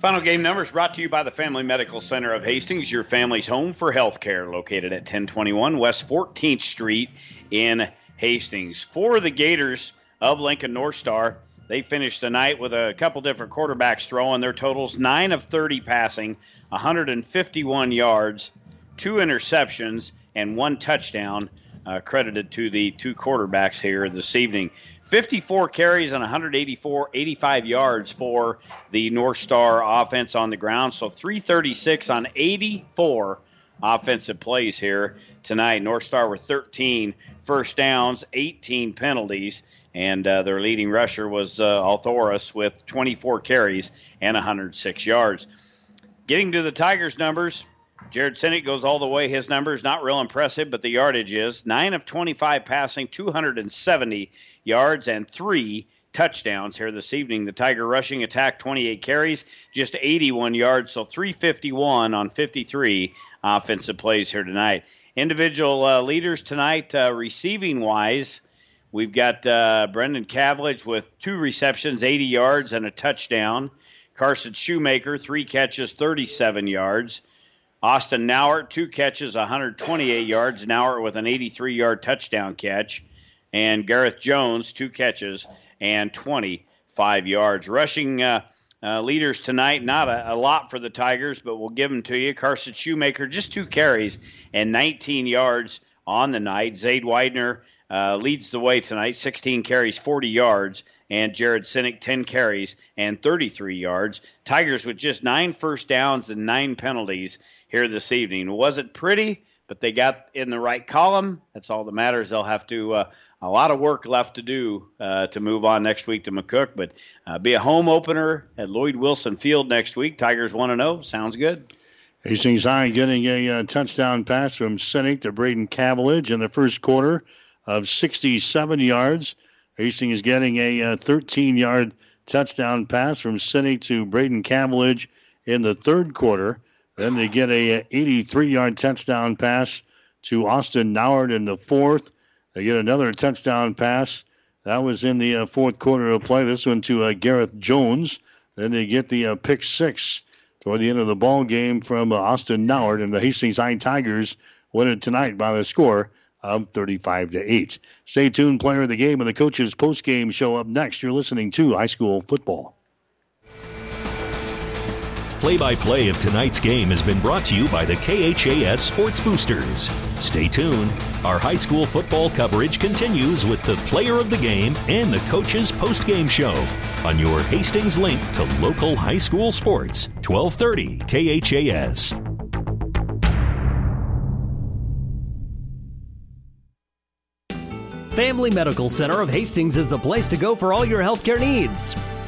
Final game numbers brought to you by the Family Medical Center of Hastings, your family's home for health care, located at 1021 West 14th Street in Hastings. For the Gators of Lincoln North Star, they finished the night with a couple different quarterbacks throwing. Their totals 9 of 30 passing, 151 yards, two interceptions, and one touchdown, uh, credited to the two quarterbacks here this evening. 54 carries and 184, 85 yards for the North Star offense on the ground. So 336 on 84 offensive plays here tonight. North Star with 13 first downs, 18 penalties, and uh, their leading rusher was uh, Althoras with 24 carries and 106 yards. Getting to the Tigers' numbers, Jared Sinek goes all the way. His numbers not real impressive, but the yardage is nine of 25 passing, 270 yards, and three touchdowns here this evening. The Tiger rushing attack, 28 carries, just 81 yards, so 351 on 53 offensive plays here tonight. Individual uh, leaders tonight, uh, receiving wise, we've got uh, Brendan Cavillage with two receptions, 80 yards, and a touchdown. Carson Shoemaker, three catches, 37 yards. Austin Nauert, two catches, 128 yards. Nauert with an 83 yard touchdown catch. And Gareth Jones, two catches and 25 yards. Rushing uh, uh, leaders tonight, not a, a, lot for the Tigers, but we'll give them to you. Carson Shoemaker, just two carries and 19 yards on the night. Zade Widener uh, leads the way tonight, 16 carries, 40 yards. And Jared Sinek, 10 carries and 33 yards. Tigers with just nine first downs and nine penalties here this evening. It pretty? But they got in the right column. That's all that matters. They'll have to uh, a lot of work left to do uh, to move on next week to McCook, but uh, be a home opener at Lloyd Wilson Field next week. Tigers 1 0. Sounds good. Hastings High getting a uh, touchdown pass from Sinek to Braden Cavillage in the first quarter of 67 yards. Hastings getting a 13 uh, yard touchdown pass from Sinek to Braden Cavillage in the third quarter. Then they get a 83 yard touchdown pass to Austin Nauert in the fourth. They get another touchdown pass. That was in the uh, fourth quarter of play. This one to uh, Gareth Jones. Then they get the uh, pick six toward the end of the ball game from uh, Austin Nauert, and the Hastings High Tigers win it tonight by the score of 35 to 8. Stay tuned, player of the game, and the coaches post game show up next. You're listening to high school football. Play by play of tonight's game has been brought to you by the KHAS Sports Boosters. Stay tuned. Our high school football coverage continues with the player of the game and the coach's post game show on your Hastings link to local high school sports, 1230 KHAS. Family Medical Center of Hastings is the place to go for all your healthcare needs.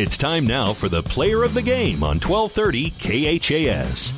It's time now for the player of the game on 1230 KHAS.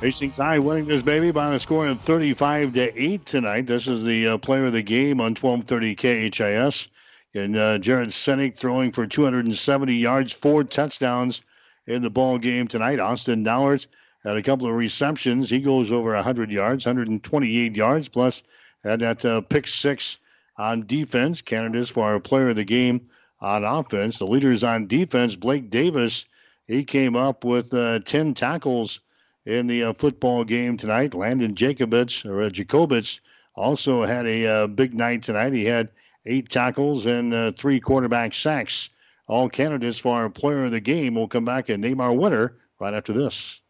Hastings High winning this baby by the score of 35 to 8 tonight. This is the uh, player of the game on 1230 KHAS. And uh, Jared Sinek throwing for 270 yards, four touchdowns in the ball game tonight. Austin Nauert had a couple of receptions. He goes over 100 yards, 128 yards, plus had that uh, pick six on defense. Candidates for our player of the game on offense. The leaders on defense, Blake Davis, he came up with uh, 10 tackles in the uh, football game tonight. Landon Jacobitz, or uh, Jacobitz also had a uh, big night tonight. He had eight tackles and uh, three quarterback sacks. All candidates for our player of the game will come back and name our winner right after this.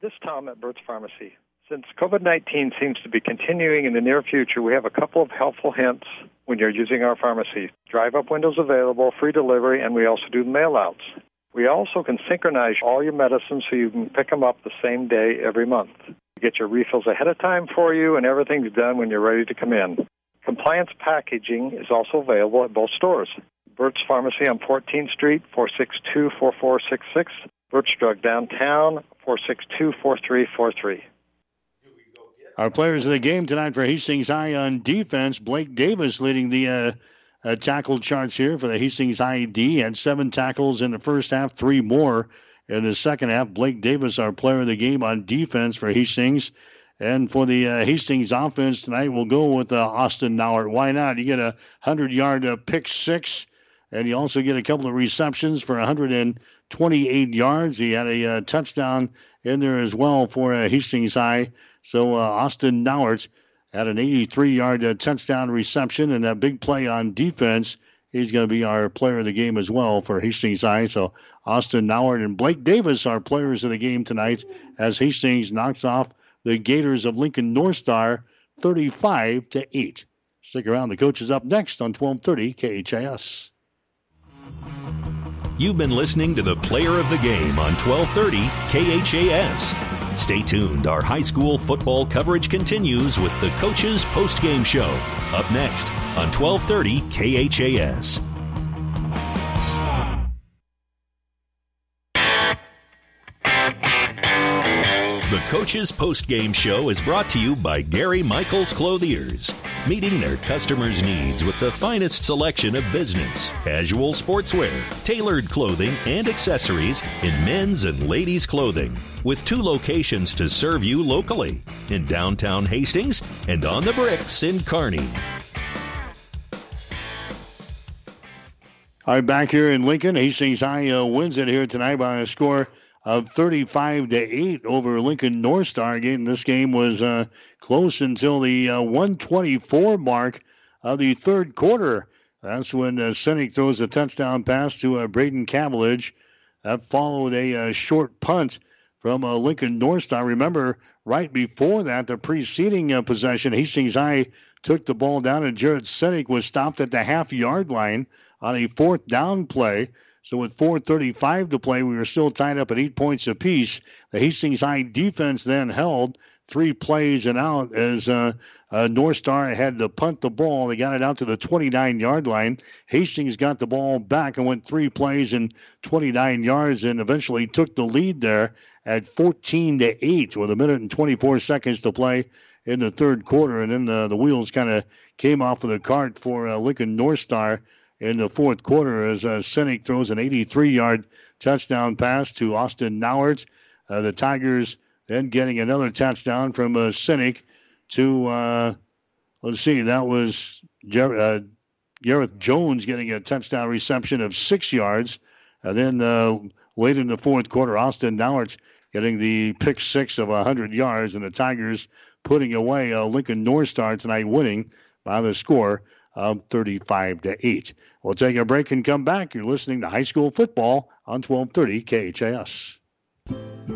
This Tom at Burt's Pharmacy. Since COVID 19 seems to be continuing in the near future, we have a couple of helpful hints when you're using our pharmacy. Drive up windows available, free delivery, and we also do mail outs. We also can synchronize all your medicines so you can pick them up the same day every month. We get your refills ahead of time for you, and everything's done when you're ready to come in. Compliance packaging is also available at both stores. Burt's Pharmacy on 14th Street, 462 4466. Burt's Drug Downtown, 462 4343. Our players of the game tonight for Hastings High on defense. Blake Davis leading the uh, uh, tackle charts here for the Hastings High D. Had seven tackles in the first half, three more in the second half. Blake Davis, our player of the game on defense for Hastings. And for the uh, Hastings offense tonight, we'll go with uh, Austin Nauert. Why not? You get a 100 yard uh, pick six, and you also get a couple of receptions for 128 yards. He had a uh, touchdown in there as well for uh, Hastings High. So uh, Austin Nauert had an 83 yard uh, touchdown reception and a big play on defense He's going to be our player of the game as well for Hastings High. So Austin Nauert and Blake Davis are players of the game tonight as Hastings knocks off the Gators of Lincoln North Star 35 to 8. Stick around. The coach is up next on 1230 KHAS. You've been listening to the player of the game on 1230 KHAS. Stay tuned. Our high school football coverage continues with the coach's post-game show. Up next on 1230 KHAS. The Coach's Post Game Show is brought to you by Gary Michaels Clothiers, meeting their customers' needs with the finest selection of business, casual sportswear, tailored clothing, and accessories in men's and ladies' clothing, with two locations to serve you locally in downtown Hastings and on the bricks in Kearney. All right, back here in Lincoln, Hastings High uh, wins it here tonight by a score of 35 to 8 over Lincoln North Star. Again, this game was uh, close until the uh, 124 mark of the third quarter. That's when uh, Sinek throws a touchdown pass to uh, Braden Cavillage. That followed a uh, short punt from uh, Lincoln North Star. Remember, right before that, the preceding uh, possession, Hastings High took the ball down, and Jared Sinek was stopped at the half yard line on a fourth down play. So with 4:35 to play, we were still tied up at eight points apiece. The Hastings High defense then held three plays and out as uh, uh, North Star had to punt the ball. They got it out to the 29 yard line. Hastings got the ball back and went three plays and 29 yards and eventually took the lead there at 14 to 8 with a minute and 24 seconds to play in the third quarter. And then the, the wheels kind of came off of the cart for uh, Lincoln North Star in the fourth quarter as uh, throws an 83 yard touchdown pass to Austin Nauert. Uh, the Tigers then getting another touchdown from uh, to, uh, let's see, that was Jer- uh, Gareth Jones getting a touchdown reception of six yards. And then uh, late in the fourth quarter, Austin Nauert getting the pick six of 100 yards, and the Tigers putting away uh, Lincoln North Star tonight, winning by the score of 35 to 8. We'll take a break and come back. You're listening to high school football on 1230 KHAS.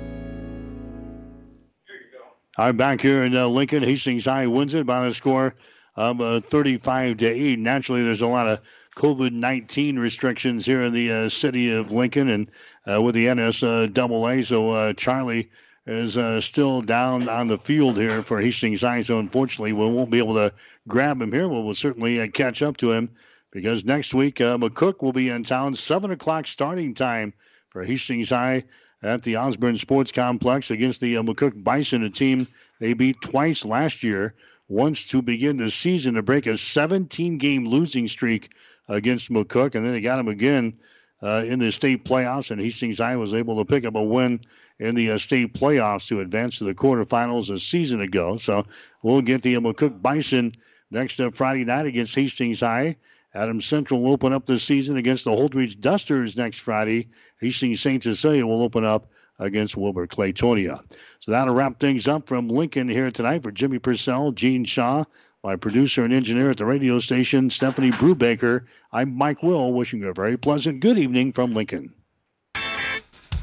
I'm back here in uh, Lincoln. Hastings High wins it by a score of uh, 35 to 8. Naturally, there's a lot of COVID 19 restrictions here in the uh, city of Lincoln and uh, with the NSAA. So uh, Charlie is uh, still down on the field here for Hastings High. So unfortunately, we won't be able to grab him here. We'll, we'll certainly catch up to him because next week McCook will be in town. 7 o'clock starting time for Hastings High at the Osborne Sports Complex against the uh, McCook Bison, a team they beat twice last year. Once to begin the season to break a 17 game losing streak against McCook, and then they got them again uh, in the state playoffs. And Hastings High was able to pick up a win in the uh, state playoffs to advance to the quarterfinals a season ago. So we'll get the uh, McCook Bison next uh, Friday night against Hastings High. Adams Central will open up the season against the Holdrege Dusters next Friday. Hastings St. Cecilia will open up against Wilber-Clatonia. So that'll wrap things up from Lincoln here tonight for Jimmy Purcell, Gene Shaw, my producer and engineer at the radio station, Stephanie Brubaker. I'm Mike Will, wishing you a very pleasant good evening from Lincoln.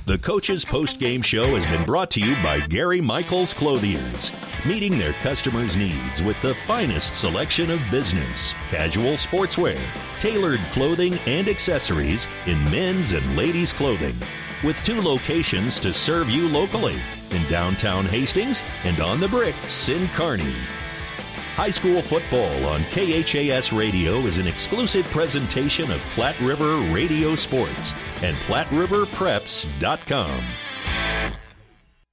The Coach's Post Game Show has been brought to you by Gary Michaels Clothiers, meeting their customers' needs with the finest selection of business, casual sportswear, tailored clothing, and accessories in men's and ladies' clothing. With two locations to serve you locally in downtown Hastings and on the bricks in Kearney. High school football on KHAS Radio is an exclusive presentation of Platte River Radio Sports and PlatteRiverPreps.com.